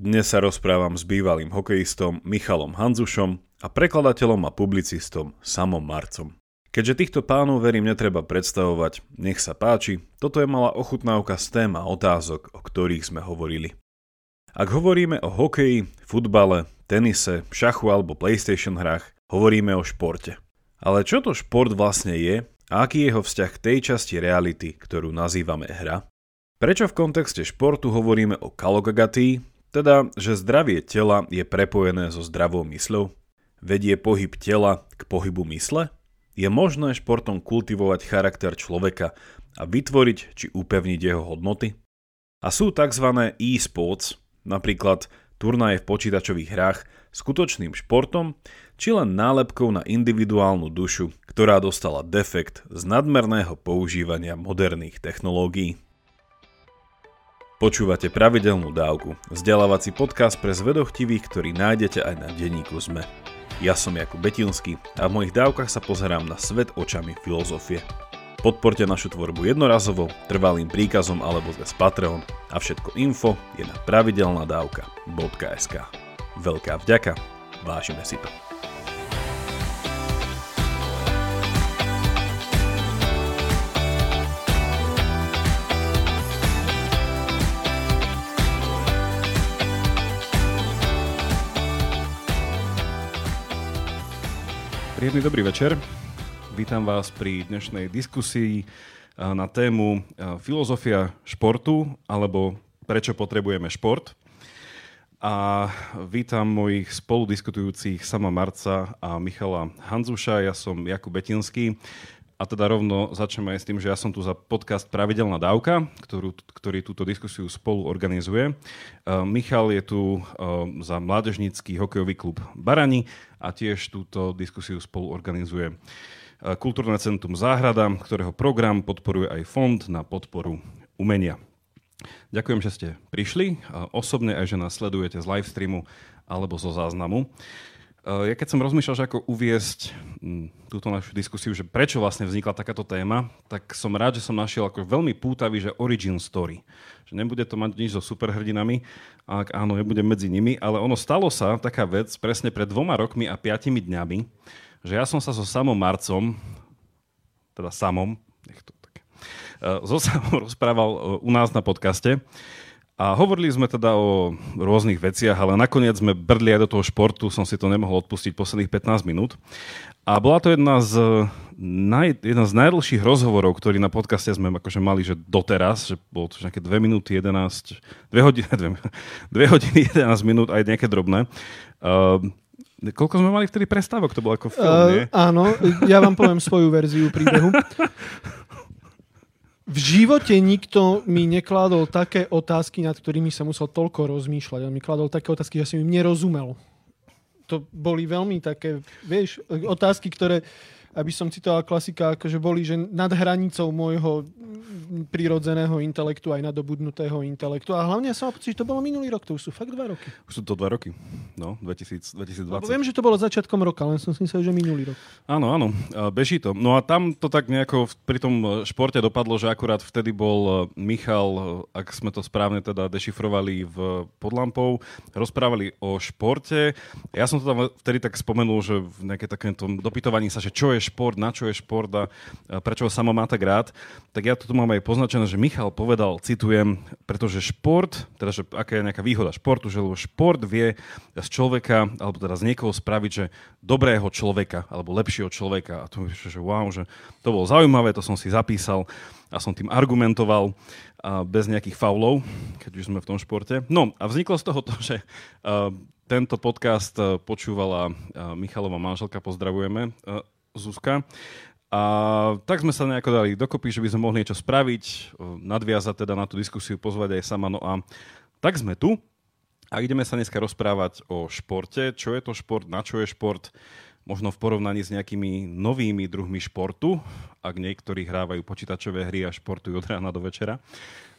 Dnes sa rozprávam s bývalým hokejistom Michalom Hanzušom a prekladateľom a publicistom Samom Marcom. Keďže týchto pánov verím netreba predstavovať, nech sa páči, toto je malá ochutnávka z tém a otázok, o ktorých sme hovorili. Ak hovoríme o hokeji, futbale, tenise, šachu alebo PlayStation hrách, hovoríme o športe. Ale čo to šport vlastne je a aký je jeho vzťah k tej časti reality, ktorú nazývame hra? Prečo v kontexte športu hovoríme o kalokagatii, teda, že zdravie tela je prepojené so zdravou mysľou? Vedie pohyb tela k pohybu mysle? Je možné športom kultivovať charakter človeka a vytvoriť či upevniť jeho hodnoty? A sú tzv. e-sports, napríklad turnaje v počítačových hrách, skutočným športom, či len nálepkou na individuálnu dušu, ktorá dostala defekt z nadmerného používania moderných technológií. Počúvate pravidelnú dávku, vzdelávací podcast pre zvedochtivých, ktorý nájdete aj na denníku ZME. Ja som Jakub Betinský a v mojich dávkach sa pozerám na svet očami filozofie. Podporte našu tvorbu jednorazovo, trvalým príkazom alebo cez Patreon a všetko info je na pravidelnadavka.sk. Veľká vďaka, vážime si to. Príjemný dobrý večer. Vítam vás pri dnešnej diskusii na tému filozofia športu alebo prečo potrebujeme šport. A vítam mojich spoludiskutujúcich Sama Marca a Michala Hanzuša. Ja som Jakub Betinský. A teda rovno začneme aj s tým, že ja som tu za podcast Pravidelná dávka, ktorú, ktorý túto diskusiu spolu organizuje. Uh, Michal je tu uh, za mládežnícky hokejový klub Barani a tiež túto diskusiu spolu organizuje uh, Kultúrne centrum Záhrada, ktorého program podporuje aj Fond na podporu umenia. Ďakujem, že ste prišli, osobne aj, že nás sledujete z live streamu alebo zo záznamu. Eh, ja keď som rozmýšľal, že ako uviesť hm, túto našu diskusiu, že prečo vlastne vznikla takáto téma, tak som rád, že som našiel ako veľmi pútavý, že origin story. Že nebude to mať nič so superhrdinami, ak áno, nebude medzi nimi, ale ono stalo sa taká vec presne pred dvoma rokmi a piatimi dňami, že ja som sa so samom Marcom, teda samom, nech to tak, uh, so samom rozprával uh, u nás na podcaste a hovorili sme teda o rôznych veciach, ale nakoniec sme brdli aj do toho športu, som si to nemohol odpustiť posledných 15 minút. A bola to jedna z, naj, jedna z najdlhších rozhovorov, ktorý na podcaste sme akože mali, že doteraz, že bolo to nejaké 2 minúty 11, 2 hodiny, 2, 2 hodiny 11 minút aj nejaké drobné. Uh, Koľko sme mali vtedy prestávok? To bolo ako film, uh, nie? Áno, ja vám poviem svoju verziu príbehu. v živote nikto mi nekládol také otázky, nad ktorými sa musel toľko rozmýšľať. On mi kladol také otázky, že som im nerozumel. To boli veľmi také, vieš, otázky, ktoré aby som citoval klasika, akože boli, že nad hranicou môjho prirodzeného intelektu aj nadobudnutého intelektu. A hlavne ja som mal pocit, že to bolo minulý rok, to už sú fakt dva roky. Už sú to dva roky, no, 2000, 2020. Lebo viem, že to bolo začiatkom roka, len som si myslel, že minulý rok. Áno, áno, beží to. No a tam to tak nejako pri tom športe dopadlo, že akurát vtedy bol e, Michal, e, ak sme to správne teda dešifrovali v podlampou, rozprávali o športe. Ja som to tam vtedy tak spomenul, že v nejaké takéto dopytovaní sa, že čo je šport, na čo je šport a prečo ho samo má tak rád, tak ja tu mám aj poznačené, že Michal povedal, citujem, pretože šport, teda že aká je nejaká výhoda športu, že lebo šport vie z človeka, alebo teda z niekoho spraviť, že dobrého človeka, alebo lepšieho človeka. A to že wow, že to bolo zaujímavé, to som si zapísal a som tým argumentoval a bez nejakých faulov, keď už sme v tom športe. No a vzniklo z toho to, že uh, tento podcast počúvala Michalova manželka, pozdravujeme. Zuzka. A tak sme sa nejako dali dokopy, že by sme mohli niečo spraviť, nadviazať teda na tú diskusiu, pozvať aj sama. No a tak sme tu a ideme sa dneska rozprávať o športe. Čo je to šport, na čo je šport, možno v porovnaní s nejakými novými druhmi športu, ak niektorí hrávajú počítačové hry a športujú od rána do večera.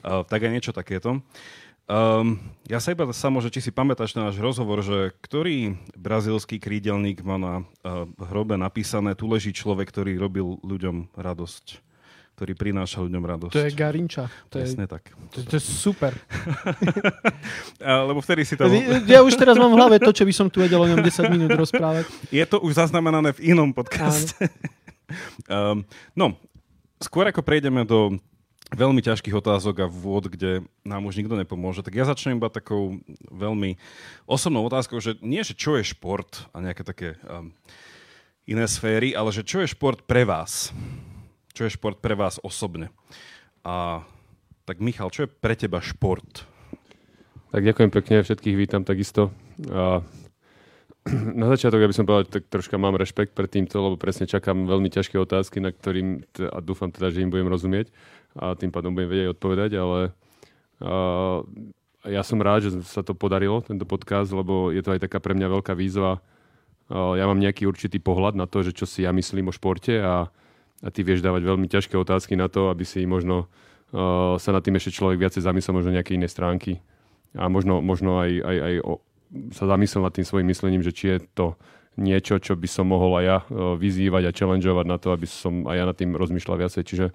Uh, tak aj niečo takéto. Um, ja sa iba samo, že či si pamätáš na náš rozhovor, že ktorý brazilský krídelník má na uh, hrobe napísané, tu leží človek, ktorý robil ľuďom radosť. ktorý prináša ľuďom radosť. To je Garinča. To Presne je, tak. To, to je super. A, lebo vtedy si to... Ja už teraz mám v hlave to, čo by som tu vedel o ňom 10 minút rozprávať. Je to už zaznamenané v inom podcaste. um, no, skôr ako prejdeme do veľmi ťažkých otázok a vôd, kde nám už nikto nepomôže, tak ja začnem iba takou veľmi osobnou otázkou, že nie, že čo je šport a nejaké také um, iné sféry, ale že čo je šport pre vás? Čo je šport pre vás osobne? A tak Michal, čo je pre teba šport? Tak ďakujem pekne, všetkých vítam takisto. A na začiatok, aby som povedal, tak troška mám rešpekt pred týmto, lebo presne čakám veľmi ťažké otázky, na ktorým a dúfam teda, že im budem rozumieť a tým pádom budem vedieť odpovedať, ale uh, ja som rád, že sa to podarilo, tento podcast, lebo je to aj taká pre mňa veľká výzva. Uh, ja mám nejaký určitý pohľad na to, že čo si ja myslím o športe a, a ty vieš dávať veľmi ťažké otázky na to, aby si možno uh, sa nad tým ešte človek viacej zamyslel, možno nejaké iné stránky a možno, možno aj, aj, aj o, sa zamyslel nad tým svojim myslením, že či je to niečo, čo by som mohol aj ja vyzývať a challengeovať na to, aby som aj ja nad tým rozmýšľal viacej. Čiže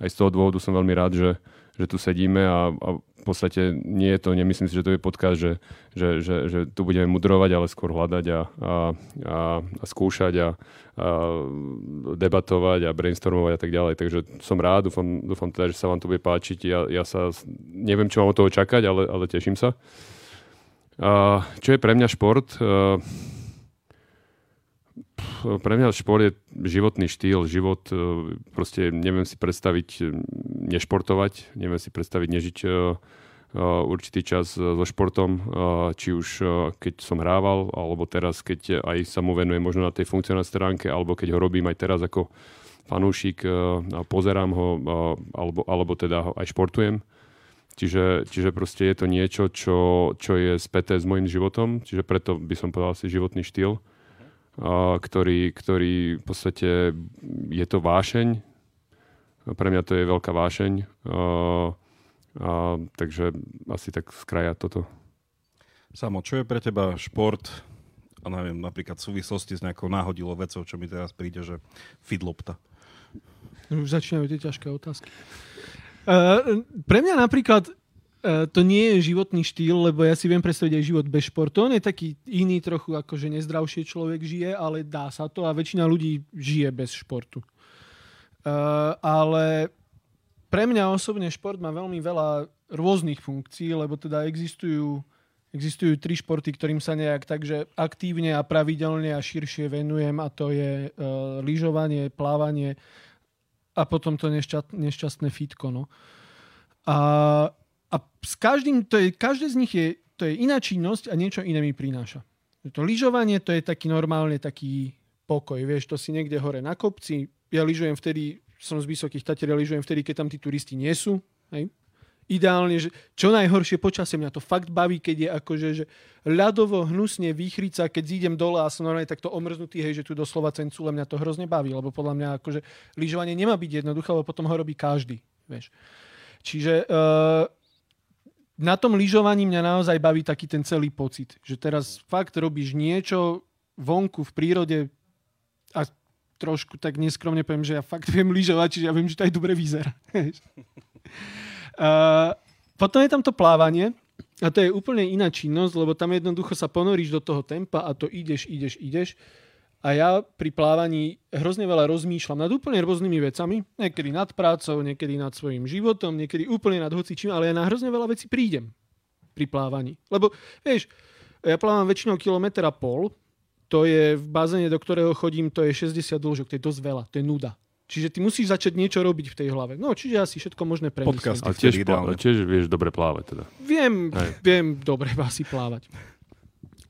aj z toho dôvodu som veľmi rád, že, že tu sedíme a, a v podstate nie je to, nemyslím si, že to je podcast, že, že, že, že tu budeme mudrovať, ale skôr hľadať a, a, a, a skúšať a, a debatovať a brainstormovať a tak ďalej. Takže som rád, dúfam, dúfam teda, že sa vám to bude páčiť. Ja, ja sa neviem, čo mám od toho čakať, ale, ale teším sa. A čo je pre mňa šport? Uh, pre mňa šport je životný štýl, život, e, proste neviem si predstaviť e, nešportovať, neviem si predstaviť nežiť e, určitý čas so športom, či už keď som hrával, alebo teraz, keď aj sa mu venujem možno na tej funkcionálnej stránke, alebo keď ho robím aj teraz ako fanúšik pozerám ho, alebo, alebo teda ho aj športujem. Čiže, čiže proste je to niečo, čo, čo je späté s môjim životom, čiže preto by som povedal si životný štýl ktorý, ktorý v podstate je to vášeň. Pre mňa to je veľká vášeň. A, takže asi tak skraja toto. Samo, čo je pre teba šport a neviem, napríklad v súvislosti s nejakou náhodilou vecou, čo mi teraz príde, že fidlopta? Už začínajú tie ťažké otázky. Uh, pre mňa napríklad to nie je životný štýl, lebo ja si viem predstaviť aj život bez športu. On je taký iný trochu, ako že nezdravšie človek žije, ale dá sa to a väčšina ľudí žije bez športu. Uh, ale pre mňa osobne šport má veľmi veľa rôznych funkcií, lebo teda existujú, existujú tri športy, ktorým sa nejak takže aktívne a pravidelne a širšie venujem a to je uh, lyžovanie, plávanie a potom to nešťa, nešťastné fitko. No. A a s každým, to je, každé z nich je, to je iná činnosť a niečo iné mi prináša. To lyžovanie, to je taký normálne taký pokoj. Vieš, to si niekde hore na kopci. Ja lyžujem vtedy, som z Vysokých Tatier, ja lyžujem vtedy, keď tam tí turisti nie sú. Hej? Ideálne, že čo najhoršie počasie, mňa to fakt baví, keď je akože že ľadovo, hnusne, výchrica, keď zídem dole a som normálne takto omrznutý, hej, že tu doslova cencule, mňa to hrozne baví, lebo podľa mňa akože lyžovanie nemá byť jednoduché, lebo potom ho robí každý. Vieš. Čiže uh, na tom lyžovaní mňa naozaj baví taký ten celý pocit, že teraz fakt robíš niečo vonku v prírode a trošku tak neskromne poviem, že ja fakt viem lyžovať, čiže ja viem, že to aj dobre vyzerá. uh, potom je tam to plávanie a to je úplne iná činnosť, lebo tam jednoducho sa ponoríš do toho tempa a to ideš, ideš, ideš a ja pri plávaní hrozne veľa rozmýšľam nad úplne rôznymi vecami. Niekedy nad prácou, niekedy nad svojim životom, niekedy úplne nad hocičím, ale ja na hrozne veľa vecí prídem pri plávaní. Lebo, vieš, ja plávam väčšinou kilometra pol, to je v bazéne, do ktorého chodím, to je 60 dĺžok, to je dosť veľa, to je nuda. Čiže ty musíš začať niečo robiť v tej hlave. No, čiže asi všetko možné premyslieť. Podcast, ale tiež, tiež vieš dobre plávať teda. Viem, Hej. viem dobre asi plávať.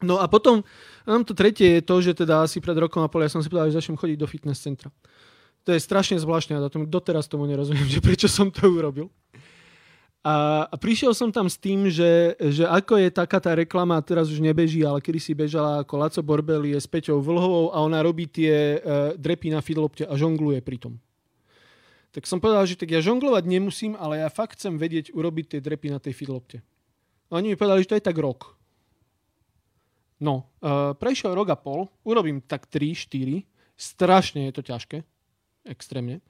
No a potom, nám to tretie je to, že teda asi pred rokom a pol ja som si povedal, že začnem chodiť do fitness centra. To je strašne zvláštne a doteraz tomu nerozumiem, že prečo som to urobil. A, a prišiel som tam s tým, že, že ako je taká tá reklama, teraz už nebeží, ale kedy si bežala ako Laco Borbeli s Peťou Vlhovou a ona robí tie uh, drepy na fidlopte a žongluje pri tom. Tak som povedal, že tak ja žonglovať nemusím, ale ja fakt chcem vedieť urobiť tie drepy na tej fidlopte. Oni mi povedali, že to je tak rok. No, uh, prešiel rok a pol, urobím tak 3, 4, strašne je to ťažké, extrémne.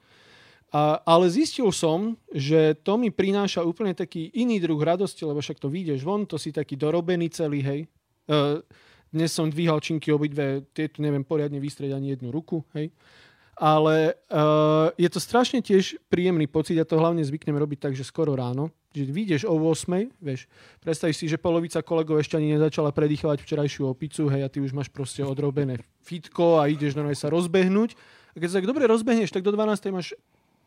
A, ale zistil som, že to mi prináša úplne taký iný druh radosti, lebo však to vyjdeš von, to si taký dorobený celý, hej. Uh, dnes som dvíhal činky obidve, tieto neviem poriadne vystrieť ani jednu ruku, hej. Ale uh, je to strašne tiež príjemný pocit, ja to hlavne zvyknem robiť tak, že skoro ráno, že vyjdeš o 8, vieš, predstavíš si, že polovica kolegov ešte ani nezačala predýchovať včerajšiu opicu, hej, a ty už máš proste odrobené fitko a ideš normálne sa rozbehnúť. A keď sa tak dobre rozbehneš, tak do 12. máš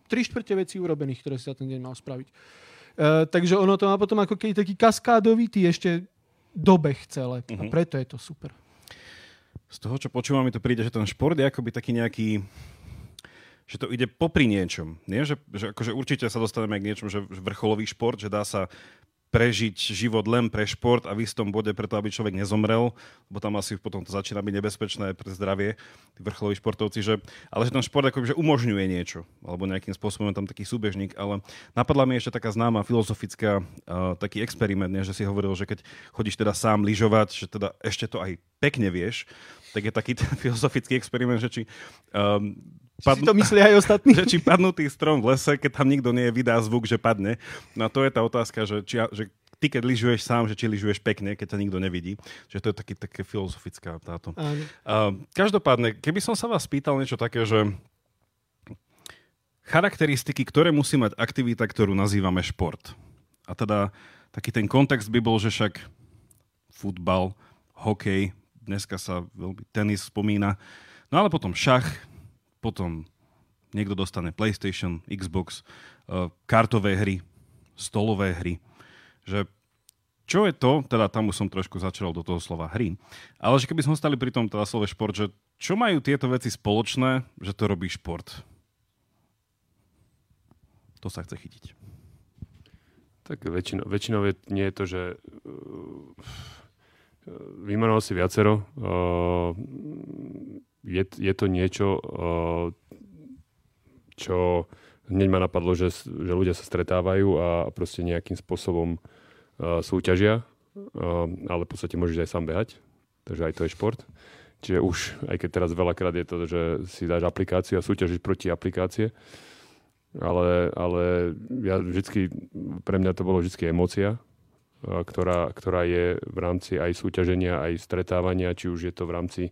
3 štvrte vecí urobených, ktoré si za ten deň mal spraviť. Uh, takže ono to má potom ako keď taký kaskádovitý ešte dobeh celé. Uh-huh. A mhm. preto je to super. Z toho, čo počúvam, mi to príde, že ten šport je akoby taký nejaký že to ide popri niečom. Nie? Že, že akože určite sa dostaneme k niečom, že vrcholový šport, že dá sa prežiť život len pre šport a v istom bode preto, aby človek nezomrel, lebo tam asi potom to začína byť nebezpečné pre zdravie, tí vrcholoví športovci, že, ale že ten šport akoby, umožňuje niečo, alebo nejakým spôsobom tam taký súbežník, ale napadla mi ešte taká známa filozofická uh, taký experiment, nie, že si hovoril, že keď chodíš teda sám lyžovať, že teda ešte to aj pekne vieš, tak je taký ten filozofický experiment, že či um, Padn- si to myslí aj ostatní. že či padnutý strom v lese, keď tam nikto nie vydá zvuk, že padne. No a to je tá otázka, že, či, že ty keď lyžuješ sám, že či lyžuješ pekne, keď ťa nikto nevidí. Že to je taký, také filozofická táto. Uh, každopádne, keby som sa vás pýtal niečo také, že charakteristiky, ktoré musí mať aktivita, ktorú nazývame šport. A teda taký ten kontext by bol, že však futbal, hokej, dneska sa veľmi tenis spomína, no ale potom šach, potom niekto dostane PlayStation, Xbox, uh, kartové hry, stolové hry. Že čo je to, teda tam už som trošku začal do toho slova hry, ale že keby sme stali pri tom teda slove šport, že čo majú tieto veci spoločné, že to robí šport? To sa chce chytiť. Tak väčšinou, väčšinou je, nie je to, že uh, vymenoval si viacero. Uh, je, je to niečo, uh, čo hneď ma napadlo, že, že ľudia sa stretávajú a proste nejakým spôsobom uh, súťažia, uh, ale v podstate môžeš aj sám behať, takže aj to je šport. Čiže už, aj keď teraz veľakrát je to, že si dáš aplikáciu a súťažiš proti aplikácie, ale, ale ja vždycky, pre mňa to bolo vždy emócia, ktorá, ktorá je v rámci aj súťaženia, aj stretávania, či už je to v rámci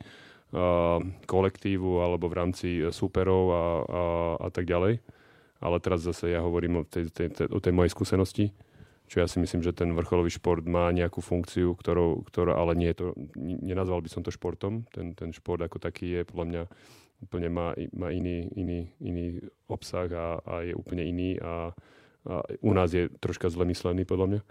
kolektívu alebo v rámci superov a, a, a tak ďalej. Ale teraz zase ja hovorím o tej, tej, tej, o tej mojej skúsenosti, čo ja si myslím, že ten vrcholový šport má nejakú funkciu, ktorou, ktorá, ale nie je to, nenazval by som to športom. Ten, ten šport ako taký je podľa mňa úplne má, má iný, iný, iný obsah a, a je úplne iný a, a u nás je troška zle podľa mňa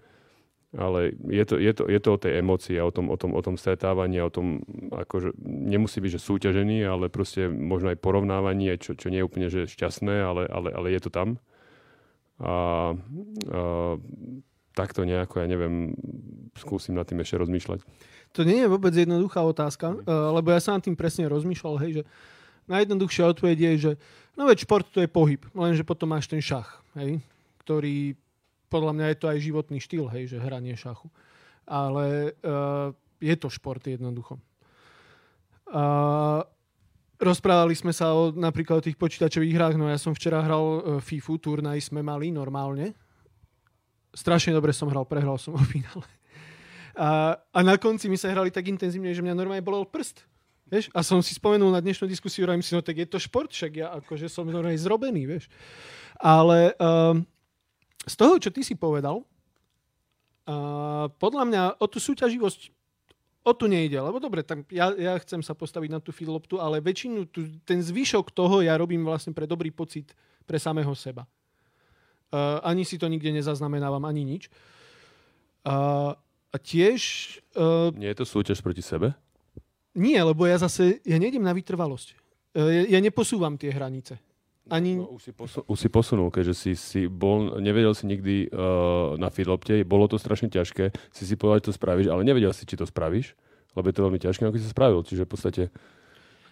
ale je to, je to, je to o tej emócii a o tom, o tom, o tom stretávaní a o tom, akože nemusí byť, že súťažený, ale proste možno aj porovnávanie, čo, čo nie je úplne že šťastné, ale, ale, ale je to tam. A, a takto nejako, ja neviem, skúsim nad tým ešte rozmýšľať. To nie je vôbec jednoduchá otázka, mm. lebo ja som tým presne rozmýšľal, hej, že najjednoduchšia odpoveď je, že no veď šport to je pohyb, lenže potom máš ten šach, hej, ktorý podľa mňa je to aj životný štýl, hej, že hranie šachu. Ale uh, je to šport jednoducho. Uh, rozprávali sme sa o, napríklad o tých počítačových hrách, no ja som včera hral uh, FIFU, turnaj sme mali normálne. Strašne dobre som hral, prehral som o finále. A, a na konci mi sa hrali tak intenzívne, že mňa normálne bolel prst. Vieš? A som si spomenul na dnešnú diskusiu, a si, no tak je to šport, však ja akože som normálne zrobený, vieš. Ale um, z toho, čo ty si povedal, uh, podľa mňa o tú súťaživosť o tu nejde, lebo dobre, tam ja, ja chcem sa postaviť na tú filoptu, ale väčšinu, tu, ten zvyšok toho ja robím vlastne pre dobrý pocit pre samého seba. Uh, ani si to nikde nezaznamenávam, ani nič. Uh, a tiež... Uh, Nie je to súťaž proti sebe? Nie, lebo ja zase, ja nejdem na vytrvalosť. Uh, ja, ja neposúvam tie hranice. Ani... No, už, si posunul, už si posunul, keďže si, si bol, nevedel si nikdy uh, na feedlopte, bolo to strašne ťažké, si si povedal, že to spravíš, ale nevedel si, či to spravíš, lebo je to veľmi ťažké, ako si spravil. Čiže v podstate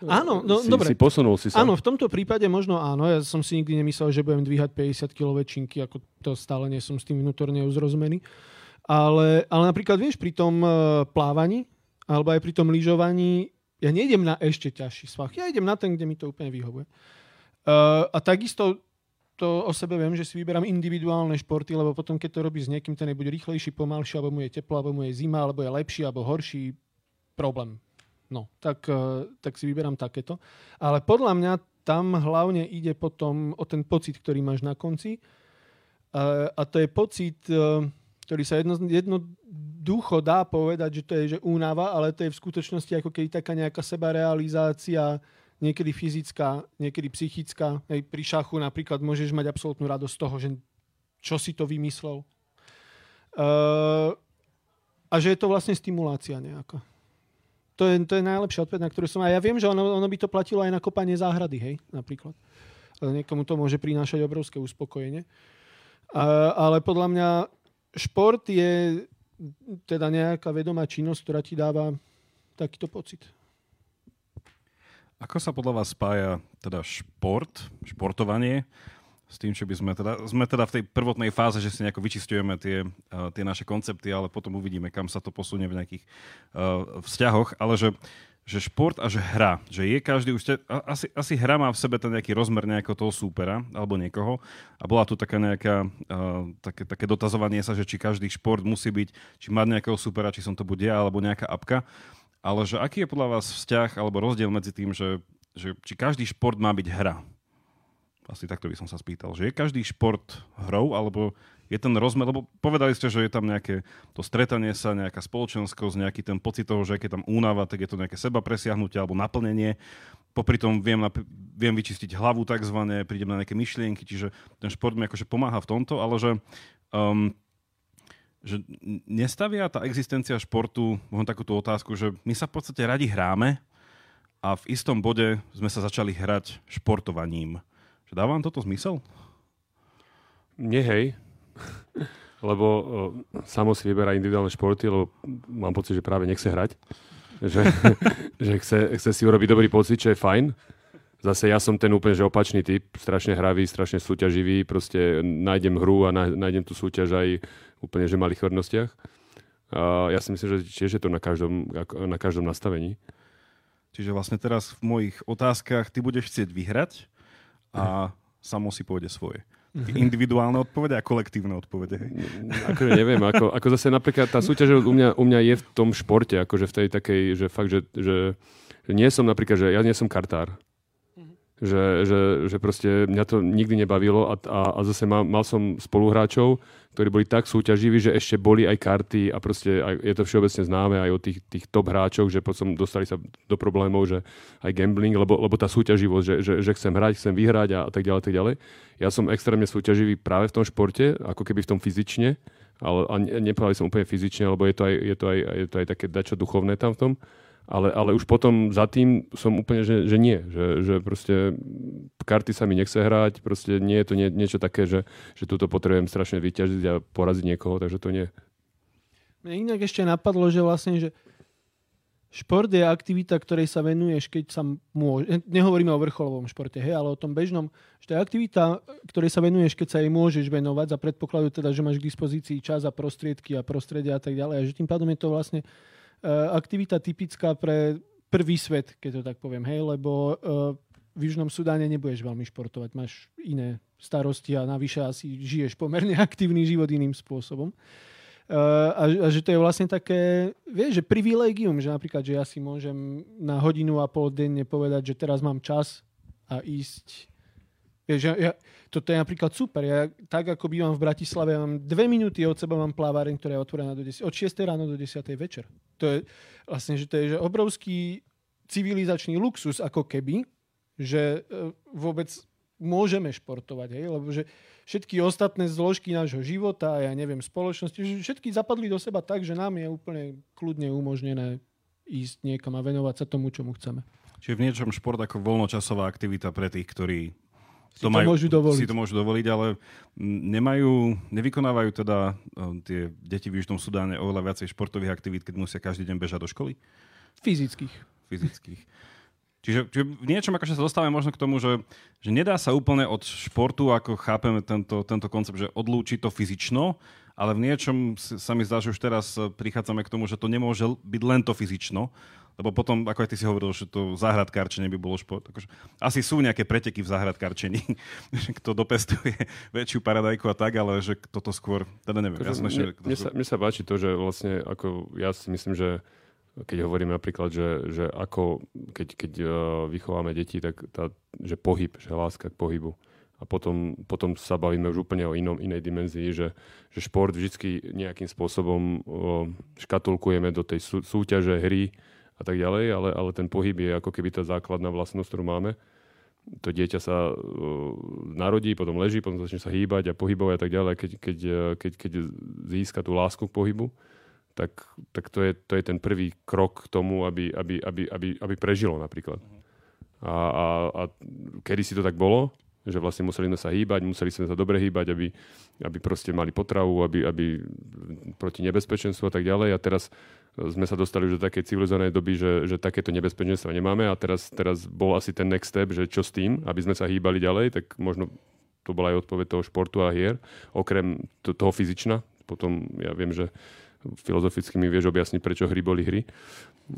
Áno, no si, dobre. Si posunul si sa. Áno, v tomto prípade možno áno. Ja som si nikdy nemyslel, že budem dvíhať 50 kg činky, ako to stále nie som s tým vnútorne uzrozmený. Ale, ale napríklad, vieš, pri tom uh, plávaní, alebo aj pri tom lyžovaní, ja nejdem na ešte ťažší svah. Ja idem na ten, kde mi to úplne vyhovuje. Uh, a takisto to o sebe viem, že si vyberám individuálne športy, lebo potom, keď to robí s niekým, ten je buď rýchlejší, pomalší, alebo mu je teplo, alebo mu je zima, alebo je lepší, alebo horší, problém. No, tak, e, tak si vyberám takéto. Ale podľa mňa tam hlavne ide potom o ten pocit, ktorý máš na konci. A to je pocit, e, ktorý sa jedno, jednoducho dá povedať, že to je že únava, ale to je v skutočnosti ako keď taká nejaká sebarealizácia, niekedy fyzická, niekedy psychická. Hej, pri šachu napríklad môžeš mať absolútnu radosť z toho, že čo si to vymyslel. Uh, a že je to vlastne stimulácia nejaká. To je, to je najlepšia odpoveď, na ktorú som... A ja viem, že ono, ono by to platilo aj na kopanie záhrady, hej, napríklad. Niekomu to môže prinášať obrovské uspokojenie. A, ale podľa mňa šport je teda nejaká vedomá činnosť, ktorá ti dáva takýto pocit. Ako sa podľa vás spája teda šport, športovanie s tým, čo by sme teda, sme teda v tej prvotnej fáze, že si nejako vyčistujeme tie, uh, tie naše koncepty, ale potom uvidíme, kam sa to posunie v nejakých uh, vzťahoch, ale že že šport a že hra, že je každý už, te, asi, asi hra má v sebe ten nejaký rozmer nejakého toho súpera alebo niekoho. A bola tu taká nejaká, uh, také, také dotazovanie sa, že či každý šport musí byť, či mať nejakého súpera, či som to bude alebo nejaká apka, ale že aký je podľa vás vzťah alebo rozdiel medzi tým, že, že či každý šport má byť hra? Asi takto by som sa spýtal, že je každý šport hrou alebo je ten rozmer, lebo povedali ste, že je tam nejaké to stretanie sa, nejaká spoločenskosť, nejaký ten pocit toho, že keď je tam únava, tak je to nejaké seba presiahnutie alebo naplnenie. Popri tom viem, viem vyčistiť hlavu takzvané, prídem na nejaké myšlienky, čiže ten šport mi akože pomáha v tomto, ale že, um, že nestavia tá existencia športu, možno takúto otázku, že my sa v podstate radi hráme a v istom bode sme sa začali hrať športovaním. Že dáva vám toto zmysel? Nie, hej. lebo uh, samo si vyberá individuálne športy, lebo mám pocit, že práve nechce hrať. Že, že chce, chce si urobiť dobrý pocit, čo je fajn. Zase ja som ten úplne že opačný typ, strašne hravý, strašne súťaživý, proste nájdem hru a nájdem tú súťaž aj úplne že malých hodnostiach. A ja si myslím, že tiež je to na každom, na každom nastavení. Čiže vlastne teraz v mojich otázkach ty budeš chcieť vyhrať a samo si pôjde svoje. Individuálne odpovede a kolektívne odpovede. Hej. Akože neviem, ako, ako zase napríklad tá súťaž u mňa, u mňa je v tom športe, akože v tej takej, že fakt, že, že, že nie som napríklad, že ja nie som kartár že, že, že proste mňa to nikdy nebavilo a, a, a zase mal, mal som spoluhráčov, ktorí boli tak súťaživí, že ešte boli aj karty a proste aj, je to všeobecne známe aj o tých, tých top hráčoch, že potom dostali sa do problémov, že aj gambling, lebo, lebo tá súťaživosť, že, že, že chcem hrať, chcem vyhrať a, a tak ďalej, tak ďalej. Ja som extrémne súťaživý práve v tom športe, ako keby v tom fyzične, ale a nepovedal som úplne fyzične, lebo je to aj, je to aj, je to aj také dačo duchovné tam v tom ale, ale už potom za tým som úplne, že, že nie. Že, že proste karty sa mi nechce hrať, proste nie je to nie, niečo také, že, že túto potrebujem strašne vyťažiť a poraziť niekoho, takže to nie. Mne inak ešte napadlo, že vlastne, že šport je aktivita, ktorej sa venuješ, keď sa môže. Nehovoríme o vrcholovom športe, hej, ale o tom bežnom. Že to je aktivita, ktorej sa venuješ, keď sa jej môžeš venovať za predpokladu teda, že máš k dispozícii čas a prostriedky a prostredia a tak ďalej. A že tým pádom je to vlastne Eh, aktivita typická pre prvý svet, keď to tak poviem, hej, lebo uh, v Južnom Sudáne nebudeš veľmi športovať, máš iné starosti a navyše asi žiješ pomerne aktívny život iným spôsobom. Uh, a, a že to je vlastne také, vieš, že privilegium, že napríklad, že ja si môžem na hodinu a pol denne povedať, že teraz mám čas a ísť Vieš, ja, ja, toto je napríklad super. Ja tak, ako bývam v Bratislave, mám dve minúty od seba mám plávareň, ktorá je otvorená do 10, od 6 ráno do 10 večer. To je vlastne, že to je že obrovský civilizačný luxus, ako keby, že e, vôbec môžeme športovať, hej? lebo že všetky ostatné zložky nášho života, ja neviem, spoločnosti, že všetky zapadli do seba tak, že nám je úplne kľudne umožnené ísť niekam a venovať sa tomu, čomu chceme. Čiže v niečom šport ako voľnočasová aktivita pre tých, ktorí si to, majú, môžu dovoliť. Si to môžu dovoliť, ale nemajú, nevykonávajú teda um, tie deti v Južnom Sudáne oveľa viacej športových aktivít, keď musia každý deň bežať do školy? Fyzických. Fyzických. Čiže, čiže v niečom akože sa dostávame možno k tomu, že, že nedá sa úplne od športu, ako chápeme tento, tento koncept, že odlúči to fyzično, ale v niečom sa mi zdá, že už teraz prichádzame k tomu, že to nemôže byť len to fyzično, Lebo potom, ako aj ty si hovoril, že to záhradkárčenie by bolo šport. Akože, asi sú nejaké preteky v záhradkárčení, že kto dopestuje väčšiu paradajku a tak, ale že toto skôr, teda neviem. Akože, ja som mne, ešte, mne, sa, mne sa páči to, že vlastne ako ja si myslím, že keď hovoríme napríklad, že, že ako keď, keď uh, vychováme deti, tak tá, že pohyb, že láska k pohybu. A potom, potom sa bavíme už úplne o inom, inej dimenzii, že, že šport vždy nejakým spôsobom uh, škatulkujeme do tej sú, súťaže, hry a tak ďalej, ale, ale ten pohyb je ako keby tá základná vlastnosť, ktorú máme. To dieťa sa uh, narodí, potom leží, potom začne sa hýbať a pohybovať a tak ďalej. Keď, keď, keď, keď získa tú lásku k pohybu, tak, tak to, je, to je ten prvý krok k tomu, aby, aby, aby, aby, aby prežilo napríklad. A, a, a kedy si to tak bolo, že vlastne museli sme sa hýbať, museli sme sa dobre hýbať, aby, aby proste mali potravu, aby, aby proti nebezpečenstvu a tak ďalej. A teraz sme sa dostali už do takej civilizovanej doby, že, že takéto nebezpečenstva nemáme a teraz, teraz bol asi ten next step, že čo s tým, aby sme sa hýbali ďalej, tak možno to bola aj odpoveď toho športu a hier, okrem toho fyzična. Potom ja viem, že filozoficky mi vieš objasniť, prečo hry boli hry.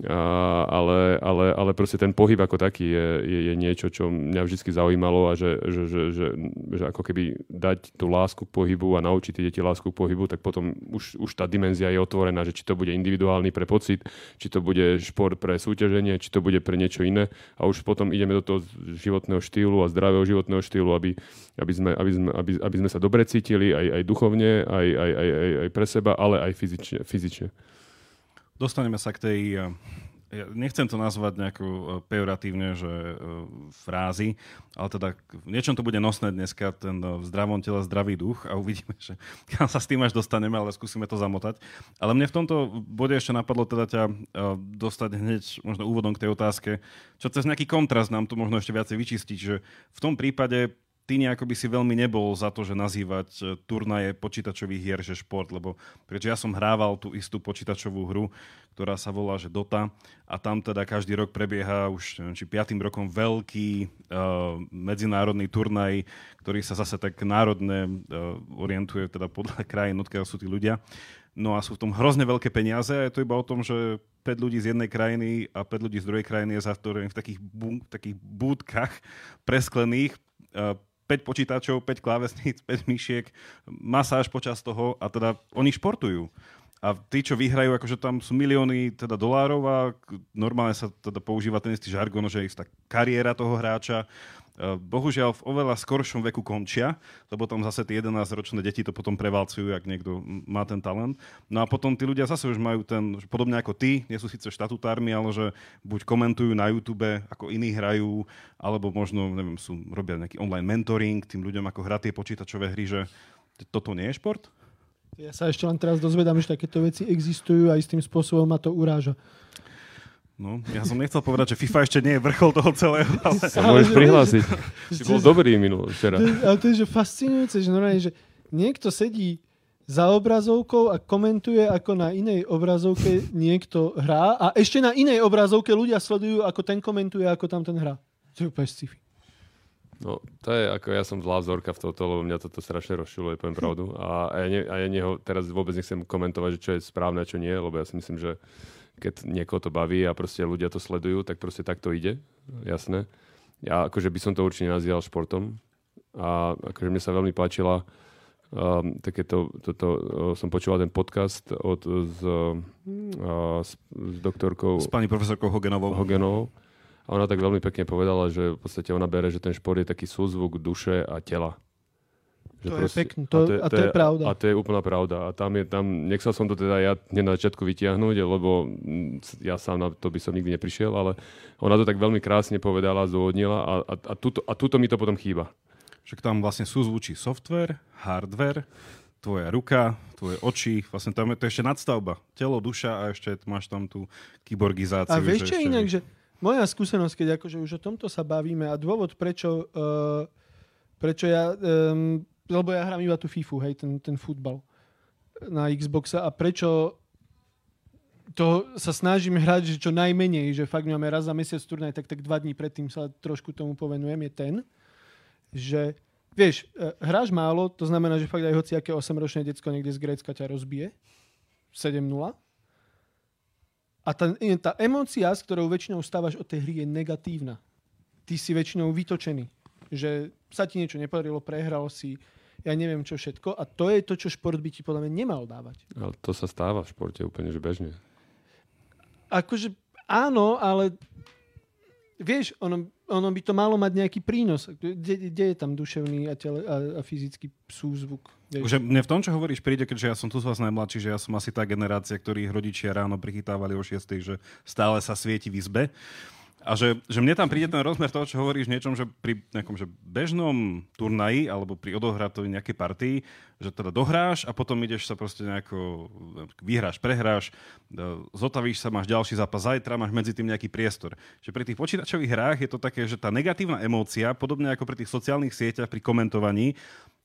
A, ale, ale, ale proste ten pohyb ako taký je, je, je niečo, čo mňa vždy zaujímalo a že, že, že, že, že ako keby dať tú lásku k pohybu a naučiť tie deti lásku k pohybu, tak potom už, už tá dimenzia je otvorená, že či to bude individuálny pre pocit, či to bude šport pre súťaženie, či to bude pre niečo iné a už potom ideme do toho životného štýlu a zdravého životného štýlu, aby, aby, sme, aby, sme, aby, aby sme sa dobre cítili aj, aj duchovne, aj, aj, aj, aj, pre seba, ale aj fyzične. fyzične. Dostaneme sa k tej, eh, ja nechcem to nazvať nejako eh, pejoratívne, že eh, frázy, ale teda v niečom to bude nosné dneska, ten v zdravom tele zdravý duch a uvidíme, že kam sa s tým až dostaneme, ale skúsime to zamotať. Ale mne v tomto bode ešte napadlo teda ťa dostať hneď možno úvodom k tej otázke, čo cez nejaký kontrast nám tu možno ešte viacej vyčistiť, že v tom prípade ty nejako by si veľmi nebol za to, že nazývať e, turnaje počítačových hier, že šport, lebo prečo ja som hrával tú istú počítačovú hru, ktorá sa volá, že Dota a tam teda každý rok prebieha už neviem, či piatým rokom veľký uh, medzinárodný turnaj, ktorý sa zase tak národne uh, orientuje teda podľa krajín, odkiaľ sú tí ľudia. No a sú v tom hrozne veľké peniaze a je to iba o tom, že 5 ľudí z jednej krajiny a 5 ľudí z druhej krajiny je zatvorených v takých, bú, takých búdkach presklených, 5 počítačov, 5 klávesníc, 5 myšiek, masáž počas toho a teda oni športujú. A tí, čo vyhrajú, akože tam sú milióny teda dolárov a normálne sa teda používa ten istý žargon, že je istá kariéra toho hráča bohužiaľ v oveľa skoršom veku končia, lebo tam zase tie 11-ročné deti to potom prevalcujú, ak niekto má ten talent. No a potom tí ľudia zase už majú ten, podobne ako ty, nie sú síce štatutármi, ale že buď komentujú na YouTube, ako iní hrajú, alebo možno, neviem, sú, robia nejaký online mentoring tým ľuďom, ako hrá tie počítačové hry, že toto nie je šport? Ja sa ešte len teraz dozvedám, že takéto veci existujú a istým spôsobom ma to uráža. No, ja som nechcel povedať, že FIFA ešte nie je vrchol toho celého, ale... Sa môžeš prihlásiť. Si bol dobrý minul včera. Ale to je že fascinujúce, že normálne, že niekto sedí za obrazovkou a komentuje, ako na inej obrazovke niekto hrá a ešte na inej obrazovke ľudia sledujú, ako ten komentuje, ako tam ten hrá. To je úplne sci-fi. No, to je ako, ja som zlá vzorka v toto, lebo mňa toto strašne rozšiluje, poviem pravdu. A, ja, ne, a ja neho, teraz vôbec nechcem komentovať, že čo je správne a čo nie, lebo ja si myslím, že keď niekoho to baví a proste ľudia to sledujú, tak proste tak to ide, jasné. Ja akože by som to určite nazýval športom a akože mne sa veľmi páčila um, takéto, toto, uh, som počúval ten podcast od, s, uh, s, s doktorkou... S pani profesorkou Hogenovou. Hogenovou. A ona tak veľmi pekne povedala, že v podstate ona bere, že ten šport je taký súzvuk duše a tela. Že to proste, je pekné, to, a, to je, a to je, pravda. A to je úplná pravda. A tam je, tam, nechcel som to teda ja na začiatku vytiahnuť, lebo ja sám na to by som nikdy neprišiel, ale ona to tak veľmi krásne povedala, zdôvodnila a, a, a, tuto, a tuto mi to potom chýba. Však tam vlastne sú zvučí software, hardware, tvoja ruka, tvoje oči, vlastne tam je to ešte nadstavba. Telo, duša a ešte máš tam tú kyborgizáciu. A vieš čo inak, že moja skúsenosť, keď akože už o tomto sa bavíme a dôvod, prečo, uh, prečo ja um, lebo ja hrám iba tú FIFU, hej, ten, ten futbal na Xboxe a prečo to sa snažím hrať, že čo najmenej, že fakt máme raz za mesiac turnaj, tak tak dva dní predtým sa trošku tomu povenujem, je ten, že vieš, e, hráš málo, to znamená, že fakt aj hoci aké 8-ročné decko niekde z Grécka ťa rozbije, 7-0, A tá, tá emócia, s ktorou väčšinou stávaš od tej hry, je negatívna. Ty si väčšinou vytočený. Že sa ti niečo nepodarilo, prehral si, ja neviem čo všetko. A to je to, čo šport by ti podľa mňa nemal dávať. Ale to sa stáva v športe úplne, že bežne. Akože áno, ale vieš, ono, ono by to malo mať nejaký prínos. Kde, kde je tam duševný a, tele, a, a fyzický súzvuk? Vieš? Že mne v tom, čo hovoríš, príde, keďže ja som tu z vás najmladší, že ja som asi tá generácia, ktorých rodičia ráno prichytávali o 6, že stále sa svieti v izbe. A že, že mne tam príde ten rozmer toho, čo hovoríš niečom, že pri nejakom že bežnom turnaji alebo pri odohratovej nejakej partii, že teda dohráš a potom ideš sa proste nejako, vyhráš, prehráš, zotavíš sa, máš ďalší zápas zajtra, máš medzi tým nejaký priestor. Že pri tých počítačových hrách je to také, že tá negatívna emócia, podobne ako pri tých sociálnych sieťach, pri komentovaní,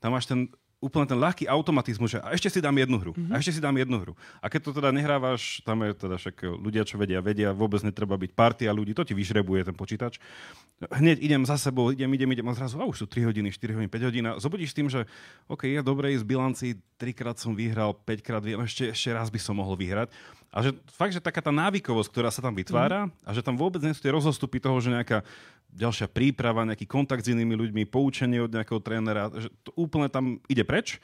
tam máš ten úplne ten ľahký automatizmus, že a ešte si dám jednu hru, mm-hmm. a ešte si dám jednu hru. A keď to teda nehrávaš, tam je teda však ľudia, čo vedia, vedia, vôbec netreba byť partia ľudí, to ti vyžrebuje ten počítač. Hneď idem za sebou, idem, idem, idem a zrazu, a už sú 3 hodiny, 4 hodiny, 5 hodín a zobudíš tým, že OK, ja dobre, z bilanci, trikrát som vyhral, 5 krát viem, ešte, ešte raz by som mohol vyhrať. A že fakt, že taká tá návykovosť, ktorá sa tam vytvára mm. a že tam vôbec nie sú tie rozostupy toho, že nejaká ďalšia príprava, nejaký kontakt s inými ľuďmi, poučenie od nejakého trénera, že to úplne tam ide preč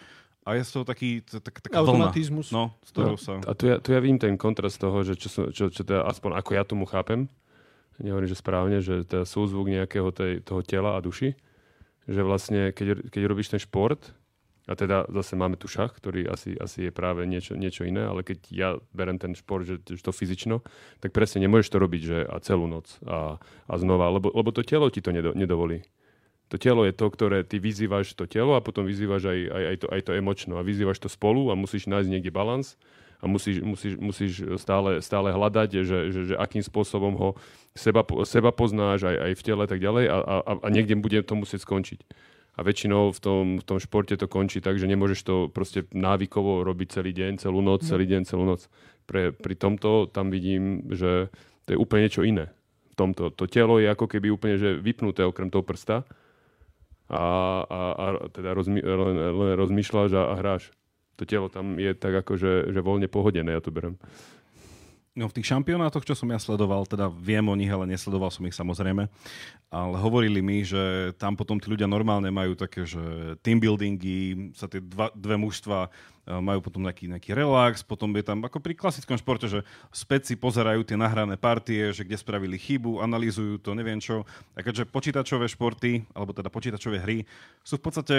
a je to taký tak, taká Automatizmus. Vlna, no, z no, sa... A tu ja, tu ja vidím ten kontrast toho, že čo, som, čo, čo teda, aspoň ako ja tomu chápem, nehovorím, že správne, že teda súzvuk nejakého tej, toho tela a duši, že vlastne keď, keď robíš ten šport, a teda zase máme tu šach, ktorý asi, asi je práve niečo, niečo iné, ale keď ja berem ten šport, že, že to fyzično, tak presne nemôžeš to robiť že a celú noc a, a znova, lebo, lebo to telo ti to nedo, nedovolí. To telo je to, ktoré ty vyzývaš to telo a potom vyzývaš aj, aj, aj, to, aj to emočno a vyzývaš to spolu a musíš nájsť niekde balans a musíš, musíš, musíš stále, stále hľadať, že, že, že akým spôsobom ho seba, seba poznáš aj, aj v tele tak ďalej a, a, a niekde bude to musieť skončiť a väčšinou v tom, v tom športe to končí tak, že nemôžeš to proste návykovo robiť celý deň, celú noc, mm. celý deň, celú noc. Pre, pri tomto tam vidím, že to je úplne niečo iné. V tomto. To telo je ako keby úplne že vypnuté okrem toho prsta a, a, a teda rozmy, len, len rozmýšľaš a, a hráš. To telo tam je tak ako, že, že voľne pohodené, ja to berem. No v tých šampionátoch, čo som ja sledoval, teda viem o nich, ale nesledoval som ich samozrejme, ale hovorili mi, že tam potom tí ľudia normálne majú také, že team buildingy, sa tie dva, dve mužstva majú potom nejaký, nejaký relax, potom je tam ako pri klasickom športe, že späť pozerajú tie nahrané partie, že kde spravili chybu, analýzujú to, neviem čo. A keďže počítačové športy, alebo teda počítačové hry, sú v podstate,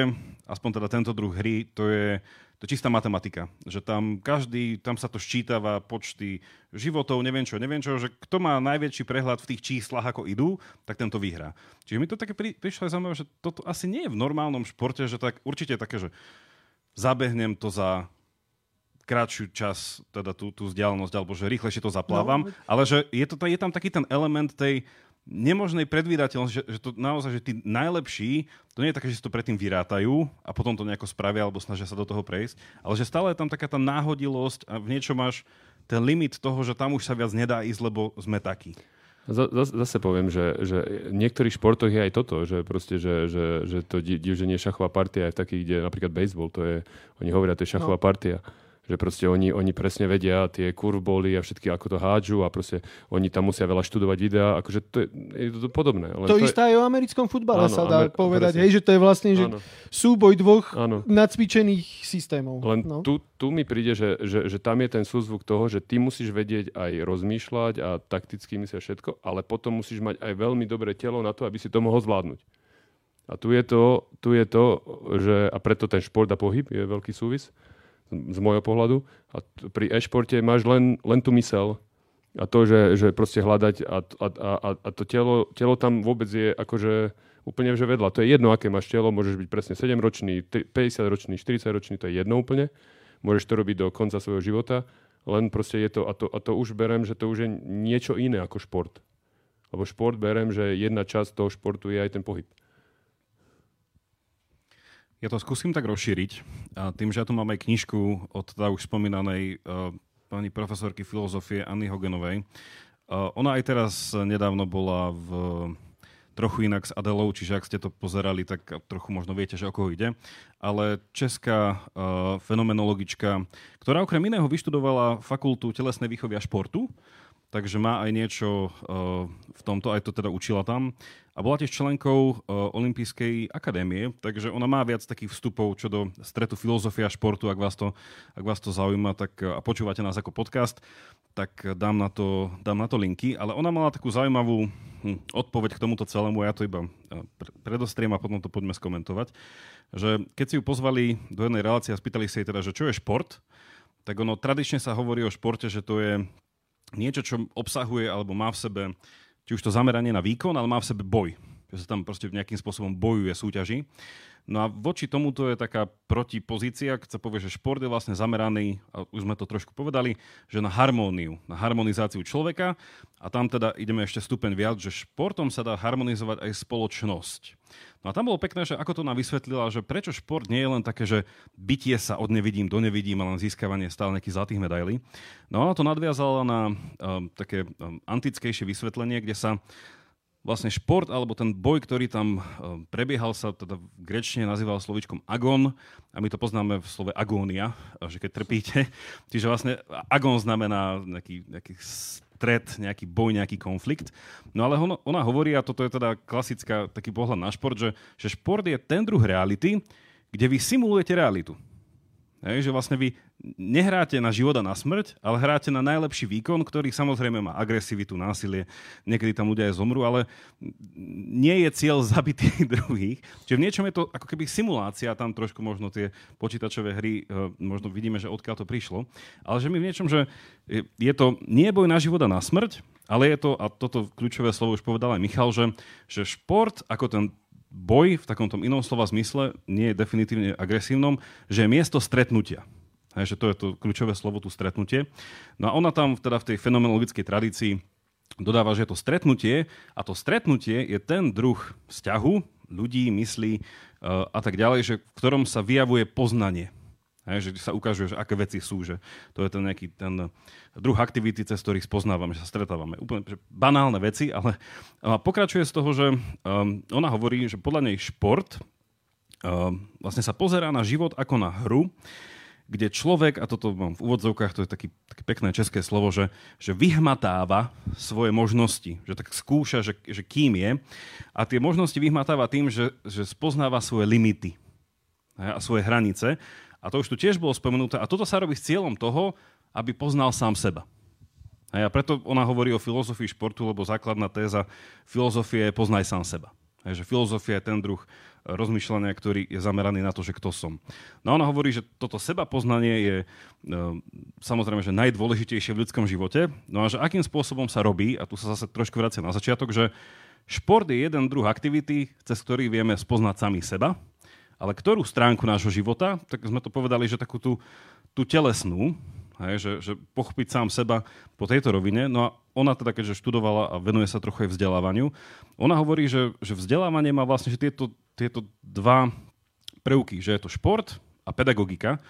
aspoň teda tento druh hry, to je to je čistá matematika. Že tam každý, tam sa to ščítava počty životov, neviem čo, neviem čo, že kto má najväčší prehľad v tých číslach, ako idú, tak tento vyhrá. Čiže mi to také pri, prišlo aj zaujímavé, že toto asi nie je v normálnom športe, že tak určite také, že zabehnem to za krátšiu čas, teda tú, tú vzdialenosť, alebo že rýchlejšie to zaplávam, no. ale že je, to, je tam taký ten element tej, nemožnej predvídateľnosti, že, že to naozaj, že tí najlepší, to nie je také, že si to predtým vyrátajú a potom to nejako spravia alebo snažia sa do toho prejsť, ale že stále je tam taká tá náhodilosť a v niečom máš ten limit toho, že tam už sa viac nedá ísť, lebo sme takí. Zase poviem, že, že v niektorých športoch je aj toto, že proste, že, že, že to divženie šachová partia je v takých, kde napríklad baseball, to je, oni hovoria, to je šachová no. partia že proste oni, oni presne vedia tie kurvboly a všetky, ako to hádžu a proste oni tam musia veľa študovať videá, akože to je, je to podobné. Len to, to isté je... aj o americkom futbale áno, sa dá Amer... povedať, hej, že to je vlastne že súboj dvoch áno. nacvičených systémov. Len no. tu, tu mi príde, že, že, že tam je ten súzvuk toho, že ty musíš vedieť aj rozmýšľať a takticky myslieť všetko, ale potom musíš mať aj veľmi dobré telo na to, aby si to mohol zvládnuť. A tu je to, tu je to že, a preto ten šport a pohyb je veľký súvis, z môjho pohľadu. A t- pri e-športe máš len, len tú mysel a to, že, že proste hľadať a, a, a, a to telo, telo tam vôbec je akože úplne že vedľa. To je jedno, aké máš telo, môžeš byť presne 7-ročný, 50-ročný, 40-ročný, to je jedno úplne. Môžeš to robiť do konca svojho života, len proste je to, a to, a to už berem, že to už je niečo iné ako šport. Lebo šport berem, že jedna časť toho športu je aj ten pohyb. Ja to skúsim tak rozšíriť. A tým, že ja tu mám aj knižku od teda už spomínanej uh, pani profesorky filozofie Anny Hogenovej. Uh, ona aj teraz nedávno bola v trochu inak s Adelou, čiže ak ste to pozerali, tak trochu možno viete, že o koho ide. Ale česká uh, fenomenologička, ktorá okrem iného vyštudovala fakultu telesnej výchovy a športu, takže má aj niečo v tomto, aj to teda učila tam. A bola tiež členkou Olympijskej akadémie, takže ona má viac takých vstupov čo do stretu filozofia športu, ak vás to, ak vás to zaujíma, tak a počúvate nás ako podcast, tak dám na to, dám na to linky. Ale ona mala takú zaujímavú hm, odpoveď k tomuto celému, ja to iba predostriem a potom to poďme skomentovať že keď si ju pozvali do jednej relácie a spýtali sa jej teda, že čo je šport, tak ono tradične sa hovorí o športe, že to je niečo, čo obsahuje alebo má v sebe či už to zameranie na výkon, ale má v sebe boj. Že sa tam proste nejakým spôsobom bojuje, súťaží. No a voči tomuto je taká protipozícia, keď sa povie, že šport je vlastne zameraný, a už sme to trošku povedali, že na harmóniu, na harmonizáciu človeka a tam teda ideme ešte stupeň viac, že športom sa dá harmonizovať aj spoločnosť. No a tam bolo pekné, že ako to nám vysvetlila, že prečo šport nie je len také, že bytie sa od nevidím do nevidím a len získavanie stále nejakých zlatých medailí. No a to nadviazala na um, také um, antickejšie vysvetlenie, kde sa vlastne šport alebo ten boj, ktorý tam e, prebiehal, sa teda v grečne nazýval slovičkom agon a my to poznáme v slove agónia, že keď trpíte. Čiže vlastne agon znamená nejaký, nejaký stred, nejaký boj, nejaký konflikt. No ale ona, ona hovorí, a toto je teda klasická taký pohľad na šport, že, že šport je ten druh reality, kde vy simulujete realitu. Hej, že vlastne vy nehráte na život a na smrť, ale hráte na najlepší výkon, ktorý samozrejme má agresivitu, násilie, niekedy tam ľudia aj zomru, ale nie je cieľ zabiť tých druhých. Čiže v niečom je to ako keby simulácia, tam trošku možno tie počítačové hry, eh, možno vidíme, že odkiaľ to prišlo, ale že my v niečom, že je to nie boj na život a na smrť, ale je to, a toto kľúčové slovo už povedal aj Michal, že, že šport ako ten boj v takomto inom slova zmysle nie je definitívne agresívnom, že je miesto stretnutia. Hej, že to je to kľúčové slovo, tu stretnutie. No a ona tam teda v tej fenomenologickej tradícii dodáva, že je to stretnutie a to stretnutie je ten druh vzťahu ľudí, myslí uh, a tak ďalej, že v ktorom sa vyjavuje poznanie. Hej, že sa ukáže, že aké veci sú, že to je ten nejaký ten druh aktivity, cez ktorých spoznávame, že sa stretávame. Úplne že banálne veci, ale pokračuje z toho, že um, ona hovorí, že podľa nej šport um, vlastne sa pozerá na život ako na hru, kde človek, a toto mám v úvodzovkách, to je taký, také pekné české slovo, že, že vyhmatáva svoje možnosti, že tak skúša, že, že kým je a tie možnosti vyhmatáva tým, že, že spoznáva svoje limity a svoje hranice a to už tu tiež bolo spomenuté. A toto sa robí s cieľom toho, aby poznal sám seba. A preto ona hovorí o filozofii športu, lebo základná téza filozofie je poznaj sám seba. A že filozofia je ten druh rozmýšľania, ktorý je zameraný na to, že kto som. No ona hovorí, že toto seba poznanie je e, samozrejme, že najdôležitejšie v ľudskom živote. No a že akým spôsobom sa robí, a tu sa zase trošku vracia na začiatok, že šport je jeden druh aktivity, cez ktorý vieme spoznať sami seba, ale ktorú stránku nášho života, tak sme to povedali, že takú tú, tú telesnú, hej, že, že pochopiť sám seba po tejto rovine. No a ona teda, keďže študovala a venuje sa trochu aj vzdelávaniu, ona hovorí, že, že vzdelávanie má vlastne že tieto, tieto dva prvky, že je to šport a pedagogika.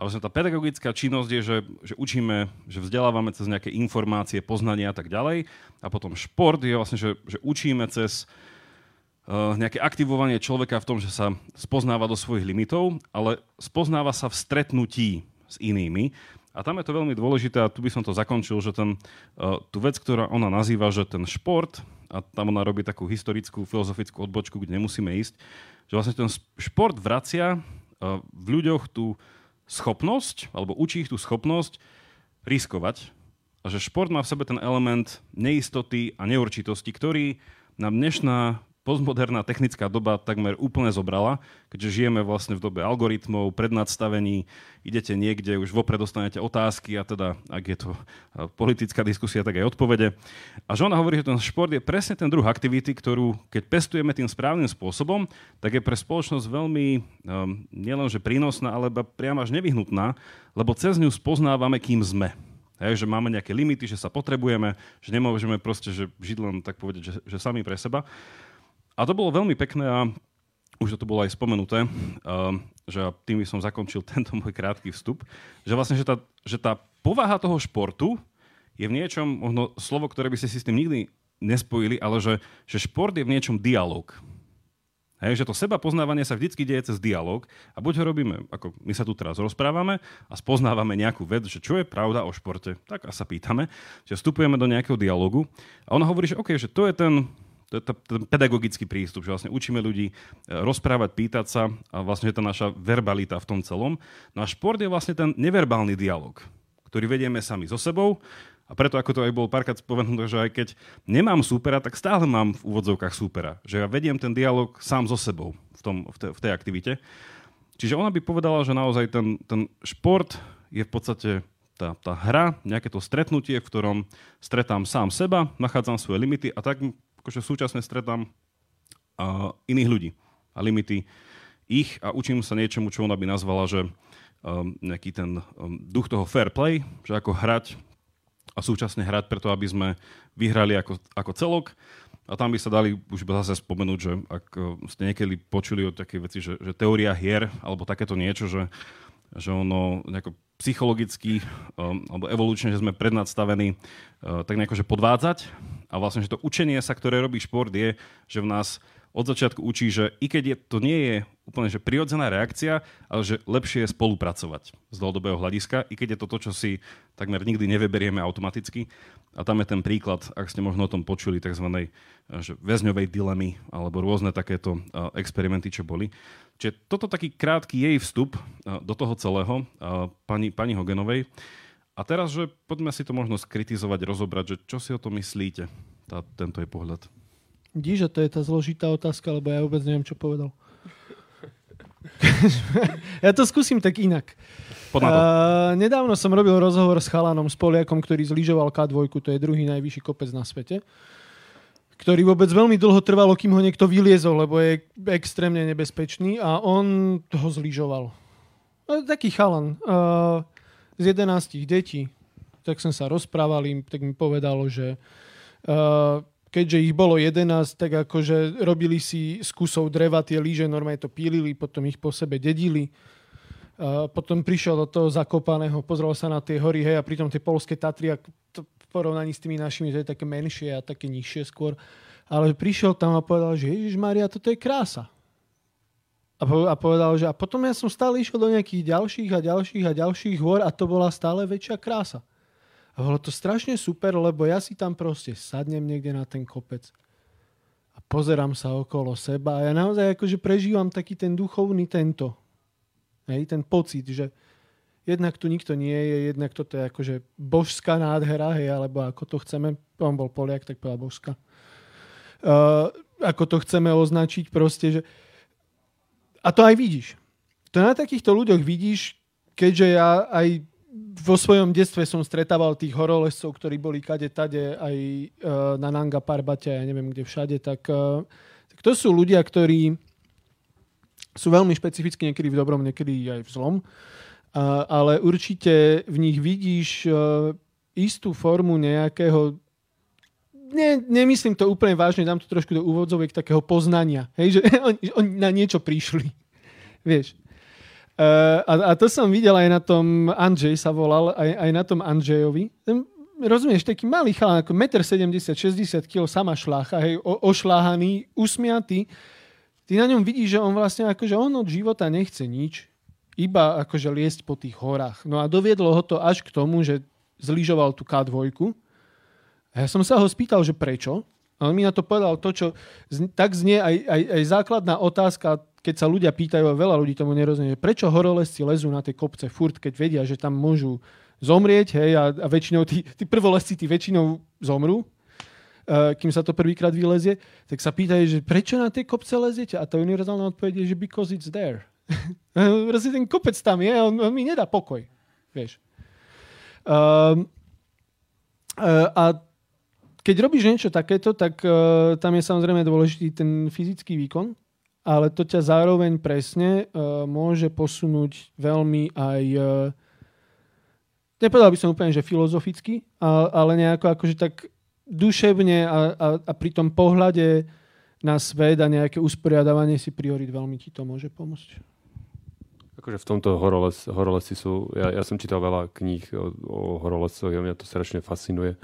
A vlastne tá pedagogická činnosť je, že, že učíme, že vzdelávame cez nejaké informácie, poznania a tak ďalej. A potom šport je vlastne, že, že učíme cez Eh, nejaké aktivovanie človeka v tom, že sa spoznáva do svojich limitov, ale spoznáva sa v stretnutí s inými. A tam je to veľmi dôležité, a tu by som to zakončil, že ten, uh, tú vec, ktorá ona nazýva, že ten šport, a tam ona robí takú historickú, filozofickú odbočku, kde nemusíme ísť, že vlastne ten šport vracia uh, v ľuďoch tú schopnosť, alebo učí ich tú schopnosť riskovať. A že šport má v sebe ten element neistoty a neurčitosti, ktorý nám dnešná postmoderná technická doba takmer úplne zobrala, keďže žijeme vlastne v dobe algoritmov, prednadstavení, idete niekde, už vopred dostanete otázky a teda, ak je to politická diskusia, tak aj odpovede. A že ona hovorí, že ten šport je presne ten druh aktivity, ktorú keď pestujeme tým správnym spôsobom, tak je pre spoločnosť veľmi um, nielenže prínosná, ale priam až nevyhnutná, lebo cez ňu spoznávame, kým sme. Hej, že máme nejaké limity, že sa potrebujeme, že nemôžeme proste že žiť len tak povedať, že, že sami pre seba. A to bolo veľmi pekné a už to bolo aj spomenuté, uh, že tým by som zakončil tento môj krátky vstup, že vlastne, že tá, že tá povaha toho športu je v niečom, možno slovo, ktoré by ste si s tým nikdy nespojili, ale že, že šport je v niečom dialog. Hej, že to seba poznávanie sa vždy deje cez dialog a buď ho robíme, ako my sa tu teraz rozprávame a spoznávame nejakú vec, že čo je pravda o športe, tak a sa pýtame, že vstupujeme do nejakého dialogu a ona hovorí, že OK, že to je ten to je ten pedagogický prístup, že vlastne učíme ľudí e, rozprávať, pýtať sa a vlastne je to naša verbalita v tom celom. No a šport je vlastne ten neverbálny dialog, ktorý vedieme sami so sebou a preto, ako to aj bol párkrát spomenuté, že aj keď nemám súpera, tak stále mám v úvodzovkách súpera. Že ja vediem ten dialog sám so sebou v, tom, v, te, v tej aktivite. Čiže ona by povedala, že naozaj ten, ten šport je v podstate tá, tá hra, nejaké to stretnutie, v ktorom stretám sám seba, nachádzam svoje limity a tak akože súčasne stretám uh, iných ľudí a limity ich a učím sa niečomu, čo ona by nazvala, že um, nejaký ten um, duch toho fair play, že ako hrať a súčasne hrať preto, aby sme vyhrali ako, ako celok. A tam by sa dali už zase spomenúť, že ak ste niekedy počuli o také veci, že, že teória hier alebo takéto niečo, že, že ono nejako psychologicky um, alebo evolučne, že sme prednadstavení uh, tak nejako, že podvádzať. A vlastne, že to učenie sa, ktoré robí šport, je, že v nás od začiatku učí, že i keď je, to nie je úplne že prirodzená reakcia, ale že lepšie je spolupracovať z dlhodobého hľadiska, i keď je to to, čo si takmer nikdy nevyberieme automaticky. A tam je ten príklad, ak ste možno o tom počuli, tzv. Že väzňovej dilemy alebo rôzne takéto experimenty, čo boli. Čiže toto taký krátky jej vstup do toho celého pani, pani Hogenovej. A teraz, že poďme si to možno skritizovať, rozobrať, že čo si o to myslíte, tá, tento je pohľad. Vidíš, že to je tá zložitá otázka, lebo ja vôbec neviem, čo povedal. ja to skúsim tak inak. Uh, nedávno som robil rozhovor s chalanom, s Poliakom, ktorý zlyžoval K2, to je druhý najvyšší kopec na svete ktorý vôbec veľmi dlho trvalo, kým ho niekto vyliezol, lebo je extrémne nebezpečný a on ho zlyžoval. No, taký chalan. Uh, z 11 detí, tak som sa rozprával, im, tak mi povedalo, že uh, keďže ich bolo 11, tak akože robili si z kusov dreva tie líže, normálne to pílili, potom ich po sebe dedili. Uh, potom prišiel do toho zakopaného, pozrel sa na tie hory, hej, a pritom tie polské Tatry, to v porovnaní s tými našimi, to je také menšie a také nižšie skôr. Ale prišiel tam a povedal, že Ježiš Maria, toto je krása. A povedal, že a potom ja som stále išiel do nejakých ďalších a ďalších a ďalších hôr a to bola stále väčšia krása. A bolo to strašne super, lebo ja si tam proste sadnem niekde na ten kopec a pozerám sa okolo seba a ja naozaj akože prežívam taký ten duchovný tento. Hej, ten pocit, že jednak tu nikto nie je, jednak toto je akože božská nádhera, hej, alebo ako to chceme, on bol Poliak, tak povedal božská. Uh, ako to chceme označiť proste, že a to aj vidíš. To na takýchto ľuďoch vidíš, keďže ja aj vo svojom detstve som stretával tých horolescov, ktorí boli kade tade aj uh, na Nanga Parbate, ja neviem kde všade, uh, tak to sú ľudia, ktorí sú veľmi špecificky niekedy v dobrom, niekedy aj v zlom, uh, ale určite v nich vidíš istú formu nejakého ne, nemyslím to úplne vážne, dám to trošku do úvodzoviek takého poznania, hej, že oni, oni na niečo prišli, vieš. Uh, a, a to som videl aj na tom, Andrzej sa volal, aj, aj na tom Andrejovi. Rozumieš, taký malý chalán, ako 1,70 m, 60 kg, sama šlácha, hej, o, ošláhaný, usmiatý. Ty na ňom vidíš, že on vlastne akože on od života nechce nič, iba akože liesť po tých horách. No a doviedlo ho to až k tomu, že zlyžoval tú K2, a ja som sa ho spýtal, že prečo. A on mi na to povedal to, čo tak znie aj, aj, aj základná otázka, keď sa ľudia pýtajú, a veľa ľudí tomu nerozumie, prečo horolezci lezú na tie kopce furt, keď vedia, že tam môžu zomrieť, hej, a, a väčšinou tí, tí prvolezci tí väčšinou zomrú, uh, kým sa to prvýkrát vylezie, tak sa pýtajú, že prečo na tie kopce leziete? A tá univerzálna odpoveď je, že because it's there. Proste ten kopec tam je, on, on mi nedá pokoj. Vieš. Uh, a keď robíš niečo takéto, tak uh, tam je samozrejme dôležitý ten fyzický výkon, ale to ťa zároveň presne uh, môže posunúť veľmi aj, uh, nepovedal by som úplne, že filozoficky, ale, nejako akože tak duševne a, a, a pri tom pohľade na svet a nejaké usporiadavanie si priorit veľmi ti to môže pomôcť. Akože v tomto horoles, horolesi sú, ja, ja som čítal veľa kníh o, o horolescoch a mňa to strašne fascinuje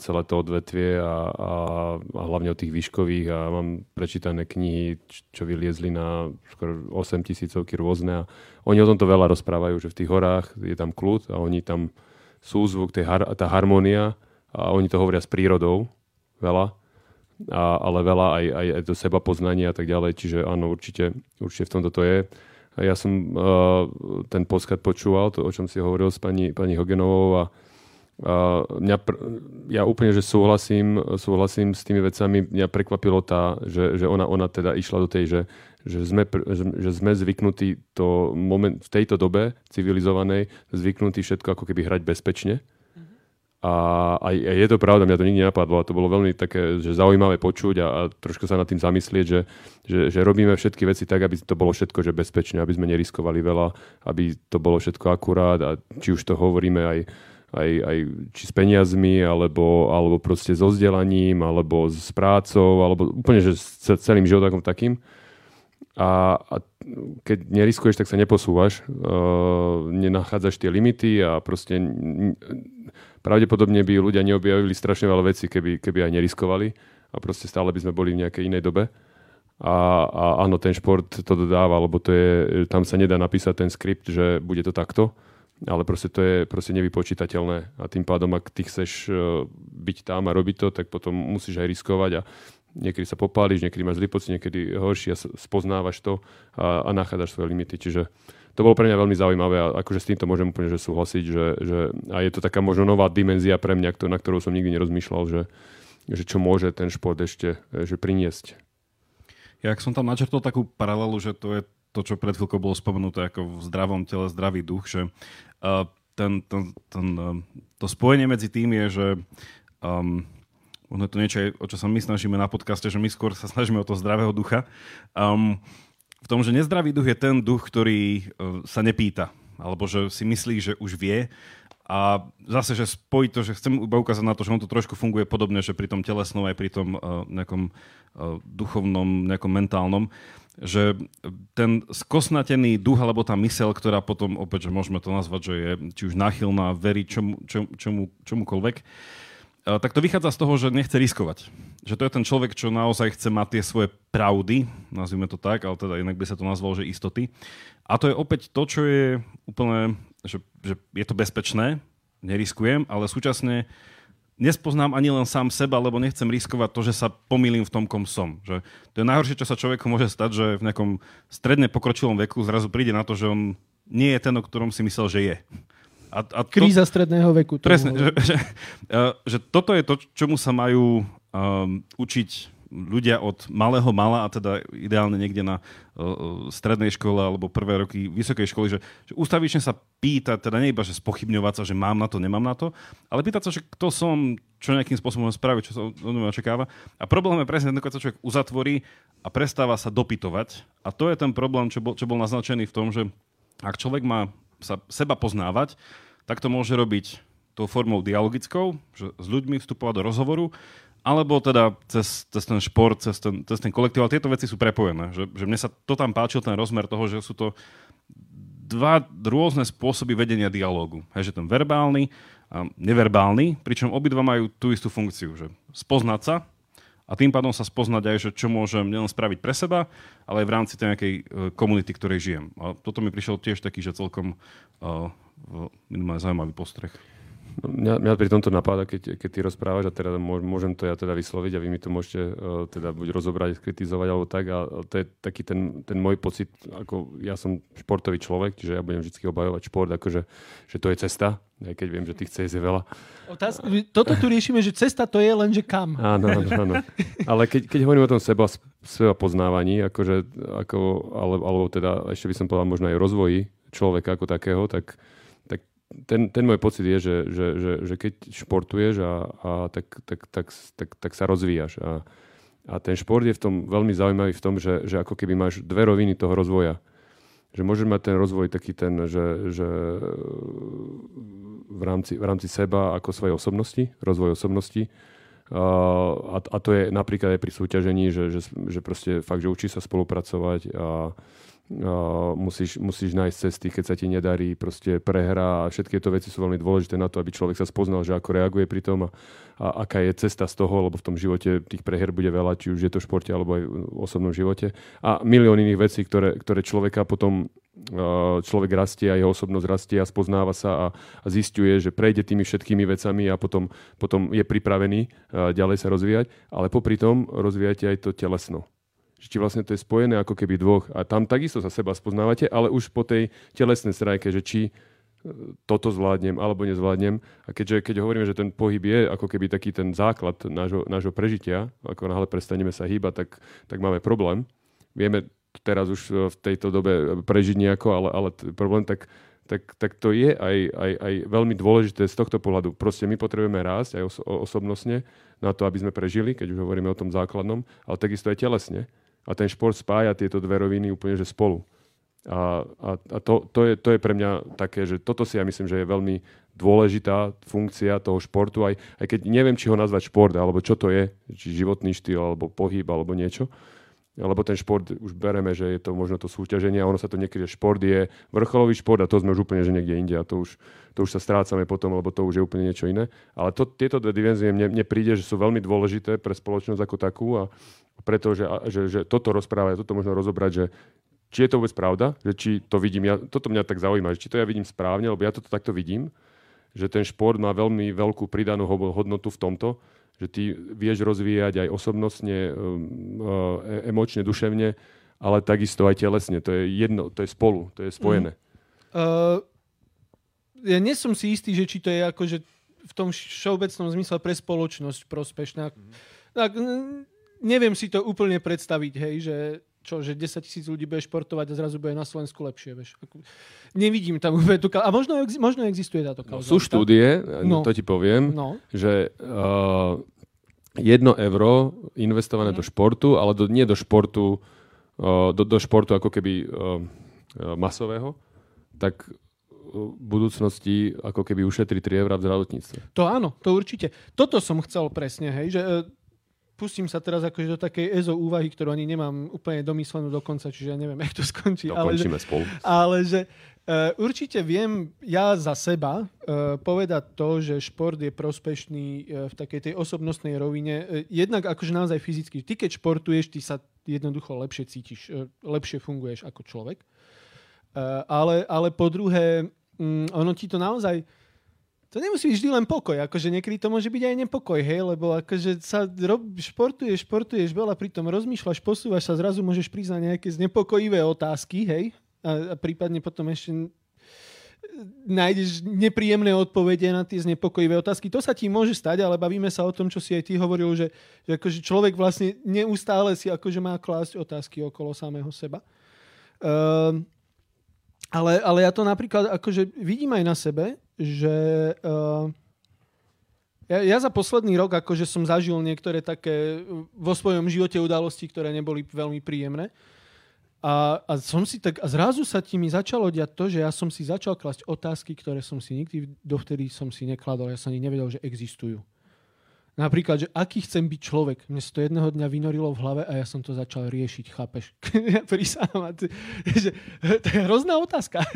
celé to odvetvie a, a, a hlavne o tých výškových a mám prečítané knihy, čo vyliezli na skoro 8 tisícovky rôzne a oni o tomto veľa rozprávajú, že v tých horách je tam kľud a oni tam súzvuk, tá harmónia a oni to hovoria s prírodou veľa, a, ale veľa aj, aj, aj do seba poznania a tak ďalej, čiže áno, určite, určite v tomto to je. A ja som uh, ten poskat počúval, to, o čom si hovoril s pani, pani Hogenovou a uh, mňa pr- ja úplne, že súhlasím, súhlasím s tými vecami. Mňa prekvapilo tá, že, že ona, ona teda išla do tej, že, že, sme, že sme zvyknutí to moment, v tejto dobe civilizovanej zvyknutí všetko ako keby hrať bezpečne a, a je to pravda, mňa to nikdy nenapadlo a to bolo veľmi také že zaujímavé počuť a, a trošku sa nad tým zamyslieť, že, že, že robíme všetky veci tak, aby to bolo všetko že bezpečné, aby sme neriskovali veľa, aby to bolo všetko akurát a či už to hovoríme aj, aj, aj či s peniazmi, alebo, alebo proste so vzdelaním, alebo s prácou, alebo úplne že s celým životom takým. A, a keď neriskuješ, tak sa neposúvaš, uh, nenachádzaš tie limity a proste pravdepodobne by ľudia neobjavili strašne veľa vecí, keby, keby aj neriskovali a proste stále by sme boli v nejakej inej dobe. A, a áno, ten šport to dodáva, lebo to je, tam sa nedá napísať ten skript, že bude to takto, ale proste to je proste nevypočítateľné a tým pádom, ak ty chceš e, byť tam a robiť to, tak potom musíš aj riskovať a niekedy sa popáliš, niekedy máš zlý pocit, niekedy horší a spoznávaš to a, a nachádzaš svoje limity. Čiže to bolo pre mňa veľmi zaujímavé a akože s týmto môžem úplne že súhlasiť, že, že a je to taká možno nová dimenzia pre mňa, na ktorú som nikdy nerozmýšľal, že, že čo môže ten šport ešte že priniesť. Ja ak som tam načrtol takú paralelu, že to je to, čo pred chvíľkou bolo spomenuté ako v zdravom tele zdravý duch, že uh, ten, ten, ten, uh, to spojenie medzi tým je, že um, ono je to niečo, o čo sa my snažíme na podcaste, že my skôr sa snažíme o to zdravého ducha. Um, v tom, že nezdravý duch je ten duch, ktorý e, sa nepýta, alebo že si myslí, že už vie. A zase, že spojiť to, že chcem iba ukázať na to, že on to trošku funguje podobne, že pri tom telesnom aj pri tom uh, nejakom uh, duchovnom, nejakom mentálnom, že ten skosnatený duch alebo tá mysel, ktorá potom, opäť, že môžeme to nazvať, že je či už náchylná, verí čomu, čomu, čomu, čomukoľvek, tak to vychádza z toho, že nechce riskovať. Že to je ten človek, čo naozaj chce mať tie svoje pravdy, nazvime to tak, ale teda inak by sa to nazvalo, že istoty. A to je opäť to, čo je úplne, že, že je to bezpečné, neriskujem, ale súčasne nespoznám ani len sám seba, lebo nechcem riskovať to, že sa pomýlim v tom, kom som. Že to je najhoršie, čo sa človeku môže stať, že v nejakom stredne pokročilom veku zrazu príde na to, že on nie je ten, o ktorom si myslel, že je. A, a to, Kríza stredného veku. Presne, že, že, že toto je to, čomu sa majú um, učiť ľudia od malého mala a teda ideálne niekde na uh, strednej škole alebo prvé roky vysokej školy, že, že ústavične sa pýta, teda nie iba, že spochybňovať sa, že mám na to, nemám na to, ale pýtať sa, že kto som, čo nejakým spôsobom spraviť, čo sa od mňa očakáva. A problém je presne, keď sa človek uzatvorí a prestáva sa dopytovať. A to je ten problém, čo bol, čo bol naznačený v tom, že ak človek má sa seba poznávať, tak to môže robiť tou formou dialogickou, že s ľuďmi vstupovať do rozhovoru, alebo teda cez, cez ten šport, cez ten, cez ten kolektív. Ale tieto veci sú prepojené. Že, že mne sa to tam páčil, ten rozmer toho, že sú to dva rôzne spôsoby vedenia dialógu. Hej, že ten verbálny a neverbálny, pričom obidva majú tú istú funkciu, že spoznať sa a tým pádom sa spoznať aj, že čo môžem nielen spraviť pre seba, ale aj v rámci tej nejakej e, komunity, ktorej žijem. A toto mi prišiel tiež taký, že celkom uh, minimálne zaujímavý postreh. Mňa, mňa pri tomto napáda, keď, keď ty rozprávaš a teda môžem to ja teda vysloviť a vy mi to môžete uh, teda buď rozobrať, kritizovať alebo tak a to je taký ten, ten môj pocit, ako ja som športový človek, čiže ja budem vždy obhajovať šport, akože že to je cesta, aj keď viem, že tých cest je veľa. Otázka, toto tu riešime, že cesta to je len, že kam. Áno, áno, áno. Ale keď, keď hovorím o tom seba, seba poznávaní, akože, ako, ale, alebo teda ešte by som povedal možno aj rozvoji človeka ako takého, tak ten, ten môj pocit je, že, že, že, že keď športuješ, a, a tak, tak, tak, tak, tak sa rozvíjaš. A, a ten šport je v tom veľmi zaujímavý v tom, že, že ako keby máš dve roviny toho rozvoja. Že môžeš mať ten rozvoj taký ten, že, že v, rámci, v rámci seba ako svojej osobnosti, rozvoj osobnosti. A, a to je napríklad aj pri súťažení, že, že, že proste fakt, že učí sa spolupracovať a musíš, musíš nájsť cesty, keď sa ti nedarí, proste prehra a všetky tieto veci sú veľmi dôležité na to, aby človek sa spoznal, že ako reaguje pri tom a, a aká je cesta z toho, lebo v tom živote tých preher bude veľa, či už je to v športe alebo aj v osobnom živote. A milión iných vecí, ktoré, ktoré človeka potom človek rastie a jeho osobnosť rastie a spoznáva sa a, a zistuje, že prejde tými všetkými vecami a potom, potom je pripravený ďalej sa rozvíjať, ale popri tom rozvíjate aj to telesno že či vlastne to je spojené ako keby dvoch. A tam takisto sa seba spoznávate, ale už po tej telesnej strajke, že či e, toto zvládnem alebo nezvládnem. A keďže, keď hovoríme, že ten pohyb je ako keby taký ten základ nášho, nášho prežitia, ako náhle prestaneme sa hýbať, tak, tak máme problém. Vieme teraz už v tejto dobe prežiť nejako, ale, ale problém tak, tak, tak to je aj, aj, aj veľmi dôležité z tohto pohľadu. Proste my potrebujeme rásť aj os- osobnostne na to, aby sme prežili, keď už hovoríme o tom základnom, ale takisto aj telesne a ten šport spája tieto dve roviny úplne že spolu. A, a, a to, to, je, to je pre mňa také, že toto si ja myslím, že je veľmi dôležitá funkcia toho športu, aj, aj keď neviem, či ho nazvať šport, alebo čo to je, či životný štýl, alebo pohyb, alebo niečo. Lebo ten šport už bereme, že je to možno to súťaženie a ono sa to niekedy, že šport je vrcholový šport a to sme už úplne že niekde inde a to už, to už sa strácame potom, lebo to už je úplne niečo iné. Ale to, tieto dve dimenzie mne, mne príde, že sú veľmi dôležité pre spoločnosť ako takú a, pretože že, že toto rozprávať, toto možno rozobrať, že či je to vôbec pravda, že či to vidím, ja, toto mňa tak zaujíma, že či to ja vidím správne, lebo ja toto takto vidím, že ten šport má veľmi veľkú pridanú hodnotu v tomto, že ty vieš rozvíjať aj osobnostne, um, uh, e, emočne, duševne, ale takisto aj telesne. To je jedno, to je spolu, to je spojené. Mm. Uh, ja nie som si istý, že či to je akože v tom všeobecnom zmysle pre spoločnosť prospešná. Mm. Tak, neviem si to úplne predstaviť, hej, že čo, že 10 tisíc ľudí bude športovať a zrazu bude na Slovensku lepšie, vieš. Nevidím tam úplne tú A možno, možno existuje táto kauza. No, sú štúdie, no. to ti poviem, no. že uh, jedno euro investované mm. do športu, ale do, nie do športu, uh, do, do športu ako keby uh, masového, tak v budúcnosti ako keby ušetri 3 eurá v zdravotníctve. To áno, to určite. Toto som chcel presne, hej, že pustím sa teraz akože do takej EZO úvahy, ktorú ani nemám úplne domyslenú do konca, čiže ja neviem, jak to skončí. ale že, spolu. Ale že uh, určite viem ja za seba uh, povedať to, že šport je prospešný uh, v takej tej osobnostnej rovine. Uh, jednak akože naozaj fyzicky. Ty keď športuješ, ty sa jednoducho lepšie cítiš, uh, lepšie funguješ ako človek. Uh, ale, ale po druhé, um, ono ti to naozaj to nemusí byť vždy len pokoj, akože niekedy to môže byť aj nepokoj, hej, lebo akože sa rob, športuješ, športuješ veľa, pritom rozmýšľaš, posúvaš sa, zrazu môžeš prísť na nejaké znepokojivé otázky, hej, a, a prípadne potom ešte nájdeš nepríjemné odpovede na tie znepokojivé otázky. To sa ti môže stať, ale bavíme sa o tom, čo si aj ty hovoril, že, že akože človek vlastne neustále si akože má klásť otázky okolo samého seba. Uh, ale, ale ja to napríklad akože vidím aj na sebe, že uh, ja, ja za posledný rok akože som zažil niektoré také vo svojom živote udalosti, ktoré neboli veľmi príjemné. A, a som si tak, a zrazu sa ti mi začalo diať to, že ja som si začal klasť otázky, ktoré som si nikdy dovtedy som si nekladol. Ja som ani nevedel, že existujú. Napríklad, že aký chcem byť človek. Mne sa to jedného dňa vynorilo v hlave a ja som to začal riešiť, chápeš? Prísahám. to je hrozná otázka.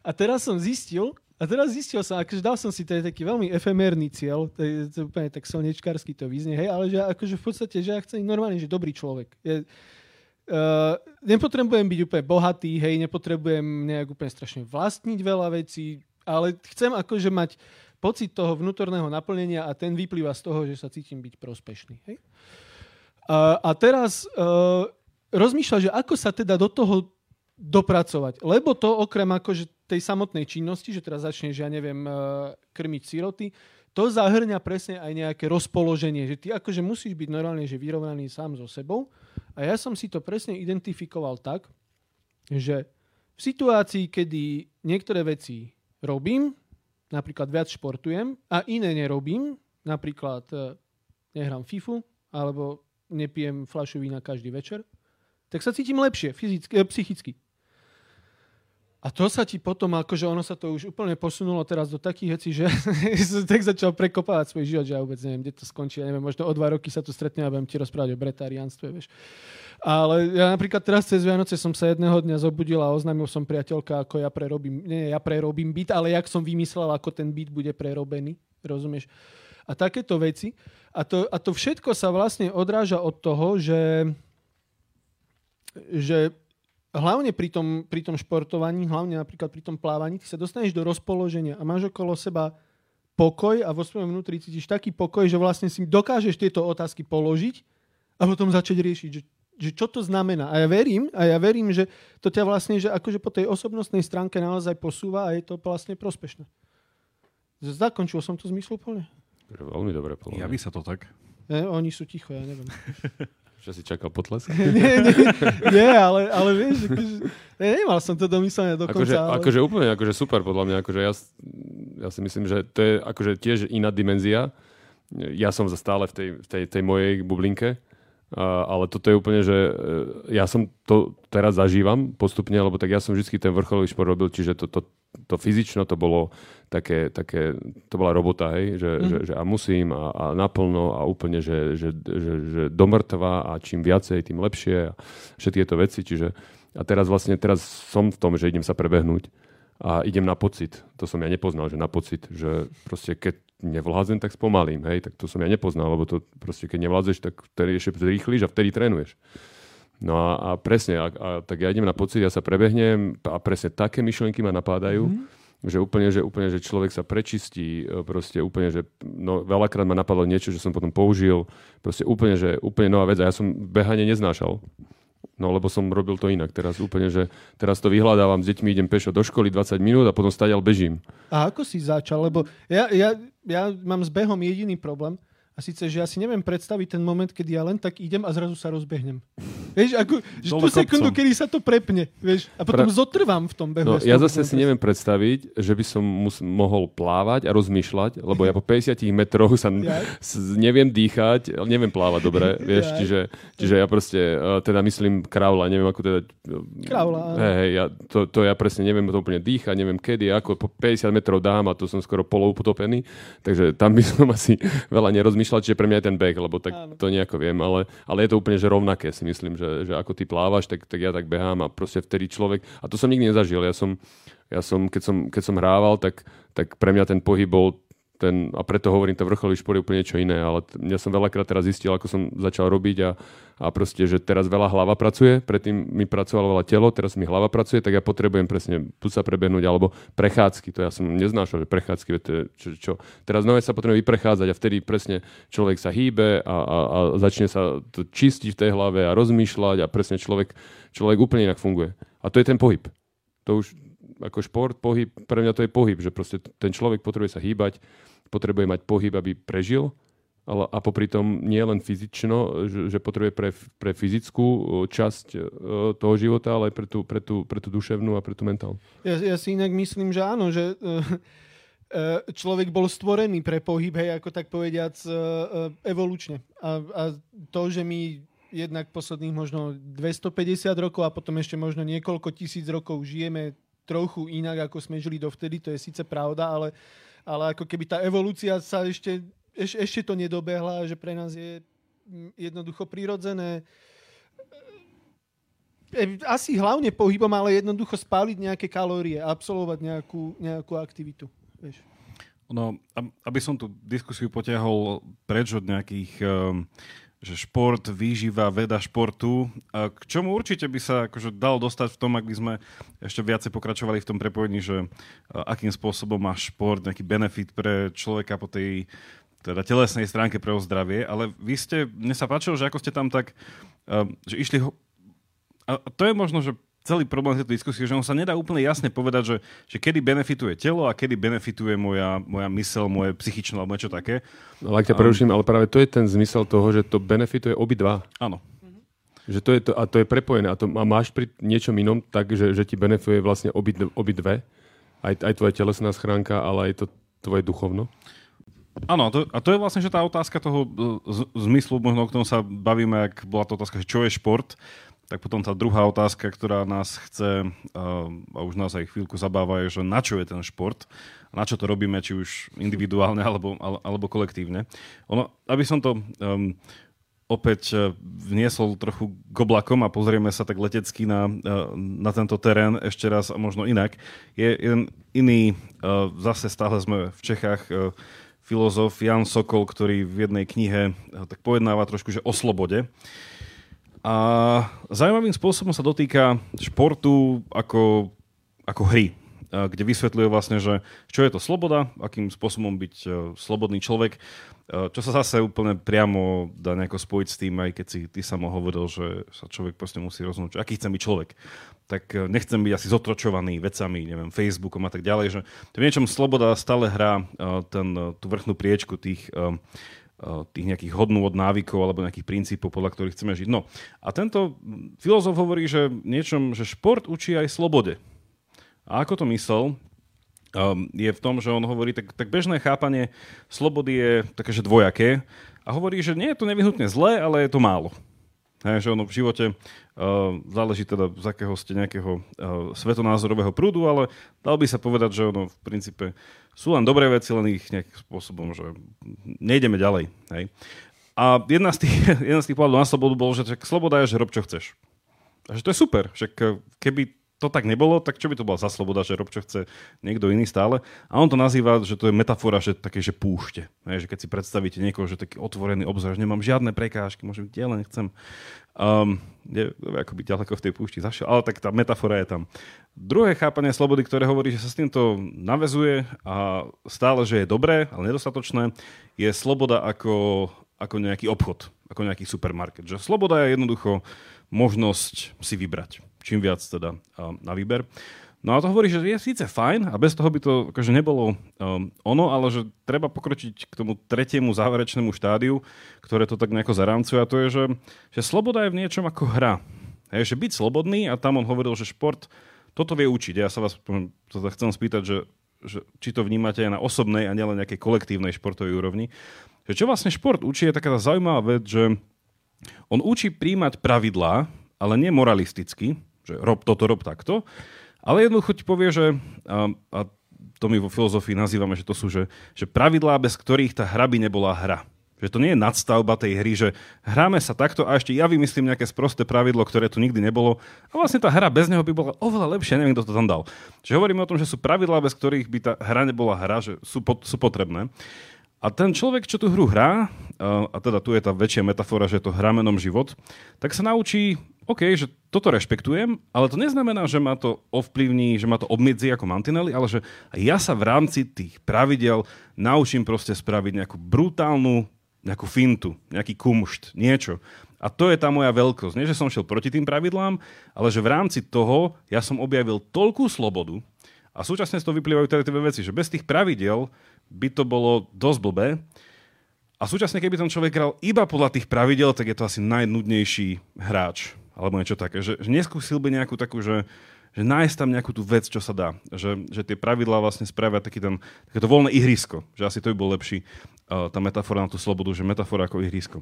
A teraz som zistil, a teraz zistil som, akože dal som si, to je taký veľmi efemérny cieľ, to je, to je úplne tak slnečkársky to vyznie, hej, ale že akože v podstate, že ja chcem normálne, že dobrý človek. Je, uh, nepotrebujem byť úplne bohatý, hej, nepotrebujem nejak úplne strašne vlastniť veľa vecí, ale chcem akože mať pocit toho vnútorného naplnenia a ten vyplýva z toho, že sa cítim byť prospešný. Hej? Uh, a teraz uh, rozmýšľa, že ako sa teda do toho dopracovať. Lebo to okrem akože tej samotnej činnosti, že teraz začneš, ja neviem, eh, krmiť siroty, to zahrňa presne aj nejaké rozpoloženie, že ty akože musíš byť normálne že vyrovnaný sám so sebou. A ja som si to presne identifikoval tak, že v situácii, kedy niektoré veci robím, napríklad viac športujem a iné nerobím, napríklad eh, nehrám FIFU alebo nepijem fľašu vína každý večer, tak sa cítim lepšie fyzicky, eh, psychicky. A to sa ti potom, akože ono sa to už úplne posunulo teraz do takých vecí, že som tak začal prekopávať svoj život, že ja vôbec neviem, kde to skončí. Ja neviem, možno o dva roky sa tu stretne a budem ti rozprávať o bretariánstve, vieš. Ale ja napríklad teraz cez Vianoce som sa jedného dňa zobudil a oznámil som priateľka, ako ja prerobím, nie ja prerobím byt, ale jak som vymyslel, ako ten byt bude prerobený, rozumieš? A takéto veci. A to, a to všetko sa vlastne odráža od toho, že, že hlavne pri tom, pri tom športovaní, hlavne napríklad pri tom plávaní, ty sa dostaneš do rozpoloženia a máš okolo seba pokoj a vo svojom vnútri cítiš taký pokoj, že vlastne si dokážeš tieto otázky položiť a potom začať riešiť, že, že čo to znamená. A ja verím, a ja verím, že to ťa vlastne, že akože po tej osobnostnej stránke naozaj posúva a je to vlastne prospešné. Zakončil som to zmysluplne? Veľmi dobre. Ja by sa to tak. Ne, oni sú ticho, ja neviem. Že si čakal potlesk? nie, nie, nie, ale, ale vieš, akože, nemal som to domyslené dokonca. Akože, ale... akože úplne akože super podľa mňa. Akože ja, ja si myslím, že to je akože tiež iná dimenzia. Ja som stále v tej, v tej, tej mojej bublinke, a, ale toto je úplne, že e, ja som to teraz zažívam postupne, lebo tak ja som vždy ten vrcholový šport robil, čiže to, to, to fyzično to bolo také, také, to bola robota, hej, že, mm. že, že a musím a, a naplno a úplne, že, že, že, že do mŕtva a čím viacej, tým lepšie a všetky tieto veci, čiže a teraz vlastne, teraz som v tom, že idem sa prebehnúť a idem na pocit. To som ja nepoznal, že na pocit, že proste keď nevládzem, tak spomalím, hej, tak to som ja nepoznal, lebo to proste keď nevládzeš, tak vtedy ešte rýchlíš a vtedy trénuješ. No a, a presne, a, a, tak ja idem na pocit, ja sa prebehnem a presne také myšlienky ma napádajú, mm že úplne, že úplne, že človek sa prečistí, e, proste úplne, že no, veľakrát ma napadlo niečo, že som potom použil, proste úplne, že úplne nová vec a ja som behanie neznášal. No lebo som robil to inak. Teraz úplne, že teraz to vyhľadávam, s deťmi idem pešo do školy 20 minút a potom stadiaľ bežím. A ako si začal? Lebo ja, ja, ja mám s behom jediný problém, a síce, že ja si neviem predstaviť ten moment, kedy ja len tak idem a zrazu sa rozbehnem. Vieš, ako, že tú sekundu, kedy sa to prepne, vieš, a potom pra... zotrvám v tom behu. No, ja zase si neviem predstaviť, že by som mus- mohol plávať a rozmýšľať, lebo ja po 50 metroch sa ja? neviem dýchať, neviem plávať dobre, vieš, ja? čiže, čiže ja proste, e, teda myslím kraula, neviem ako teda... Kraula. Hej, hej, ja, to, to ja presne neviem to úplne dýchať, neviem kedy, ako po 50 metrov dám a to som skoro polou potopený, takže tam by som asi veľa nerozmýšľal rozmýšľať, že pre mňa je ten beh, lebo tak Áno. to nejako viem, ale, ale je to úplne že rovnaké si myslím, že, že ako ty plávaš, tak, tak ja tak behám a proste vtedy človek, a to som nikdy nezažil, ja som, ja som, keď, som, keď som hrával, tak, tak pre mňa ten pohyb bol ten, a preto hovorím, ten vrcholový šport je úplne niečo iné, ale ja som veľakrát teraz zistil, ako som začal robiť a, a proste, že teraz veľa hlava pracuje, predtým mi pracovalo veľa telo, teraz mi hlava pracuje, tak ja potrebujem presne tu sa prebehnúť, alebo prechádzky, to ja som neznášal, že prechádzky, to je, čo, čo. Teraz nové sa potrebuje vyprechádzať a vtedy presne človek sa hýbe a, a, a začne sa to čistiť v tej hlave a rozmýšľať a presne človek, človek úplne inak funguje. A to je ten pohyb. To už, ako šport, pohyb, pre mňa to je pohyb, že proste ten človek potrebuje sa hýbať, potrebuje mať pohyb, aby prežil, ale, a popri tom nie len fyzično, že, že potrebuje pre, pre fyzickú časť uh, toho života, ale aj pre tú, pre, tú, pre tú duševnú a pre tú mentálnu. Ja, ja si inak myslím, že áno, že uh, človek bol stvorený pre pohyb, hej, ako tak povediac, evolučne. A, a to, že my jednak posledných možno 250 rokov a potom ešte možno niekoľko tisíc rokov žijeme trochu inak, ako sme žili dovtedy, to je síce pravda, ale ale ako keby tá evolúcia sa ešte, eš, ešte to nedobehla, že pre nás je mm, jednoducho prirodzené e, asi hlavne pohybom, ale jednoducho spáliť nejaké kalórie, absolvovať nejakú, nejakú aktivitu. Vieš. No, aby som tú diskusiu potiahol preč od nejakých um, že šport, výživa, veda športu. K čomu určite by sa akože dal dostať v tom, ak by sme ešte viacej pokračovali v tom prepojení, že akým spôsobom má šport nejaký benefit pre človeka po tej teda telesnej stránke pre zdravie, ale vy ste, mne sa páčilo, že ako ste tam tak, že išli a to je možno, že celý problém tejto diskusie, že on sa nedá úplne jasne povedať, že, že kedy benefituje telo a kedy benefituje moja, moja mysel, moje psychično alebo niečo také. No, ak ťa preruším, ale práve to je ten zmysel toho, že to benefituje obidva. Áno. Že to je to, a to je prepojené. A, to, a máš pri niečom inom tak, že, že ti benefituje vlastne obidve, obidve. Aj, aj tvoja telesná schránka, ale aj to tvoje duchovno. Áno, to, a to je vlastne že tá otázka toho z, zmyslu, možno o ktorom sa bavíme, ak bola to otázka, že čo je šport, tak potom tá druhá otázka, ktorá nás chce a už nás aj chvíľku zabáva, je, že na čo je ten šport na čo to robíme, či už individuálne alebo, alebo kolektívne. Ono, aby som to um, opäť e, vniesol trochu k oblakom a pozrieme sa tak letecky na, e, na tento terén ešte raz a možno inak. Je jeden iný, zase stále sme v Čechách, filozof Jan Sokol, ktorý v jednej knihe tak pojednáva trošku že o slobode. A zaujímavým spôsobom sa dotýka športu ako, ako hry kde vysvetľuje vlastne, že čo je to sloboda, akým spôsobom byť slobodný človek Eh, čo sa zase úplne priamo dá nejako spojiť s tým, aj keď si ty samo hovoril, že sa človek proste musí rozhodnúť, aký chce byť človek. Tak eh, nechcem byť asi zotročovaný vecami, neviem, Facebookom a tak ďalej, že v niečom sloboda stále hrá ten, tú vrchnú priečku tých, tých nejakých hodnôt, návykov alebo nejakých princípov, podľa ktorých chceme žiť. No a tento filozof hovorí, že niečom, že šport učí aj slobode. A ako to myslel, um, je v tom, že on hovorí, tak, tak bežné chápanie slobody je také, že dvojaké a hovorí, že nie je to nevyhnutne zlé, ale je to málo. Hej, že ono v živote uh, záleží teda z akého ste nejakého uh, svetonázorového prúdu, ale dal by sa povedať, že ono v princípe sú len dobré veci, len ich nejakým spôsobom, že nejdeme ďalej. Hej. A jedna z tých, jedna z tých pohľadov na slobodu bol, že sloboda je, že rob čo chceš. A že to je super. Však keby to tak nebolo, tak čo by to bola za sloboda, že rob čo chce niekto iný stále. A on to nazýva, že to je metafora, že také, že púšte. že keď si predstavíte niekoho, že taký otvorený obzor, že nemám žiadne prekážky, môžem kde len chcem. Um, je, ako byť ďaleko v tej púšti zašiel, ale tak tá metafora je tam. Druhé chápanie slobody, ktoré hovorí, že sa s týmto navezuje a stále, že je dobré, ale nedostatočné, je sloboda ako, ako nejaký obchod, ako nejaký supermarket. Že sloboda je jednoducho možnosť si vybrať čím viac teda na výber. No a to hovorí, že je síce fajn a bez toho by to akože nebolo um, ono, ale že treba pokročiť k tomu tretiemu záverečnému štádiu, ktoré to tak nejako zarámcuje a to je, že, že sloboda je v niečom ako hra. Hej, že byť slobodný a tam on hovoril, že šport toto vie učiť. Ja sa vás teda chcem spýtať, že, že či to vnímate aj na osobnej a nielen nejakej kolektívnej športovej úrovni. Že čo vlastne šport učí je taká zaujímavá vec, že on učí príjmať pravidlá, ale nie moralisticky, že rob toto, rob takto. Ale jednoducho ti povie, že, a, a to my vo filozofii nazývame, že to sú že, že pravidlá, bez ktorých tá hra by nebola hra. Že to nie je nadstavba tej hry, že hráme sa takto a ešte ja vymyslím nejaké sprosté pravidlo, ktoré tu nikdy nebolo. A vlastne tá hra bez neho by bola oveľa lepšia, neviem, kto to tam dal. Čiže hovoríme o tom, že sú pravidlá, bez ktorých by tá hra nebola hra, že sú, pot, sú potrebné. A ten človek, čo tú hru hrá, a teda tu je tá väčšia metafora, že je to hramenom život, tak sa naučí, OK, že toto rešpektujem, ale to neznamená, že ma to ovplyvní, že ma to obmedzí ako mantinely, ale že ja sa v rámci tých pravidel naučím proste spraviť nejakú brutálnu nejakú fintu, nejaký kumšt, niečo. A to je tá moja veľkosť. Nie, že som šiel proti tým pravidlám, ale že v rámci toho ja som objavil toľkú slobodu a súčasne z toho vyplývajú teda tie veci, že bez tých pravidel by to bolo dosť blbé. A súčasne, keby ten človek hral iba podľa tých pravidel, tak je to asi najnudnejší hráč. Alebo niečo také. Že, že neskúsil by nejakú takú, že, že nájsť tam nejakú tú vec, čo sa dá. Že, že tie pravidlá vlastne spravia taký ten, takéto voľné ihrisko. Že asi to by bol lepší uh, tá metafora na tú slobodu, že metafora ako ihrisko.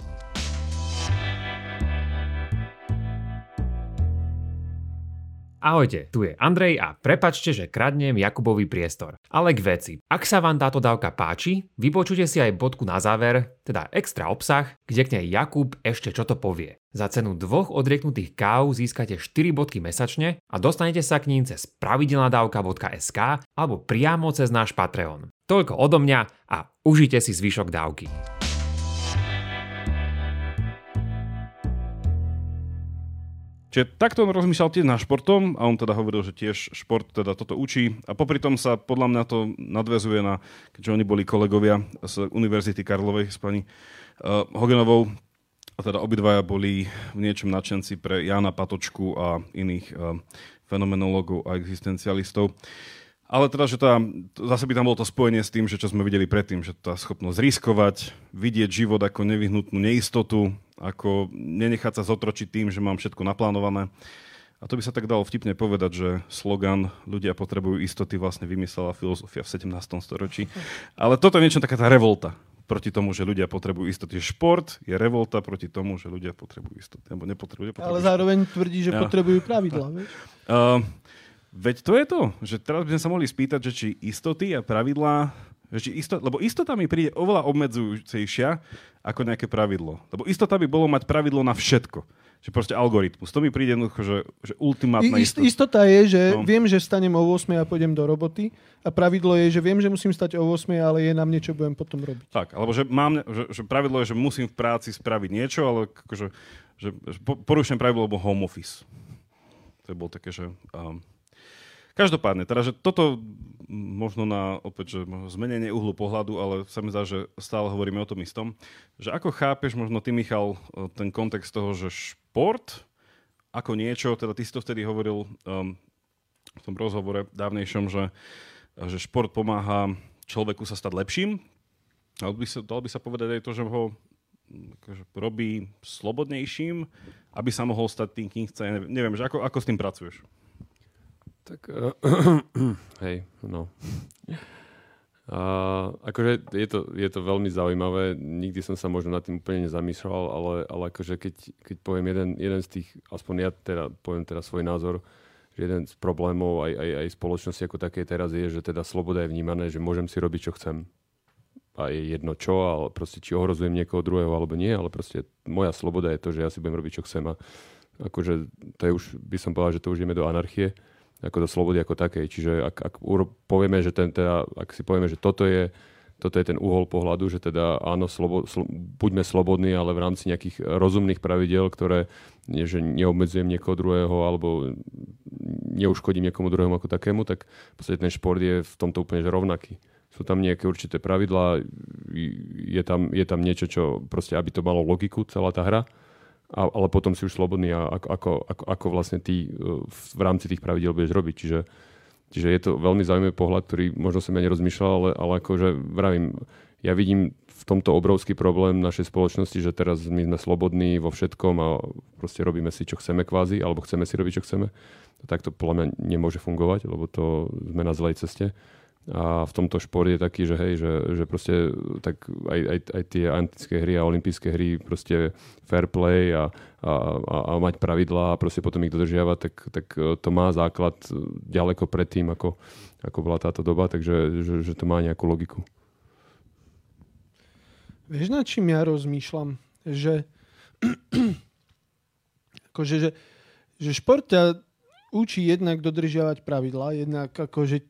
Ahojte, tu je Andrej a prepačte, že kradnem Jakubovi priestor. Ale k veci. Ak sa vám táto dávka páči, vypočujte si aj bodku na záver, teda extra obsah, kde k nej Jakub ešte čo to povie. Za cenu dvoch odrieknutých káv získate 4 bodky mesačne a dostanete sa k ním cez pravidelnadavka.sk alebo priamo cez náš Patreon. Toľko odo mňa a užite si zvyšok dávky. Čiže takto on rozmýšľal tiež na športom a on teda hovoril, že tiež šport teda toto učí a popri tom sa podľa mňa to nadvezuje na, keďže oni boli kolegovia z Univerzity Karlovej s pani uh, Hogenovou, a teda obidvaja boli v niečom nadšenci pre Jana Patočku a iných uh, fenomenológov a existencialistov. Ale teda, že tá, zase by tam bolo to spojenie s tým, že čo sme videli predtým, že tá schopnosť riskovať, vidieť život ako nevyhnutnú neistotu, ako nenechať sa zotročiť tým, že mám všetko naplánované. A to by sa tak dalo vtipne povedať, že slogan ľudia potrebujú istoty vlastne vymyslela filozofia v 17. storočí. Ale toto je niečo taká tá revolta proti tomu, že ľudia potrebujú istoty. Šport je revolta proti tomu, že ľudia potrebujú istoty. Nebo nepotrebujú, nepotrebujú Ale zároveň tvrdí, že Ja. potrebujú pravidla. Uh, veď to je to, že teraz by sme sa mohli spýtať, že či istoty a pravidlá, že či istot, lebo istota mi príde oveľa obmedzujúcejšia ako nejaké pravidlo. Lebo istota by bolo mať pravidlo na všetko. Že proste algoritmus. To mi príde jednoducho, že, že ultimátna ist, istota. istota je, že No. viem, že vstanem o 8 a pôjdem do roboty a pravidlo je, že viem, že musím stať o 8, ale je na mne, čo budem potom robiť. Tak, alebo že, mám, že, že pravidlo je, že musím v práci spraviť niečo, ale akože, že, že po- porušujem pravidlo, lebo home office. To bolo také, že... Um, každopádne, teda, že toto možno na opäť, že zmenenie uhlu pohľadu, ale sa mi zdá, že stále hovoríme o tom istom. Že ako chápeš možno ty, Michal, e, ten kontext toho, že šport ako niečo, teda ty si to vtedy hovoril um, v tom rozhovore dávnejšom, že, že šport pomáha človeku sa stať lepším, Dalo by sa, dalo by sa povedať aj to, že ho akože, robí slobodnejším, aby sa mohol stať tým, kým chce. Neviem že ako, ako s tým pracuješ? Tak, uh, hej, no. A, akože je to, je to veľmi zaujímavé, nikdy som sa možno nad tým úplne nezamýšľal, ale, ale akože keď, keď poviem jeden, jeden z tých, aspoň ja teda poviem teda svoj názor, že jeden z problémov aj, aj, aj spoločnosti ako také teraz je, že teda sloboda je vnímané, že môžem si robiť, čo chcem. A je jedno čo, ale proste či ohrozujem niekoho druhého alebo nie, ale proste moja sloboda je to, že ja si budem robiť, čo chcem. A akože to je už, by som povedal, že to už ideme do anarchie ako do slobody ako takej. Čiže ak, ak povieme, že ten, teda, ak si povieme, že toto je, toto je ten uhol pohľadu, že teda áno, slobo, sl- buďme slobodní, ale v rámci nejakých rozumných pravidel, ktoré nie, že neobmedzujem niekoho druhého alebo neuškodím niekomu druhému ako takému, tak v podstate ten šport je v tomto úplne že rovnaký. Sú tam nejaké určité pravidlá, je tam, je tam niečo, čo proste, aby to malo logiku, celá tá hra a, ale potom si už slobodný a ako, ako, ako, ako vlastne ty v, v rámci tých pravidel budeš robiť. Čiže, čiže je to veľmi zaujímavý pohľad, ktorý možno som ja nerozmýšľal, ale, ale akože vravím, ja vidím v tomto obrovský problém našej spoločnosti, že teraz my sme slobodní vo všetkom a proste robíme si, čo chceme kvázi, alebo chceme si robiť, čo chceme. Tak to podľa mňa nemôže fungovať, lebo to sme na zlej ceste. A v tomto šport je taký, že hej, že, že proste tak aj, aj, aj tie antické hry a olympijské hry proste fair play a, a, a, a mať pravidlá a proste potom ich dodržiavať, tak, tak to má základ ďaleko predtým, ako, ako bola táto doba, takže že, že to má nejakú logiku. Vieš, nad čím ja rozmýšľam? Že, akože, že, že šport ťa učí jednak dodržiavať pravidlá, jednak akože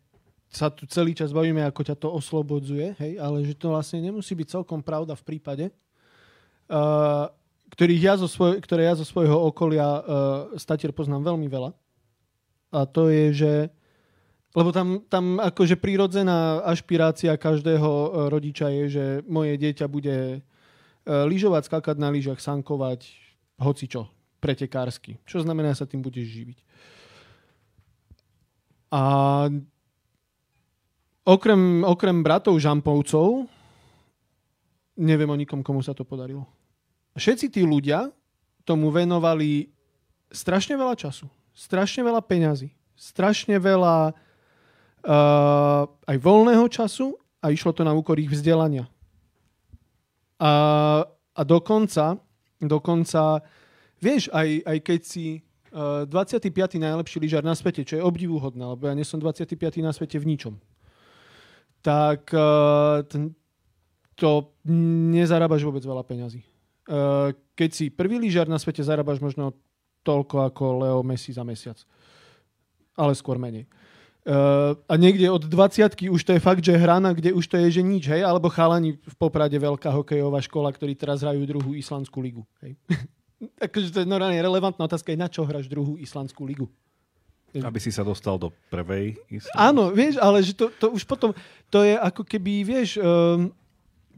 sa tu celý čas bavíme, ako ťa to oslobodzuje, hej, ale že to vlastne nemusí byť celkom pravda v prípade, uh, ja zo svoj, ktoré ja zo svojho okolia uh, statier poznám veľmi veľa. A to je, že lebo tam, tam akože prírodzená ašpirácia každého e, rodiča je, že moje dieťa bude lyžovať, skakať na lyžach, sankovať, hocičo, pretekársky. Čo znamená, sa tým budeš živiť. A okrem, okrem bratov Žampovcov neviem o nikom, komu sa to podarilo. Všetci tí ľudia tomu venovali strašne veľa času, strašne veľa peňazí, strašne veľa uh, aj voľného času a išlo to na úkor ich vzdelania. A, a dokonca, dokonca, vieš, aj, aj keď si uh, 25. najlepší lyžár na svete, čo je obdivuhodné, lebo ja nie som 25. na svete v ničom, tak ten, to nezarábaš vôbec veľa peňazí. Uh, keď si prvý lyžár na svete, zarábaš možno toľko ako Leo Messi za mesiac. Ale skôr menej. Uh, a niekde od 20 už to je fakt, že hrana, kde už to je, že nič, hej? Alebo chalani v Poprade veľká hokejová škola, ktorí teraz hrajú druhú islandskú ligu, hej? Takže to je normálne relevantná otázka, je na čo hráš druhú islandskú ligu. Aby si sa dostal do prvej. Isté. Áno, vieš, ale že to, to už potom, to je ako keby, vieš, um,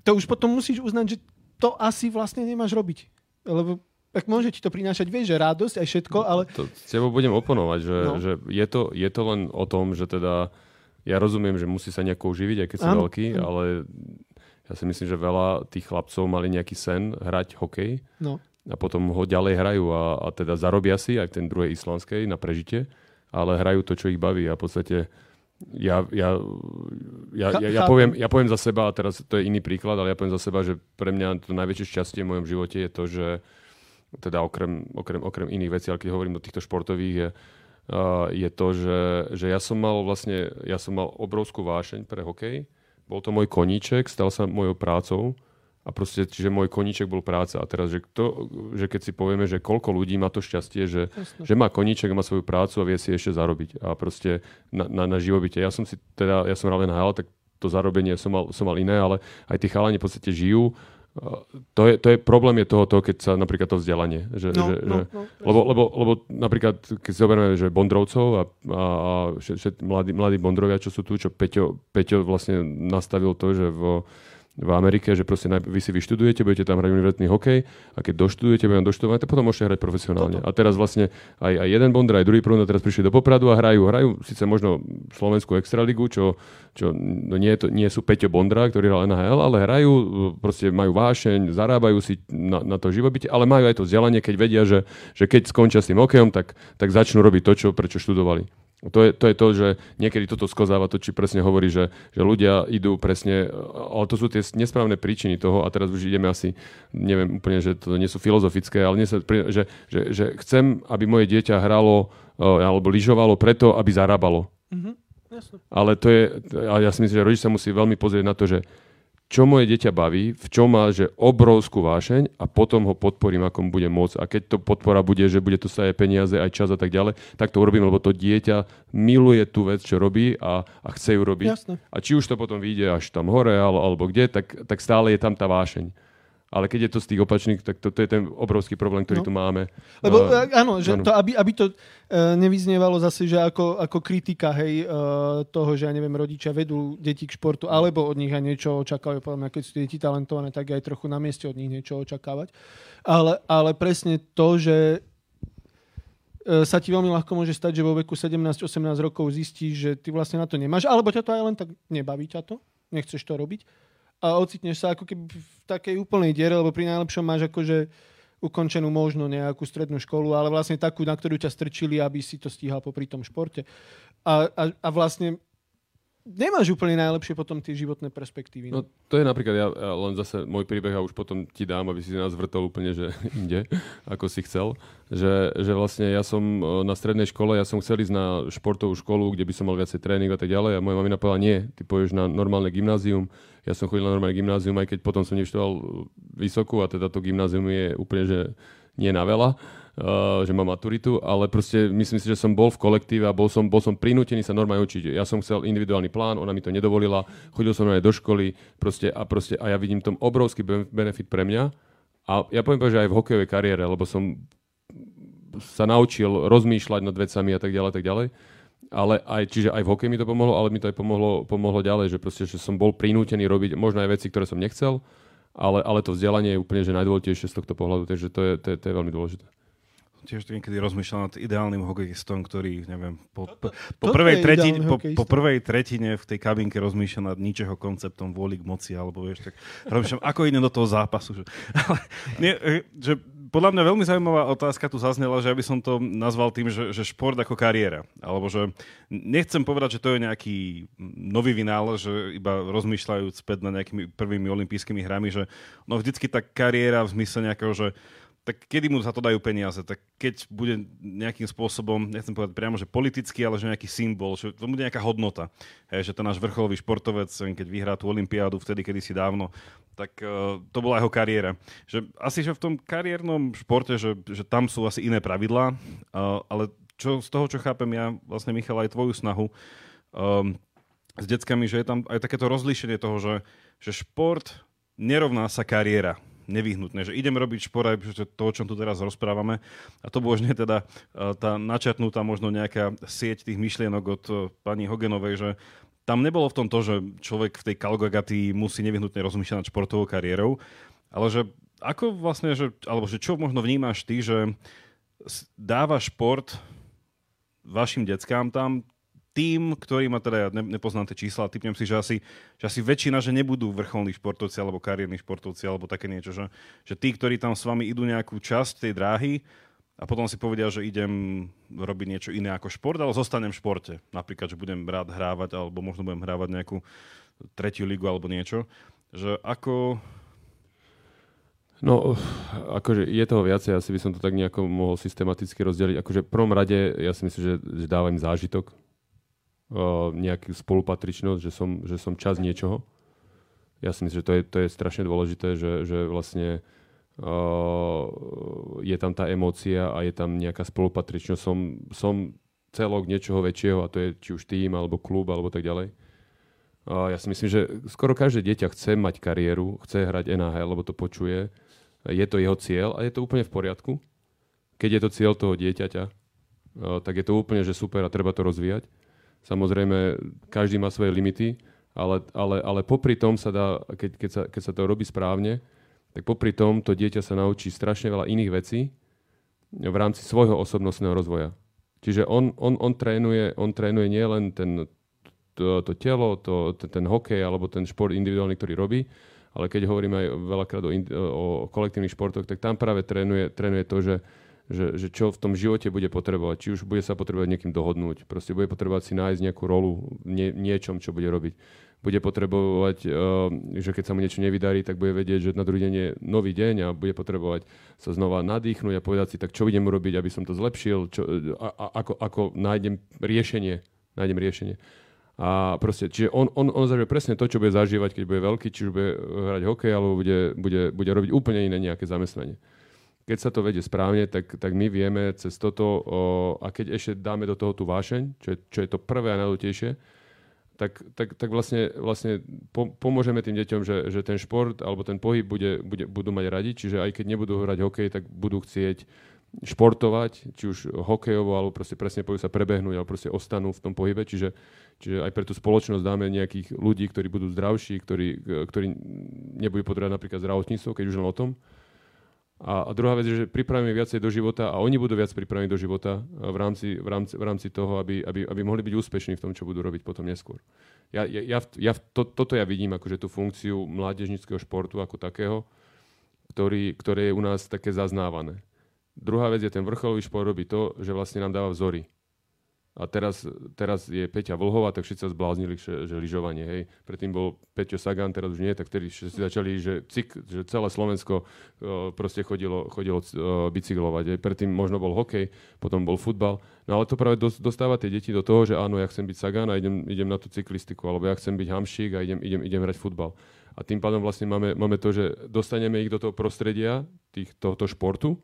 to už potom musíš uznať, že to asi vlastne nemáš robiť. Lebo tak môže ti to prinášať, vieš, že radosť aj všetko, ale... To s tebou budem oponovať, že, No. že je, to, je to len o tom, že teda ja rozumiem, že musí sa nejako uživiť, aj keď si veľký, áno. ale ja si myslím, že veľa tých chlapcov mali nejaký sen hrať hokej No. a potom ho ďalej hrajú a, a teda zarobia si aj ten druhej islandskej na prežitie, ale hrajú to, čo ich baví a v podstate ja, ja, ja, ja, ja, poviem, ja poviem za seba, a teraz to je iný príklad, ale ja poviem za seba, že pre mňa to najväčšie šťastie v mojom živote je to, že teda okrem, okrem, okrem iných vecí, ale keď hovorím o týchto športových, je, uh, je to, že, že ja som mal vlastne, ja som mal obrovskú vášeň pre hokej. Bol to môj koníček, stal sa mojou prácou a proste, čiže môj koníček bol práca. A teraz, že, kto, že keď si povieme, že koľko ľudí má to šťastie, že, že má koníček, má svoju prácu a vie si ešte zarobiť. A proste na, na, na živobyte. Ja som si teda, ja som hral NHL, tak to zarobenie som mal, som mal iné, ale aj tí chalani v podstate žijú. To je, to je problém je tohoto, keď sa napríklad to vzdelanie. Že, no, že, no, že, no, lebo, lebo, lebo napríklad, keď si zoberieme, že Bondrovcov a, a, a všet, mladí, mladí Bondrovia, čo sú tu, čo Peťo, Peťo vlastne nastavil to, že v v Amerike, že proste vy si vyštudujete, budete tam hrať univerzitný hokej a keď doštudujete, budete doštudovať, tak potom môžete hrať profesionálne. Toto. A teraz vlastne aj, aj jeden Bondra, aj druhý Bondra teraz prišli do Popradu a hrajú. Hrajú síce možno Slovenskú extraligu, čo, čo no nie, to, nie sú Peťo Bondra, ktorí hral NHL, ale hrajú, proste majú vášeň, zarábajú si na, na to živobytie, ale majú aj to vzdelanie, keď vedia, že, že keď skončia s tým hokejom, tak, tak začnú robiť to, čo, prečo študovali. To je, to je to, že niekedy toto skozáva to, či presne hovorí, že, že ľudia idú presne, ale to sú tie nesprávne príčiny toho a teraz už ideme asi, neviem úplne, že to nie sú filozofické, ale nie sa, že, že, že chcem, aby moje dieťa hralo e, alebo lyžovalo preto, aby zarábalo. Mm-hmm. Ale to je, a ja si myslím, že rodič sa musí veľmi pozrieť na to, že čo moje dieťa baví, v čom má že obrovskú vášeň a potom ho podporím, ako bude môcť. A keď to podpora bude, že bude to sa aj peniaze, aj čas a tak ďalej, tak to urobím, lebo to dieťa miluje tú vec, čo robí a, a chce ju robiť. Jasne. A či už to potom vyjde až tam hore alebo, alebo kde, tak, tak stále je tam tá vášeň. Ale keď je to z tých opačných, tak to, to je ten obrovský problém, ktorý no. tu máme. Lebo uh, áno, že to, aby, aby to uh, nevyznievalo zase, že ako, ako kritika hej, uh, toho, že ja neviem, rodičia vedú deti k športu, alebo od nich aj niečo očakávajú. Podľa mňa, keď sú deti talentované, tak aj trochu na mieste od nich niečo očakávať. Ale, ale presne to, že sa ti veľmi ľahko môže stať, že vo veku 17-18 rokov zistíš, že ty vlastne na to nemáš, alebo ťa to aj len tak nebaví ťa to, nechceš to robiť a ocitneš sa ako keby v takej úplnej diere, lebo pri najlepšom máš akože ukončenú možno nejakú strednú školu, ale vlastne takú, na ktorú ťa strčili, aby si to stíhal popri tom športe. A, a, a vlastne nemáš úplne najlepšie potom tie životné perspektívy. No. no to je napríklad, ja, ja len zase môj príbeh a už potom ti dám, aby si nás vrtol úplne, že inde, ako si chcel. Že, že vlastne ja som e, na strednej škole, ja som chcel ísť na športovú školu, kde by som mal viacej tréning a tak ďalej a moja mamina povedala, nie, ty pôjdeš na normálne gymnázium. Ja som chodil na normálne gymnázium, aj keď potom som nevyštoval vysokú a teda to gymnázium je úplne, že nie na veľa uh, že mám maturitu, ale proste myslím si, že som bol v kolektíve a bol som, bol som prinútený sa normálne učiť. Ja som chcel individuálny plán, ona mi to nedovolila, chodil som aj do školy proste, a, proste, a ja vidím tom obrovský benefit pre mňa. A ja poviem, že aj v hokejovej kariére, lebo som sa naučil rozmýšľať nad vecami a tak ďalej, tak ďalej. Ale aj, čiže aj v hokeji mi to pomohlo, ale mi to aj pomohlo, pomohlo ďalej, že proste, že som bol prinútený robiť možno aj veci, ktoré som nechcel, ale, ale to vzdelanie je úplne že najdôležitejšie z tohto pohľadu, takže to je, to je, to je veľmi dôležité tiež niekedy rozmýšľam nad ideálnym hokejistom, ktorý, neviem, po, po, po, prvej, tretine, po, po prvej tretine v tej kabinke rozmýšľa nad ničeho konceptom vôli k moci, alebo vieš, tak rozmýšľam, ako idem do toho zápasu. Že, ale, nie, e, že podľa mňa veľmi zaujímavá otázka tu zaznela, že ja by som to nazval tým, že, že šport ako kariéra. Alebo že nechcem povedať, že to je nejaký nový vynález, že iba rozmýšľajúc späť na nejakými prvými olympijskými hrami, že no vždycky tá kariéra v zmysle nejakého, že tak kedy mu za to dajú peniaze? Tak keď bude nejakým spôsobom, nechcem povedať priamo, že politický, ale že nejaký symbol, že to bude nejaká hodnota. Hej, že ten náš vrcholový športovec, keď vyhrá tú olympiádu vtedy, kedy si dávno, tak uh, to bola jeho kariéra. Že asi, že v tom kariérnom športe, že, že tam sú asi iné pravidlá, uh, ale čo, z toho, čo chápem ja, vlastne Michal, aj tvoju snahu um, s deckami, že je tam aj takéto rozlíšenie toho, že, že šport nerovná sa kariéra nevyhnutné, že idem robiť šport aj to, o čom tu teraz rozprávame. A to božne teda e, tá načatnutá možno nejaká sieť tých myšlienok od e, pani Hogenovej, že tam nebolo v tom to, že človek v tej Kalgagaty musí nevyhnutne rozmýšľať nad športovou kariérou, ale že ako vlastne, že, alebo že čo možno vnímaš ty, že dáva šport vašim deckám tam tým, ktorý má teda, ja nepoznám tie čísla, typnem si, že asi, že asi väčšina, že nebudú vrcholní športovci alebo kariérni športovci alebo také niečo, že, že tí, ktorí tam s vami idú nejakú časť tej dráhy, a potom si povedia, že idem robiť niečo iné ako šport, ale zostanem v športe. Napríklad, že budem rád hrávať, alebo možno budem hrávať nejakú tretiu ligu alebo niečo. Že ako... No, akože je toho viacej, asi by som to tak nejako mohol systematicky rozdeliť. Akože v prvom rade, ja si myslím, že, že dávam zážitok, nejakú spolupatričnosť, že som, že som čas niečoho. Ja si myslím, že to je, to je strašne dôležité, že, že vlastne uh, je tam tá emócia a je tam nejaká spolupatričnosť. Som, som celok niečoho väčšieho a to je či už tým, alebo klub, alebo tak ďalej. Uh, ja si myslím, že skoro každé dieťa chce mať kariéru, chce hrať NHL, lebo to počuje. Je to jeho cieľ a je to úplne v poriadku. Keď je to cieľ toho dieťaťa, uh, tak je to úplne že super a treba to rozvíjať. Samozrejme, každý má svoje limity, ale, ale, ale popri tom sa dá, keď, keď, sa, keď sa to robí správne, tak popri tom to dieťa sa naučí strašne veľa iných vecí v rámci svojho osobnostného rozvoja. Čiže on, on, on, trénuje, on trénuje nielen ten, to, to telo, to, ten hokej alebo ten šport individuálny, ktorý robí, ale keď hovoríme aj veľakrát o, o kolektívnych športoch, tak tam práve trénuje, trénuje to, že, že, že čo v tom živote bude potrebovať. Či už bude sa potrebovať niekým dohodnúť, proste bude potrebovať si nájsť nejakú rolu nie, niečom, čo bude robiť bude potrebovať, eh, že keď sa mu niečo nevydarí, tak bude vedieť, že na druhý deň je nový deň a bude potrebovať sa znova nadýchnuť a povedať si, tak čo idem robiť, aby som to zlepšil, čo, a, a, ako, ako nájdem riešenie. Nájdem riešenie. A proste, čiže on, on, on zažije presne to, čo bude zažívať, keď bude veľký, či už bude hrať hokej, alebo bude, bude, bude robiť úplne iné nejaké zamestnanie. Keď sa to vedie správne, tak, tak my vieme cez toto, o, a keď ešte dáme do toho tú vášeň, čo je, čo je to prvé a najdôležitejšie, tak, tak, tak vlastne, vlastne pomôžeme tým deťom, že, že ten šport alebo ten pohyb bude, bude, budú mať radi, čiže aj keď nebudú hrať hokej, tak budú chcieť športovať, či už hokejovo, alebo proste presne povie sa prebehnúť, alebo proste ostanú v tom pohybe, čiže, čiže aj pre tú spoločnosť dáme nejakých ľudí, ktorí budú zdravší, ktorí, ktorí nebudú potrebovať napríklad zdravotníctvo, keď už len o tom, a, a druhá vec je, že pripravíme viacej do života a oni budú viac pripravení do života v rámci, v rámci, v rámci toho, aby, aby, aby mohli byť úspešní v tom, čo budú robiť potom neskôr. Ja, ja, ja, ja to, toto ja vidím akože tú funkciu mládežnického športu ako takého, ktorý, ktoré je u nás také zaznávané. Druhá vec je, ten vrcholový šport robí to, že vlastne nám dáva vzory. A teraz, teraz je Peťa Vlhová, tak všetci sa zbláznili, že, že lyžovanie. Hej. Predtým bol Peťo Sagan, teraz už nie, tak vtedy si začali, že, cik, že celé Slovensko uh, proste chodilo, chodilo uh, bicyklovať. Hej. Predtým možno bol hokej, potom bol futbal. No ale to práve dostáva tie deti do toho, že áno, ja chcem byť Sagan a idem, idem na tú cyklistiku, alebo ja chcem byť Hamšík a idem, idem, idem hrať futbal. A tým pádom vlastne máme, máme to, že dostaneme ich do toho prostredia, tých, tohoto športu,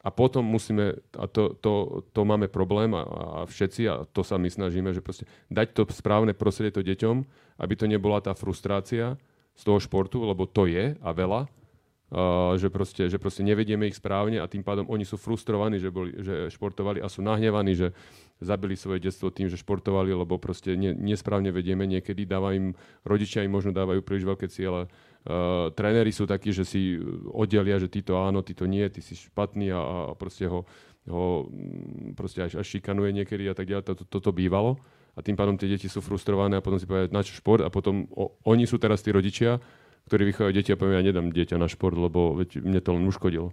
a potom musíme, a to, to, to máme problém a, a všetci, a to sa my snažíme, že proste dať to správne prostredie to deťom, aby to nebola tá frustrácia z toho športu, lebo to je a veľa, uh, že, proste, že proste nevedieme ich správne a tým pádom oni sú frustrovaní, že, boli, že športovali a sú nahnevaní, že zabili svoje detstvo tým, že športovali, lebo proste ne, nesprávne vedieme niekedy, dáva im, rodičia im možno dávajú príliš veľké ciele, Uh, tréneri sú takí, že si oddelia, že títo áno, títo nie, ty si špatný a, a proste ho, ho mm, proste až, až šikanuje niekedy a tak ďalej. Toto, toto bývalo a tým pádom tie deti sú frustrované a potom si povedia, na čo šport a potom o, oni sú teraz tí rodičia, ktorí vychovajú deti a poviem, ja nedám dieťa na šport, lebo veď mne to len uškodilo.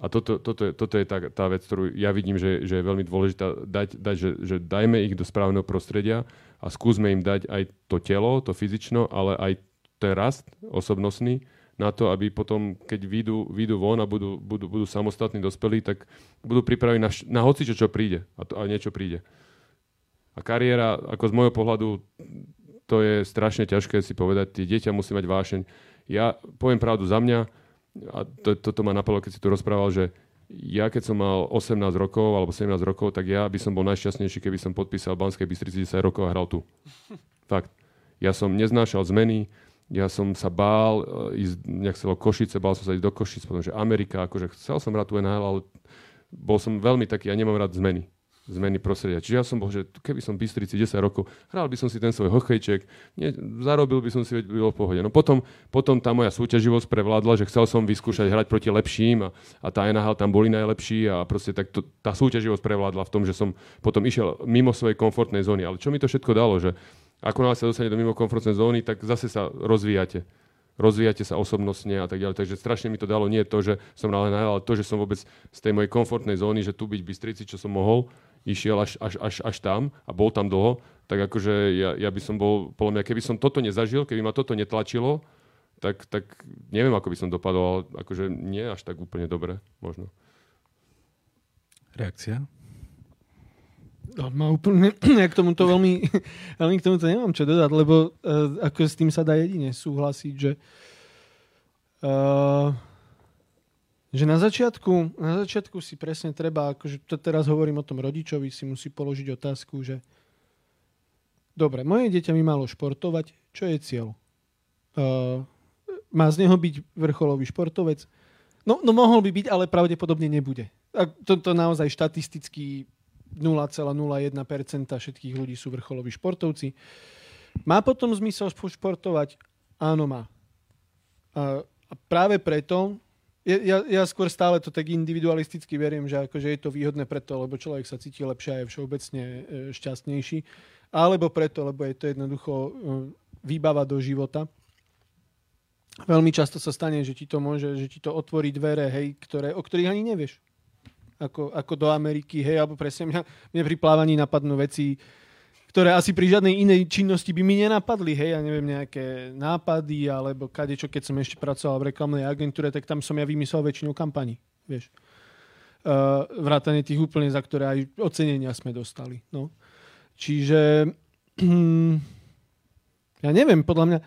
A toto, toto, toto je tá, tá vec, ktorú ja vidím, že, že je veľmi dôležitá dať, dať že, že dajme ich do správneho prostredia a skúsme im dať aj to telo, to fyzično, ale aj ten rast osobnostný na to, aby potom, keď výjdu, výjdu von a budú, budú, budú samostatní dospelí, tak budú pripravení na, na hoci, čo, čo príde. A, to, a niečo príde. A kariéra, ako z môjho pohľadu, to je strašne ťažké si povedať. Tie dieťa musí mať vášeň. Ja poviem pravdu za mňa, a to, toto ma napadlo, keď si tu rozprával, že ja keď som mal 18 rokov alebo 17 rokov, tak ja by som bol najšťastnejší, keby som podpísal Banskej Bystrici 10 rokov a hral tu. Fakt. Ja som neznášal zmeny, ja som sa bál uh, ísť, nejak chcelo Košice, bál som sa ísť do Košic, potom, že Amerika, akože chcel som rád tu NHL, ale bol som veľmi taký, ja nemám rád zmeny zmeny prostredia. Čiže ja som bol, že keby som Bystrici 10 rokov, hral by som si ten svoj hokejček, nie, zarobil by som si, bylo v pohode. No potom, potom tá moja súťaživosť prevládla, že chcel som vyskúšať hrať proti lepším a, a tá NHL tam boli najlepší a proste tak to, tá súťaživosť prevládla v tom, že som potom išiel mimo svojej komfortnej zóny. Ale čo mi to všetko dalo, že ako náhle sa dostane do mimo komfortnej zóny, tak zase sa rozvíjate. rozvíjate sa osobnostne a tak ďalej. Takže strašne mi to dalo nie to, že som ale ale to, že som vôbec z tej mojej komfortnej zóny, že tu byť v Bystrici, čo som mohol, išiel až, až, až, až tam a bol tam dlho, tak akože ja, ja by som bol, podľa mňa, keby som toto nezažil, keby ma toto netlačilo, tak, tak neviem, ako by som dopadol, ale akože nie až tak úplne dobre, možno. Reakcia? No, ma úplne, ja k tomuto veľmi, veľmi k tomuto nemám čo dodať, lebo uh, ako s tým sa dá jedine súhlasiť, že uh, že na začiatku, na začiatku si presne treba, akože to teraz hovorím o tom rodičovi, si musí položiť otázku, že dobre, moje dieťa mi malo športovať, čo je cieľ? Uh, má z neho byť vrcholový športovec? No, no mohol by byť, ale pravdepodobne nebude. A toto naozaj štatisticky 0,01% všetkých ľudí sú vrcholoví športovci. Má potom zmysel športovať? Áno, má. A, práve preto, ja, ja skôr stále to tak individualisticky verím, že akože je to výhodné preto, lebo človek sa cíti lepšie a je všeobecne e, šťastnejší, alebo preto, lebo je to jednoducho e, výbava do života. Veľmi často sa stane, že ti to môže, že ti to otvorí dvere, hej, ktoré, o ktorých ani nevieš ako, ako do Ameriky, hej, alebo presne mňa, mňa pri plávaní napadnú veci, ktoré asi pri žiadnej inej činnosti by mi nenapadli, hej, ja neviem, nejaké nápady, alebo kadečo, keď som ešte pracoval v reklamnej agentúre, tak tam som ja vymyslel väčšinu kampaní, vieš. Uh, vrátane tých úplne, za ktoré aj ocenenia sme dostali, no. Čiže, ja neviem, podľa mňa,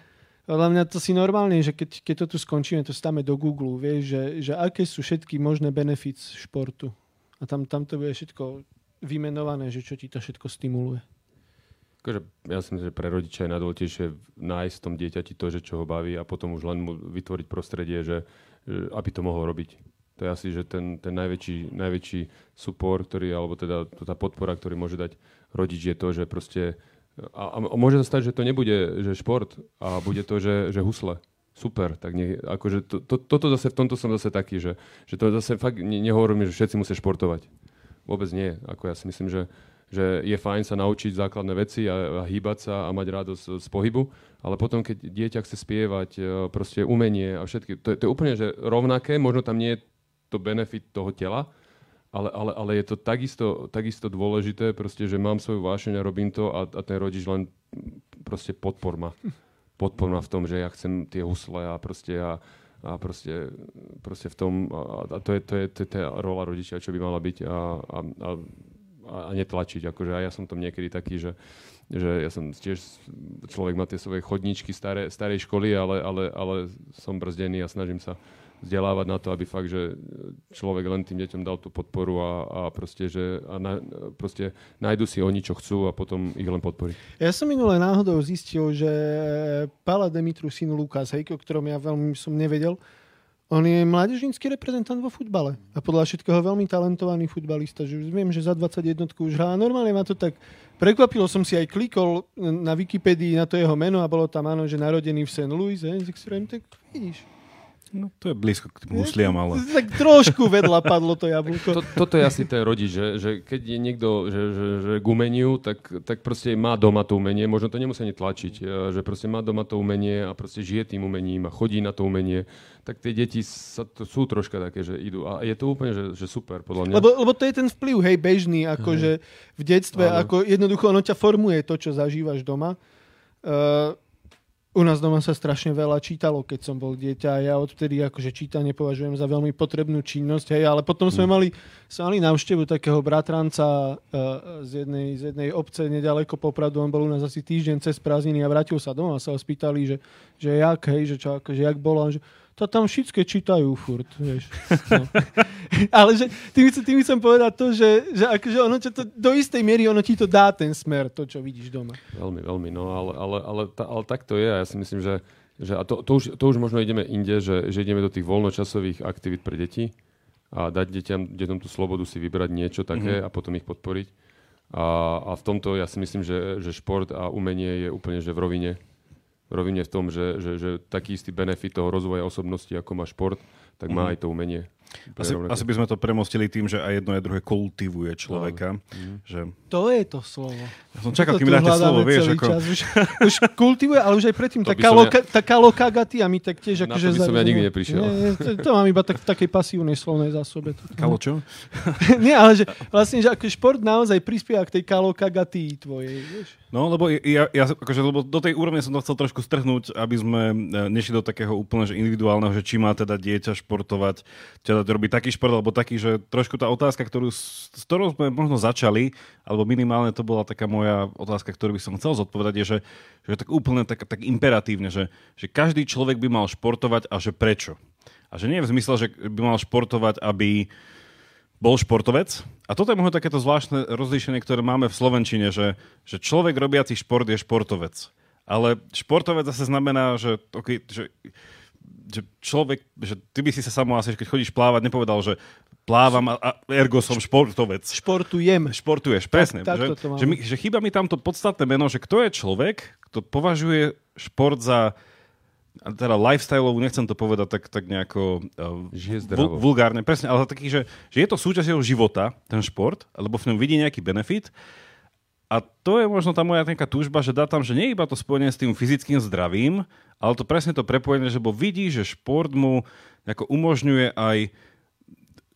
podľa mňa to si normálne, že keď, keď to tu skončíme, to stáme do Google, vieš, že, že aké sú všetky možné benefits športu. A tam, tam to bude všetko vymenované, že čo ti to všetko stimuluje. Akože, ja si myslím, že pre rodiča je najdôležitejšie nájsť v tom dieťati to, že čo ho baví a potom už len mu vytvoriť prostredie, že, že aby to mohol robiť. To je asi že ten, ten najväčší, najväčší suport, ktorý, alebo teda tá podpora, ktorý môže dať rodič, je to, že proste a, a môže sa stať, že to nebude že šport a bude to, že, že husle. Super, tak nie, akože to, to, toto zase, v tomto som zase taký, že, že to zase fakt ne, nehovorím, že všetci musia športovať. Vôbec nie. Ako ja si myslím, že, že je fajn sa naučiť základné veci a, a hýbať sa a mať radosť z, pohybu, ale potom, keď dieťa chce spievať, e, proste umenie a všetky, to, to je úplne že rovnaké, možno tam nie je to benefit toho tela, ale, ale, ale je to takisto, takisto dôležité, proste, že mám svoju vášeň a robím to a, a ten rodič len proste podpor ma. V tom, že ja chcem tie husle a proste a, a proste, proste v tom, a, a to, je, to, je, to je tá rola rodičia, čo by mala byť a, a, a, a netlačiť. Akože a ja som tom niekedy taký, že, že ja som tiež človek má tie svoje chodníčky staré, starej školy, ale, ale, ale som brzdený a snažím sa vzdelávať na to, aby fakt, že človek len tým deťom dal tú podporu a, a proste, že a na, proste nájdu si oni, čo chcú a potom ich len podporí. Ja som minulé náhodou zistil, že Pala Demitru syn Lukas, hej, o ktorom ja veľmi som nevedel, on je mládežnícky reprezentant vo futbale a podľa všetkého veľmi talentovaný futbalista. Že viem, že za 21 už hrá. Normálne ma to tak prekvapilo. Som si aj klikol na Wikipedii na to jeho meno a bolo tam áno, že narodený v St. Louis. Eh? Tak vidíš, No to je blízko k tým musliam, ale... Tak trošku vedľa padlo to jablko. To, toto je asi ten rodič, že, že keď je niekto že, že, že k umeniu, tak, tak proste má doma to umenie, možno to nemusí ani tlačiť, e, že proste má doma to umenie a proste žije tým umením a chodí na to umenie, tak tie deti sa, to sú troška také, že idú. A je to úplne, že, že super, podľa mňa. Lebo, lebo to je ten vplyv, hej, bežný, akože v detstve, Áno. ako jednoducho ono ťa formuje to, čo zažívaš doma. Uh, u nás doma sa strašne veľa čítalo, keď som bol dieťa. A ja odtedy akože čítanie považujem za veľmi potrebnú činnosť, hej, ale potom sme mm. mali, sme mali návštevu takého bratranca uh, z, jednej, z jednej obce nedaleko Popradu, on bol u nás asi týždeň cez prázdniny a vrátil sa doma a sa ho spýtali, že, že jak, hej, že čo, akože jak bolo, že to tam všetké čítajú furt, vieš. No. Ale že tým, tým chcem povedať to, že, že akože ono to, do istej miery ono ti to dá ten smer, to, čo vidíš doma. Veľmi, veľmi, no ale, ale, ale, ale, ale tak to je a ja si myslím, že, že a to, to, už, to už možno ideme inde, že, že ideme do tých voľnočasových aktivít pre deti a dať deťam, deťom tú slobodu si vybrať niečo také mm-hmm. a potom ich podporiť. A, a v tomto ja si myslím, že, že šport a umenie je úplne že v rovine rovine v tom, že, že, že taký istý benefit toho rozvoja osobnosti, ako má šport, tak má mm. aj to umenie. Asi, asi by sme to premostili tým, že aj jedno aj druhé kultivuje človeka. No. Že... To je to slovo. Ja som čakal, kým dáte slovo, vieš. Ako... Čas. Už, už kultivuje, ale už aj predtým tá, kalo, ja... tá kalokagaty a my tak tiež... Na akože to by som ja nikdy neprišiel. Nie, to, to mám iba tak v takej pasívnej slovnej zásobe. Kalo čo? Nie, ale že vlastne, že ako šport naozaj prispieva k tej kalokagaty tvojej, vieš. No, lebo ja, ja akože, lebo do tej úrovne som to chcel trošku strhnúť, aby sme e, nešli do takého úplne že individuálneho, že či má teda dieťa športovať, teda robiť taký šport alebo taký, že trošku tá otázka, ktorú, s ktorou sme možno začali, alebo minimálne to bola taká moja otázka, ktorú by som chcel zodpovedať, je, že, že tak úplne tak, tak imperatívne, že, že každý človek by mal športovať a že prečo. A že nie v zmysle, že by mal športovať, aby bol športovec. A toto je možno takéto zvláštne rozlíšenie, ktoré máme v Slovenčine, že, že človek robiaci šport je športovec. Ale športovec zase znamená, že, okay, že, že človek, že ty by si sa samo asi, keď chodíš plávať, nepovedal, že plávam a, a ergo som športovec. Športujem. Športuješ, presne. Tak, že, to že, mi, že chýba mi tam to podstatné meno, že kto je človek, kto považuje šport za teda lifestyleovú, nechcem to povedať tak, tak nejako uh, vul, vulgárne, presne, ale taký, že, že je to súčasť jeho života, ten šport, lebo v ňom vidí nejaký benefit a to je možno tá moja nejaká túžba, že dá tam, že nie iba to spojenie s tým fyzickým zdravím, ale to presne to prepojenie, že bo vidí, že šport mu umožňuje aj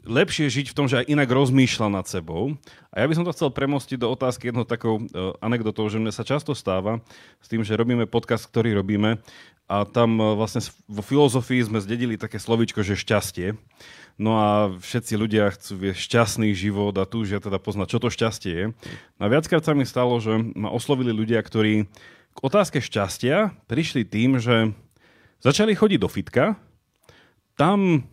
lepšie žiť v tom, že aj inak rozmýšľa nad sebou. A ja by som to chcel premostiť do otázky jednou takou uh, anekdotou, že mne sa často stáva s tým, že robíme podcast, ktorý robíme a tam e, vlastne vo filozofii sme zdedili také slovičko, že šťastie. No a všetci ľudia chcú viesť šťastný život a túžia teda poznať, čo to šťastie je. No a viackrát sa mi stalo, že ma oslovili ľudia, ktorí k otázke šťastia prišli tým, že začali chodiť do fitka, tam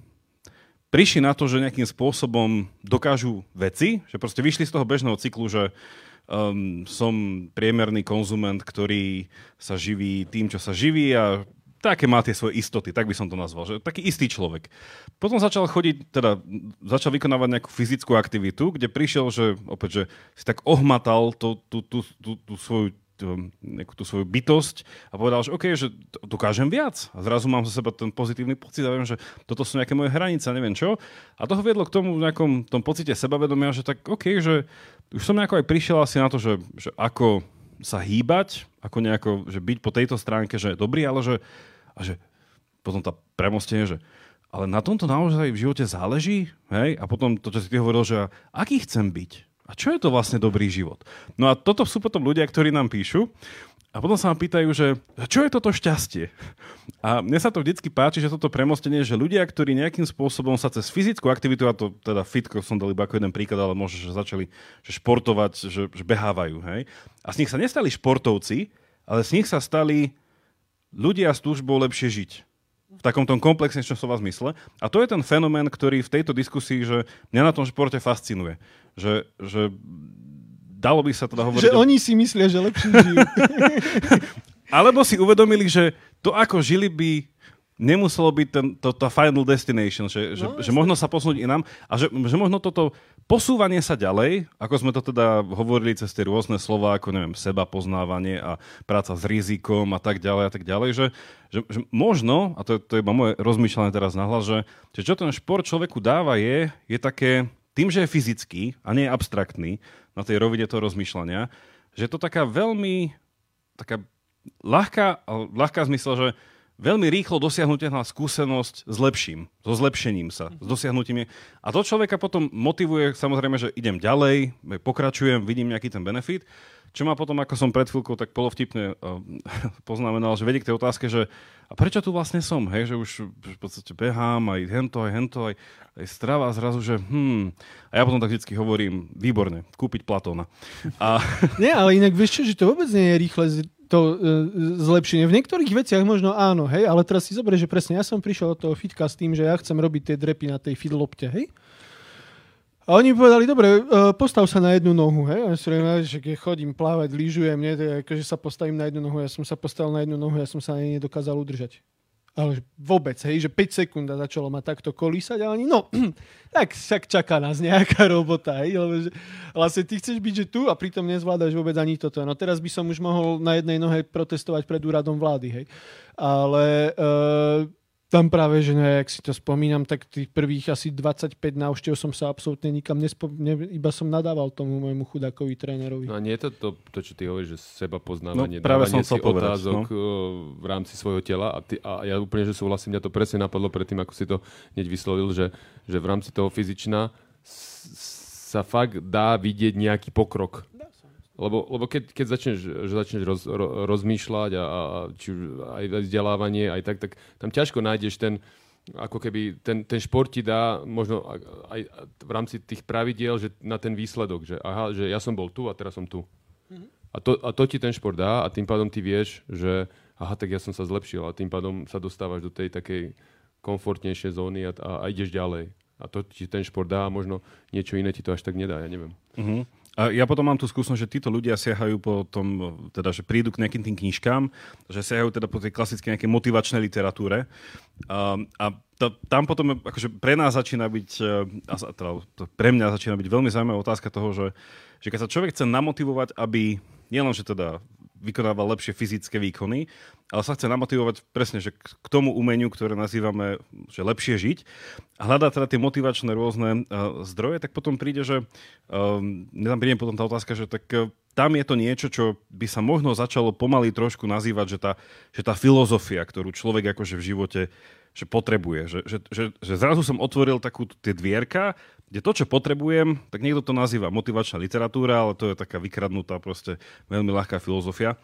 prišli na to, že nejakým spôsobom dokážu veci, že proste vyšli z toho bežného cyklu, že um, som priemerný konzument, ktorý sa živí tým, čo sa živí a také má tie svoje istoty, tak by som to nazval, že taký istý človek. Potom začal chodiť, teda začal vykonávať nejakú fyzickú aktivitu, kde prišiel, že opäť, že si tak ohmatal tú, tú, tú, tú, tú svoju tú, tú svoju bytosť a povedal, že OK, že dokážem viac. A zrazu mám za seba ten pozitívny pocit a viem, že toto sú nejaké moje hranice, neviem čo. A to ho viedlo k tomu nejakom tom pocite sebavedomia, že tak OK, že už som nejako aj prišiel asi na to, že, že ako sa hýbať, ako nejako, že byť po tejto stránke, že je dobrý, ale že, a že potom tá premostenie, že ale na tomto naozaj v živote záleží, hej? A potom to, čo si ty hovoril, že aký chcem byť? A čo je to vlastne dobrý život? No a toto sú potom ľudia, ktorí nám píšu a potom sa ma pýtajú, že čo je toto šťastie? A mne sa to vždycky páči, že toto premostenie, že ľudia, ktorí nejakým spôsobom sa cez fyzickú aktivitu, a to teda fitko som dal iba ako jeden príklad, ale možno, že začali že športovať, že, že behávajú, hej? A z nich sa nestali športovci, ale z nich sa stali ľudia s túžbou lepšie žiť v takom tom komplexne slova zmysle. A to je ten fenomén, ktorý v tejto diskusii, že mňa na tom športe fascinuje. Že, že dalo by sa teda hovoriť... Že o... oni si myslia, že lepšie žijú. Alebo si uvedomili, že to, ako žili by nemuselo byť ten, to, tá final destination, že, no, že, že možno sa posunúť inám a že, že možno toto posúvanie sa ďalej, ako sme to teda hovorili cez tie rôzne slova, ako neviem, seba poznávanie a práca s rizikom a tak ďalej a tak ďalej, že, že, že možno, a to, to je iba moje rozmýšľanie teraz nahlas, že, že čo ten šport človeku dáva je, je také, tým, že je fyzický a nie je abstraktný na tej rovine toho rozmýšľania, že je to taká veľmi taká ľahká, ľahká zmysel, že veľmi rýchlo dosiahnutelná skúsenosť s lepším, so zlepšením sa, s dosiahnutím. A to človeka potom motivuje, samozrejme, že idem ďalej, pokračujem, vidím nejaký ten benefit, čo ma potom, ako som pred chvíľkou tak polovtipne uh, poznamenal, že vedie k tej otázke, že a prečo tu vlastne som, hej, že už v podstate behám, aj hento, aj hento, aj, aj strava a zrazu, že hm. A ja potom tak vždycky hovorím, výborne, kúpiť Platóna. A... Nie, ale inak vieš čo, že to vôbec nie je rýchle to e, zlepšenie. V niektorých veciach možno áno, hej, ale teraz si zober, že presne ja som prišiel od toho fitka s tým, že ja chcem robiť tie drepy na tej fidlopte, hej. A oni povedali, dobre, uh, postav sa na jednu nohu, hej. A ja si že keď chodím plávať, lyžujem, nie, akože sa postavím na jednu nohu, ja som sa postavil na jednu nohu, ja som sa na nej nedokázal udržať ale vôbec, hej, že 5 sekúnd začalo ma takto kolísať a oni, no, tak však čaká nás nejaká robota, hej, lebo že, vlastne ty chceš byť, že tu a pritom nezvládaš vôbec ani toto. No teraz by som už mohol na jednej nohe protestovať pred úradom vlády, hej. Ale uh, Tam práve, že ne, ak si to spomínam, tak tých prvých asi 25 návštev som sa absolútne nikam nespo... ne, iba som nadával tomu môjmu chudákovi trénerovi. No a nie je to to, to čo ty hovoríš, že seba poznávanie, No, práve dávanie som si povedať, otázok no. v rámci svojho tela a, ty, a ja úplne, že súhlasím, mňa to presne napadlo predtým, ako si to hneď vyslovil, že, že v rámci toho fyzična sa fakt dá vidieť nejaký pokrok. Lebo, lebo keď, keď začneš, že začneš roz, ro, rozmýšľať a, a či aj aj vzdelávanie, aj tak, tak tam ťažko nájdeš ten, ako keby ten, ten šport ti dá možno aj, v rámci tých pravidiel, že na ten výsledok, že aha, že ja som bol tu a teraz som tu. A to, a to ti ten šport dá a tým pádom ty vieš, že aha, tak ja som sa zlepšil a tým pádom sa dostávaš do tej takej komfortnejšej zóny a, a, a ideš ďalej. A to ti ten šport dá a možno niečo iné ti to až tak nedá, ja neviem. Uh-huh. A ja potom mám tú skúsenosť, že títo ľudia siahajú po tom, teda, že prídu k nejakým tým knižkám, že siahajú teda po tej klasickej nejakej motivačnej literatúre. A, a to, tam potom akože pre nás začína byť, e, a teda, pre mňa začína byť veľmi zaujímavá otázka toho, že, že keď sa človek chce namotivovať, aby nielen, teda vykonával lepšie fyzické výkony, ale sa chce namotivovať presne že k tomu umeniu, ktoré nazývame že lepšie žiť. A hľadá teda tie motivačné rôzne uh, zdroje, tak potom príde, že um, tam príde potom tá otázka, že tak uh, tam je to niečo, čo by sa možno začalo pomaly trošku nazývať, že tá, že tá filozofia, ktorú človek akože v živote že potrebuje. Že, že, že, že zrazu som otvoril takú tie dvierka, kde to, čo potrebujem, tak niekto to nazýva motivačná literatúra, ale to je taká vykradnutá proste veľmi ľahká filozofia.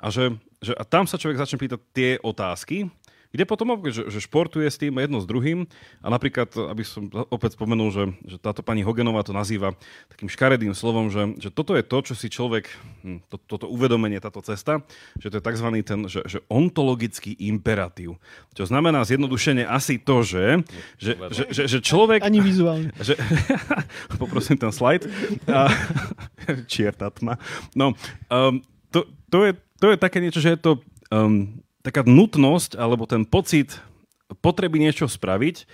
A, že, že, a tam sa človek začne pýtať tie otázky, kde potom že, že športuje s tým jedno s druhým a napríklad, aby som opäť spomenul, že, že táto pani Hogenová to nazýva takým škaredým slovom, že, že toto je to, čo si človek, hm, to, toto uvedomenie, táto cesta, že to je tzv. ten že, že ontologický imperatív. Čo znamená zjednodušene asi to, že, že, že, že, že človek... Ani vizuálne. Že, poprosím ten slajd. A, čierta tma. No, um, to, to, je, to je také niečo, že je to um, taká nutnosť, alebo ten pocit potreby niečo spraviť,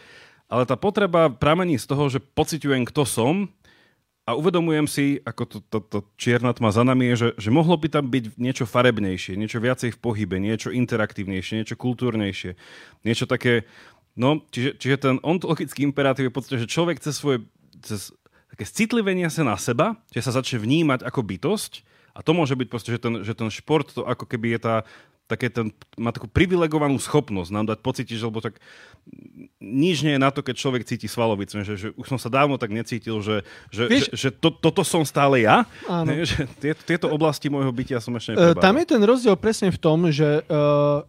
ale tá potreba pramení z toho, že pociťujem, kto som a uvedomujem si, ako to, to, to čierna tma za nami je, že, že mohlo by tam byť niečo farebnejšie, niečo viacej v pohybe, niečo interaktívnejšie, niečo kultúrnejšie, niečo také, no, čiže, čiže ten ontologický imperatív je v podstate, že človek cez svoje, cez také citlivenie sa na seba, že sa začne vnímať ako bytosť a to môže byť proste, že ten, že ten šport to ako keby je tá, také ten, má takú privilegovanú schopnosť nám dať pocítiť, že lebo tak nič nie je na to, keď človek cíti svalovicu, že, že už som sa dávno tak necítil, že, že, Vieš- že, že to, toto som stále ja. Áno. Ne, že tieto, tieto oblasti môjho bytia som ešte E, neprebával. Tam je ten rozdiel presne v tom, že uh,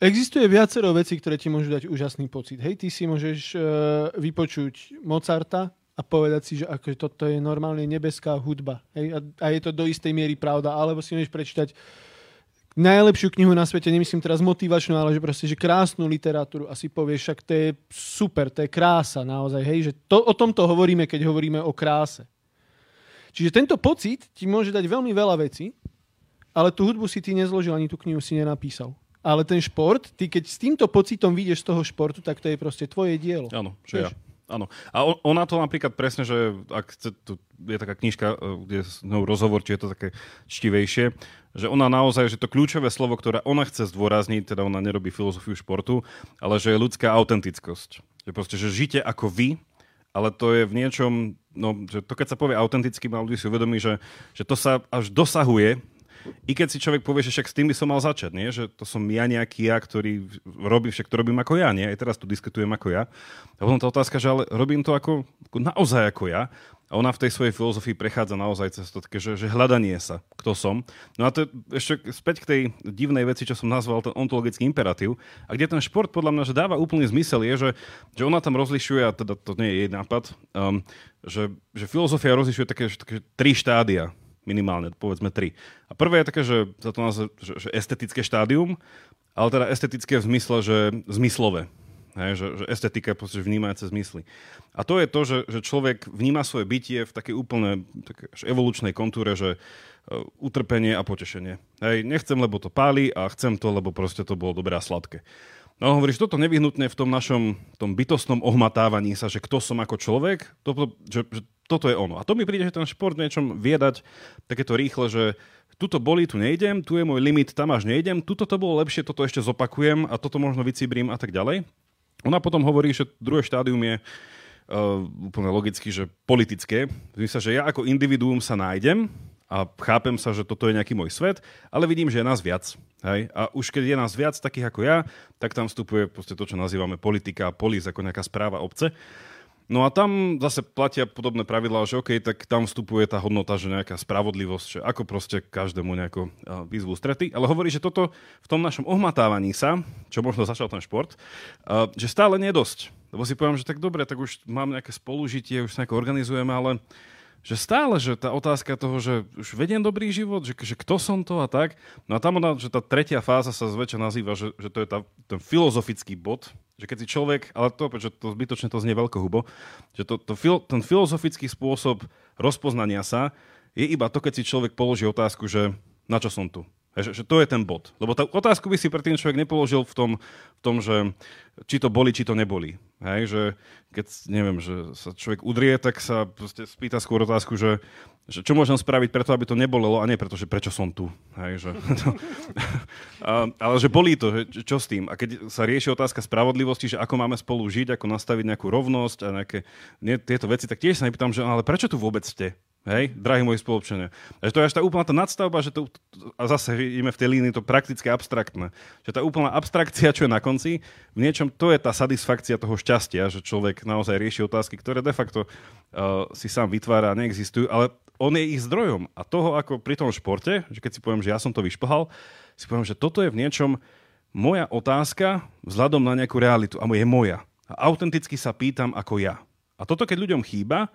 existuje viacero vecí, ktoré ti môžu dať úžasný pocit. Hej, ty si môžeš uh, vypočuť Mozarta a povedať si, že ako, toto je normálne nebeská hudba. Hej, a, a je to do istej miery pravda. Alebo si môžeš prečítať najlepšiu knihu na svete, nemyslím teraz motivačnú, ale že proste, že krásnu literatúru a si povieš, však to je super, to je krása naozaj, hej, že to, o tomto hovoríme, keď hovoríme o kráse. Čiže tento pocit ti môže dať veľmi veľa vecí, ale tú hudbu si ty nezložil, ani tú knihu si nenapísal. Ale ten šport, ty keď s týmto pocitom vyjdeš z toho športu, tak to je proste tvoje dielo. Áno, že ja. Áno. A on, ona to napríklad presne, že ak tu je taká knižka, e, kde je ňou rozhovor, či je to také čtivejšie, že ona naozaj, že to kľúčové slovo, ktoré ona chce zdôrazniť, teda ona nerobí filozofiu športu, ale že je ľudská autentickosť. Že proste, že žite ako vy, ale to je v niečom, no, že to keď sa povie autenticky, mal ľudí si uvedomí, že, že to sa až dosahuje i keď si človek povie, že však s tým by som mal začať, nie? že to som ja nejaký ja, ktorý robí, však to robím ako ja, nie? Aj teraz tu diskutujem ako ja. A potom tá otázka, že ale robím to ako, ako naozaj ako ja. A ona v tej svojej filozofii prechádza naozaj cez to také, že, že hľadanie sa, kto som. No a to je ešte späť k tej divnej veci, čo som nazval ten ontologický imperatív. A kde ten šport podľa mňa, že dáva úplný zmysel, je, že, že ona tam rozlišuje, a teda to nie je jej nápad, um, že, že filozofia rozlišuje také, také tri štádia minimálne, povedzme tri. A prvé je také, že sa to nazve, že, že estetické štádium, ale teda estetické v zmysle, že zmyslové. Hej, že, že estetika je proste vnímajúce zmysly. A to je to, že, že človek vníma svoje bytie v takej úplne také evolučnej kontúre, že uh, utrpenie a potešenie. Hej, nechcem, lebo to páli a chcem to, lebo proste to bolo dobré a sladké. No hovoríš, toto nevyhnutne v tom našom tom bytostnom ohmatávaní sa, že kto som ako človek, toto, že, že toto je ono. A to mi príde, že ten šport niečom vie dať takéto rýchle, že tuto boli, tu nejdem, tu je môj limit, tam až nejdem, tuto to bolo lepšie, toto ešte zopakujem a toto možno vycibrím a tak ďalej. Ona potom hovorí, že druhé štádium je uh, úplne logicky, že politické. Myslím že ja ako individuum sa nájdem a chápem sa, že toto je nejaký môj svet, ale vidím, že je nás viac. Hej? A už keď je nás viac takých ako ja, tak tam vstupuje to, čo nazývame politika a polis, ako nejaká správa obce. No a tam zase platia podobné pravidlá, že OK, tak tam vstupuje tá hodnota, že nejaká spravodlivosť, že ako proste každému nejako výzvu strety. Ale hovorí, že toto v tom našom ohmatávaní sa, čo možno začal ten šport, že stále nie je dosť. Lebo si poviem, že tak dobre, tak už mám nejaké spolužitie, už sa nejako organizujeme, ale že stále, že tá otázka toho, že už vediem dobrý život, že, že kto som to a tak. No a tam ona, že tá tretia fáza sa zväčša nazýva, že, že to je tá, ten filozofický bod, že keď si človek, ale to, že to zbytočne to znie hubo, že to, to, ten filozofický spôsob rozpoznania sa je iba to, keď si človek položí otázku, že na čo som tu. Že, že to je ten bod. Lebo tá otázku by si predtým človek nepoložil v tom, v tom, že či to boli, či to neboli. Hej, že keď, neviem, že sa človek udrie, tak sa proste spýta skôr otázku, že, že čo môžem spraviť preto, aby to nebolelo a nie preto, že prečo som tu. Hej, že, to, a, ale že bolí to, že, čo s tým. A keď sa rieši otázka spravodlivosti, že ako máme spolu žiť, ako nastaviť nejakú rovnosť a nejaké nie, tieto veci, tak tiež sa nepýtam, že ale prečo tu vôbec ste? Hej, drahí moji spoločania. Takže to je až tá úplná tá nadstavba, že to, a zase ideme v tej línii to praktické abstraktné. Že tá úplná abstrakcia, čo je na konci, v niečom to je tá satisfakcia toho šťastia, že človek naozaj rieši otázky, ktoré de facto uh, si sám vytvára a neexistujú, ale on je ich zdrojom. A toho ako pri tom športe, že keď si poviem, že ja som to vyšplhal, si poviem, že toto je v niečom moja otázka vzhľadom na nejakú realitu a je moja. A autenticky sa pýtam ako ja. A toto, keď ľuďom chýba,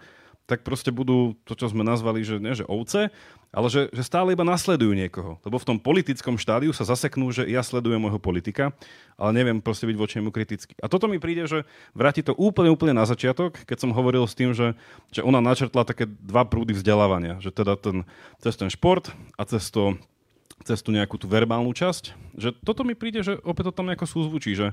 tak proste budú to, čo sme nazvali, že, nie, že ovce, ale že, že stále iba nasledujú niekoho. Lebo v tom politickom štádiu sa zaseknú, že ja sledujem môjho politika, ale neviem proste byť voči nemu kritický. A toto mi príde, že vráti to úplne, úplne na začiatok, keď som hovoril s tým, že, že ona načrtla také dva prúdy vzdelávania. Že teda ten, cez ten šport a cez to cez tú nejakú tú verbálnu časť, že toto mi príde, že opäť to tam nejako súzvučí, že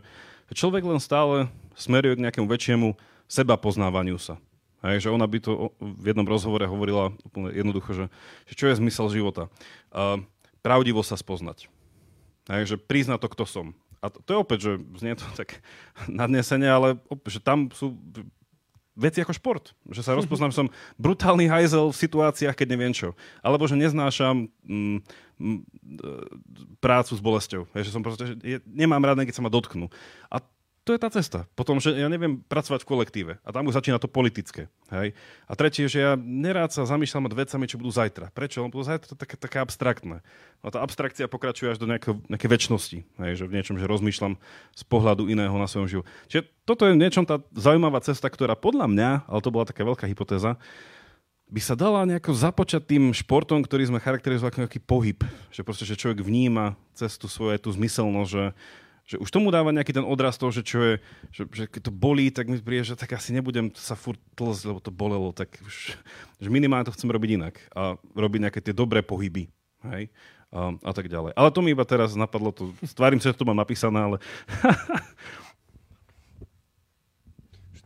človek len stále smeruje k nejakému väčšiemu seba poznávaniu sa. Hej, že ona by to v jednom rozhovore hovorila úplne jednoducho, že, že čo je zmysel života. Uh, pravdivo sa spoznať. Hej, že priznať to, kto som. A to, to je opäť, že znie to tak nadnesenie, ale opäť, že tam sú veci ako šport. Že sa rozpoznám, som brutálny hajzel v situáciách, keď neviem čo. Alebo že neznášam mm, mm, prácu s bolesťou. Hej, že som proste, že nemám rád, keď sa ma dotknú. A to je tá cesta. Potom, že ja neviem pracovať v kolektíve. A tam už začína to politické. Hej? A tretie, že ja nerád sa zamýšľam nad vecami, čo budú zajtra. Prečo? Lebo zajtra to také, také abstraktné. A tá abstrakcia pokračuje až do nejaké, nejaké väčšnosti. Hej? Že v niečom, že rozmýšľam z pohľadu iného na svojom živote. Čiže toto je niečom tá zaujímavá cesta, ktorá podľa mňa, ale to bola taká veľká hypotéza, by sa dala nejako započať tým športom, ktorý sme charakterizovali ako nejaký pohyb. Že proste, že človek vníma cestu svoje, tú zmyselnosť, že že už tomu dáva nejaký ten odraz toho, že čo je, že, že keď to bolí, tak mi príde, že tak asi nebudem sa furt tlzť, lebo to bolelo, tak už, že minimálne to chcem robiť inak a robiť nejaké tie dobré pohyby, hej, a, a tak ďalej. Ale to mi iba teraz napadlo, to, stvárim sa, že to mám napísané, ale...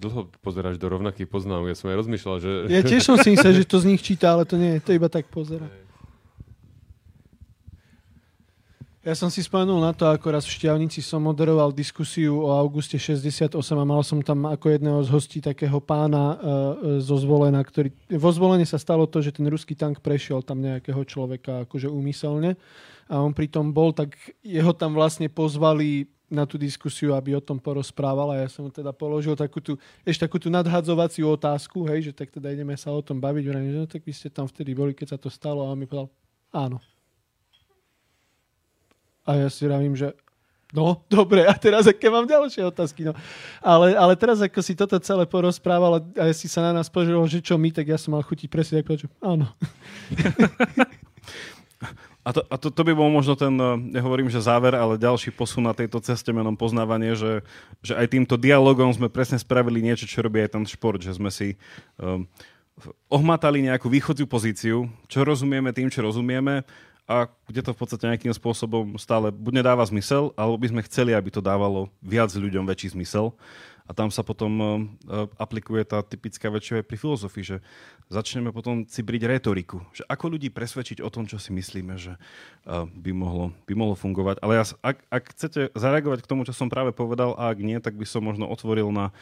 Dlho pozeráš do rovnakých poznámok, ja som aj rozmýšľal, že... Ja tiež som si myslel, že to z nich číta, ale to nie, to iba tak pozera. Ja som si spomenul na to, ako raz v Šťavnici som moderoval diskusiu o auguste 68 a mal som tam ako jedného z hostí takého pána uh, zo Zvolena, ktorý... Vo Zvolene sa stalo to, že ten ruský tank prešiel tam nejakého človeka akože úmyselne a on pritom bol, tak jeho tam vlastne pozvali na tú diskusiu, aby o tom porozprával a ja som mu teda položil takú tú, ešte takú tú nadhadzovaciu otázku, hej, že tak teda ideme sa o tom baviť, vrajím, že no, tak vy ste tam vtedy boli, keď sa to stalo a on mi povedal, áno. A ja si vravím, že no, dobre, a teraz aké mám ďalšie otázky. No. Ale, ale teraz ako si toto celé porozprával a si sa na nás požil, že čo my, tak ja som mal chutiť presne tak že áno. A to, a to, to by bol možno ten, nehovorím, že záver, ale ďalší posun na tejto ceste menom poznávanie, že, že aj týmto dialogom sme presne spravili niečo, čo robí aj ten šport, že sme si um, ohmatali nejakú východziu pozíciu, čo rozumieme tým, čo rozumieme a kde to v podstate nejakým spôsobom stále buď nedáva zmysel, alebo by sme chceli, aby to dávalo viac ľuďom väčší zmysel. A tam sa potom uh, aplikuje tá typická väčšia pri filozofii, že začneme potom cibriť retoriku. Že ako ľudí presvedčiť o tom, čo si myslíme, že uh, by, mohlo, by mohlo fungovať. Ale ja, ak, ak chcete zareagovať k tomu, čo som práve povedal, a ak nie, tak by som možno otvoril na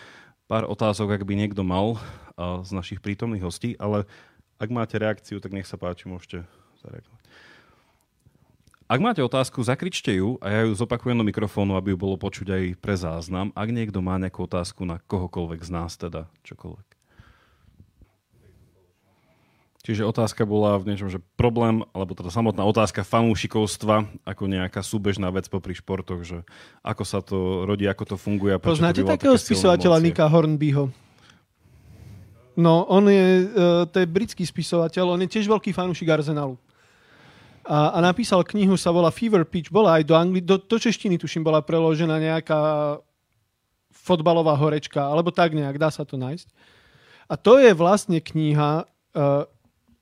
pár otázok, ak by niekto mal z našich prítomných hostí. Ale ak máte reakciu, tak nech sa páči, môžete zareagovať. Ak máte otázku, zakričte ju a ja ju zopakujem do mikrofónu, aby ju bolo počuť aj pre záznam. Ak niekto má nejakú otázku na kohokoľvek z nás, teda čokoľvek. Čiže otázka bola v niečom, že problém, alebo teda samotná otázka fanúšikovstva ako nejaká súbežná vec popri športoch, že ako sa to rodí, ako to funguje. Poznáte takého spisovateľa Nika Hornbyho? No, on je, uh, to je britský spisovateľ, on je tiež veľký fanúšik Arsenalu a, a napísal knihu, sa volá Fever Pitch, bola aj do Angli- do, do češtiny, tuším, bola preložená nejaká fotbalová horečka, alebo tak nejak, dá sa to nájsť. A to je vlastne kniha uh,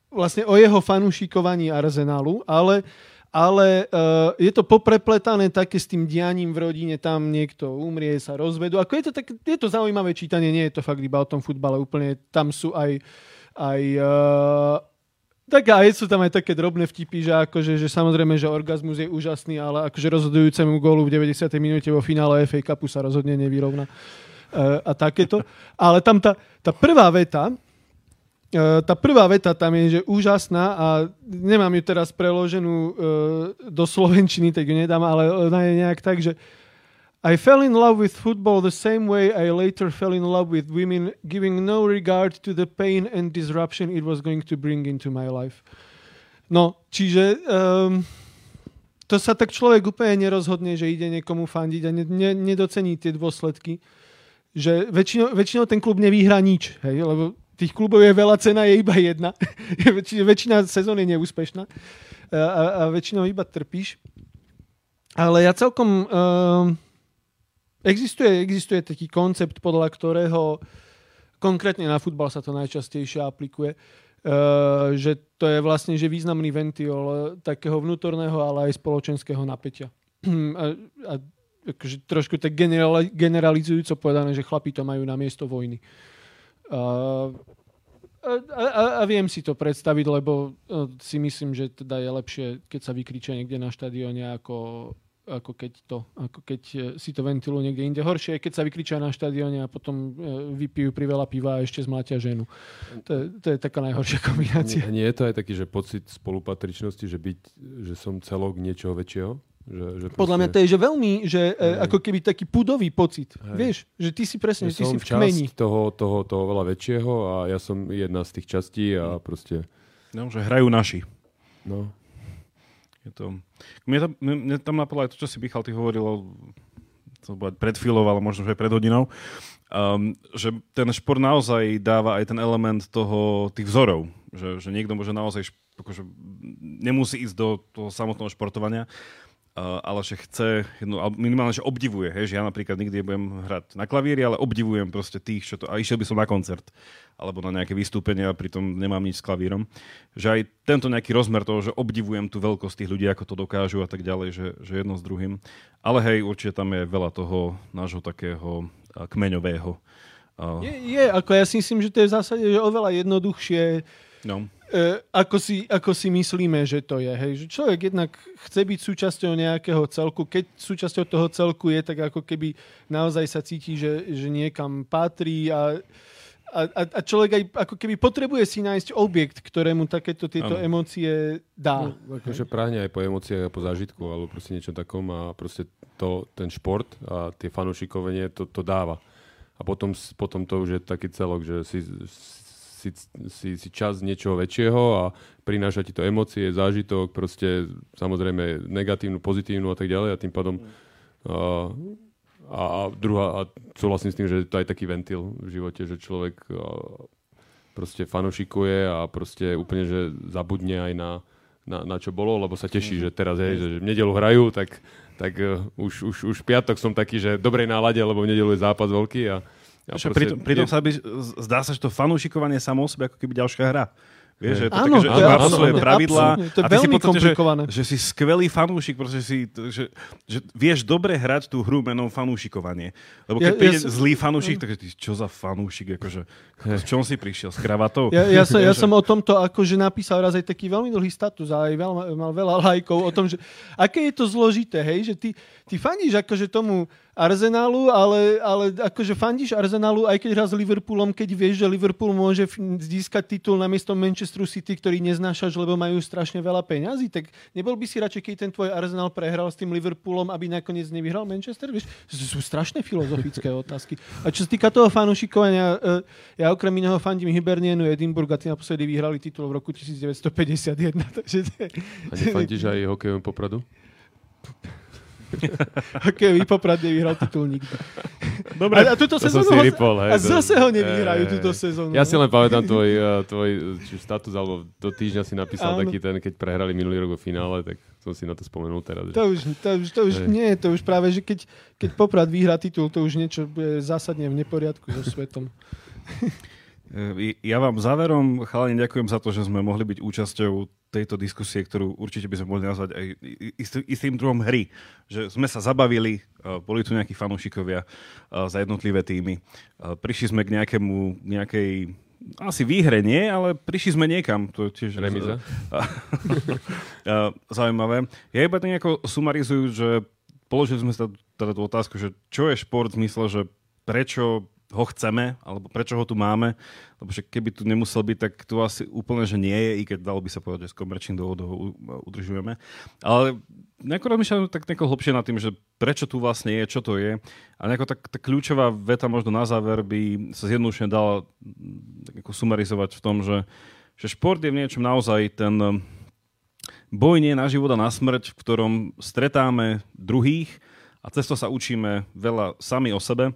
vlastne o jeho fanúšikovaní Arsenalu, ale, ale uh, je to poprepletané také s tým dianím v rodine, tam niekto umrie, sa rozvedú. Ako je, to tak, je to zaujímavé čítanie, nie je to fakt iba o tom futbale, úplne tam sú aj, aj uh, tak aj sú tam aj také drobné vtipy, že, akože, že samozrejme, že orgazmus je úžasný, ale akože rozhodujúcemu gólu v 90. minúte vo finále FA Cupu sa rozhodne nevyrovná. E, a takéto. Ale tam tá, tá prvá veta, e, tá prvá veta tam je, že úžasná a nemám ju teraz preloženú e, do slovenčiny, tak ju nedám, ale ona je nejak tak, že I fell in love with football the same way I later fell in love with women, giving no regard to the pain and disruption it was going to bring into my life. No, čiže um, to sa tak človek úplne nerozhodne, že ide niekomu fandiť a ne, ne, nedocení tie dôsledky. Že väčšinou, väčšinou ten klub nevyhrá nič, hej, lebo tých klubov je veľa, cena je iba jedna. väčšina sezón je neúspešná a, a, a väčšinou iba trpíš. Ale ja celkom... Um, Existuje, existuje taký koncept, podľa ktorého konkrétne na futbal sa to najčastejšie aplikuje, uh, že to je vlastne že významný ventil takého vnútorného, ale aj spoločenského napätia. a, a akože trošku tak generalizujúco povedané, že chlapí to majú na miesto vojny. Uh, a, a, a viem si to predstaviť, lebo uh, si myslím, že teda je lepšie, keď sa vykričia niekde na štadióne, ako ako keď, to, ako keď e, si to ventilujú niekde inde. Horšie keď sa vykričia na štadióne a potom e, vypijú pri veľa piva a ešte zmlatia ženu. To je, to je taká najhoršia kombinácia. Nie, nie je to aj taký, že pocit spolupatričnosti, že, byť, že som celok niečoho väčšieho? Že, že proste... Podľa mňa to je, že veľmi, že e, ako keby taký pudový pocit. Hej. Vieš, že ty si presne, že ty si v kmeni. Toho, toho, toho veľa väčšieho a ja som jedna z tých častí a proste... No, že hrajú naši. No. Je to... Mne, tam, mne tam napadlo aj to, čo si Michal, ty hovoril to pred chvíľou, ale možno, že aj pred hodinou, um, že ten šport naozaj dáva aj ten element toho, tých vzorov. Že, že niekto môže naozaj akože, nemusí ísť do toho samotného športovania, ale že chce, no, minimálne, že obdivuje, hej, že ja napríklad nikdy nebudem hrať na klavíri, ale obdivujem proste tých, čo to, a išiel by som na koncert, alebo na nejaké vystúpenie a pritom nemám nič s klavírom. Že aj tento nejaký rozmer toho, že obdivujem tú veľkosť tých ľudí, ako to dokážu a tak ďalej, že, že jedno s druhým. Ale hej, určite tam je veľa toho nášho takého kmeňového. Uh... Je, je, ako ja si myslím, že to je v zásade že oveľa jednoduchšie no E, ako, si, ako si myslíme, že to je. Hej? Že človek jednak chce byť súčasťou nejakého celku. Keď súčasťou toho celku je, tak ako keby naozaj sa cíti, že, že niekam patrí a, a, a človek aj ako keby potrebuje si nájsť objekt, ktorému takéto tieto ano. emócie dá. No, akože práhne aj po emóciách a po zážitku, alebo proste niečo takom a proste to, ten šport a tie fanúšikovanie to, to dáva. A potom, potom to už je taký celok, že si, si, si, si čas niečoho väčšieho a prináša ti to emócie, zážitok, proste samozrejme negatívnu, pozitívnu a tak ďalej a tým pádom a, a, a druhá, a súhlasím s tým, že to je taký ventil v živote, že človek a, proste fanošikuje a proste úplne, že zabudne aj na, na, na čo bolo, lebo sa teší, mm. že teraz je, že v nedelu hrajú, tak, tak uh, už, už, už piatok som taký, že dobrej nálade, lebo v nedelu je zápas veľký a, ja proste, pritom, pritom sa by, zdá sa, že to fanúšikovanie samo o sebe ako keby ďalšia hra. Vieš, že to Áno, také, že má svoje pravidlá. to je a ty si veľmi v podstate, komplikované. Že, že si skvelý fanúšik, pretože si, že, že vieš dobre hrať tú hru menom fanúšikovanie. Lebo keď Ja- ja príde som- zlý fanúšik, tak ty, čo za fanúšik, akože, s čom si prišiel, s kravatou? Ja, ja, som, ja som o tomto akože napísal raz aj taký veľmi dlhý status a aj veľa, mal veľa lajkov o tom, že aké je to zložité, hej, že ty, ty fandíš akože tomu Arsenálu, ale, ale akože fandíš Arsenálu, aj keď hrá s Liverpoolom, keď vieš, že Liverpool môže získať titul namiesto Manchesteru City, ktorý neznášaš, lebo majú strašne veľa peňazí, tak nebol by si radšej, keď ten tvoj Arsenal prehral s tým Liverpoolom, aby nakoniec nevyhral Manchester? Vieš, sú strašné filozofické otázky. A čo sa týka toho fanúšikovania, eh, ja okrem iného fandím Hibernienu Edinburgh a tí naposledy vyhrali titul v roku 1951. Takže A nefandíš aj hokejom Popradu? hokejový poprad nevyhral titul nikdy. Dobre, A, a túto sezónu ho- ripol, hej, a zase ho nevyhrajú Hej, túto sezónu. Ja si len pamätám tvoj, uh, tvoj či už status, alebo do týždňa si napísal Áno. taký ten, keď prehrali minulý rok vo finále, tak som si na to spomenul teraz. že- To už, to už, to už Hej. nie, to už práve, že keď, keď Poprad vyhrá titul, to už niečo bude zásadne v neporiadku so svetom. E, Ja vám záverom, chalani, ďakujem za to, že sme mohli byť účasťou tejto diskusie, ktorú určite by sme mohli nazvať aj istý- istým druhom hry. Že sme sa zabavili, e, boli tu nejakí fanúšikovia e, za jednotlivé týmy. Prišli sme k nejakému, nejakej asi výhre nie, ale prišli sme niekam. To tiež Remiza? Zaujímavé. Ja iba tak nejako sumarizujú, že položili sme sa teda tú otázku, že čo je šport v zmysle, že prečo ho chceme, alebo prečo ho tu máme, lebo že keby tu nemusel byť, tak tu asi úplne, že nie je, i keď dalo by sa povedať, že z komerčných dôvodov udržujeme. Ale nejako rozmýšľam tak nejako hlbšie nad tým, že prečo tu vlastne je, čo to je. A nejako tak, tá kľúčová veta možno na záver by sa zjednodušene dala mm, tak sumarizovať v tom, že, že šport je v niečom naozaj ten um, boj nie na život a na smrť, v ktorom stretáme druhých a cez to sa učíme veľa sami o sebe,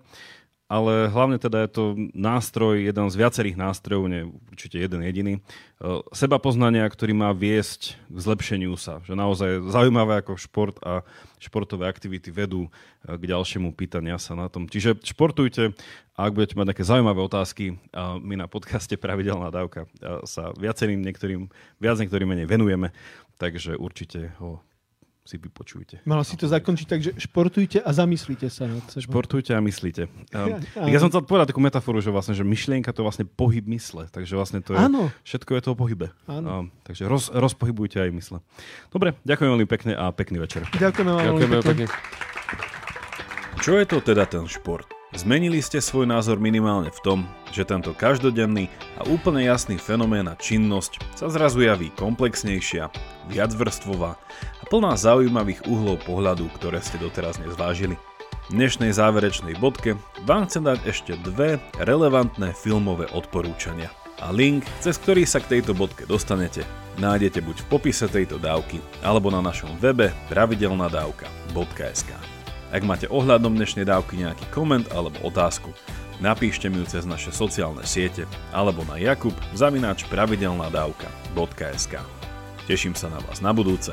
ale hlavne teda je to nástroj, jeden z viacerých nástrojov, nie určite jeden jediný, eh, seba poznania, ktorý má viesť k zlepšeniu sa. Že naozaj zaujímavé ako šport a športové aktivity vedú eh, k ďalšiemu pýtania sa na tom. Čiže športujte a ak budete mať nejaké zaujímavé otázky, my na podcaste Pravidelná dávka eh, sa viacerým niektorým, viac niektorým menej venujeme, takže určite ho si vypočujte. Mal si to zakončiť tak, že športujte a zamyslite sa nad sebou. Športujte a myslíte. Um, Ja- ja som chcel povedať takú metaforu, že vlastne, že myšlienka to je vlastne pohyb mysle, takže vlastne to je, Áno. všetko je to o pohybe. Áno. Um, takže roz, rozpohybujte aj mysle. Dobre, ďakujem veľmi pekne a pekný večer. Ďakujeme vám veľmi Ďakujeme pekne. pekne. Čo je to teda ten šport? Zmenili ste svoj názor minimálne v tom, že tento každodenný a úplne jasný fenomén a činnosť sa zrazu javí komplexnejšia, viacvrstvová a plná zaujímavých uhlov pohľadu, ktoré ste doteraz nezvážili. V dnešnej záverečnej bodke vám chcem dať ešte dve relevantné filmové odporúčania. A link, cez ktorý sa k tejto bodke dostanete, nájdete buď v popise tejto dávky, alebo na našom webe pravidelnadavka.sk. Ak máte ohľadom dnešnej dávky nejaký koment alebo otázku, napíšte mi ju cez naše sociálne siete alebo na jakub zavináč pravidelnadavka.sk. Teším sa na vás na budúce,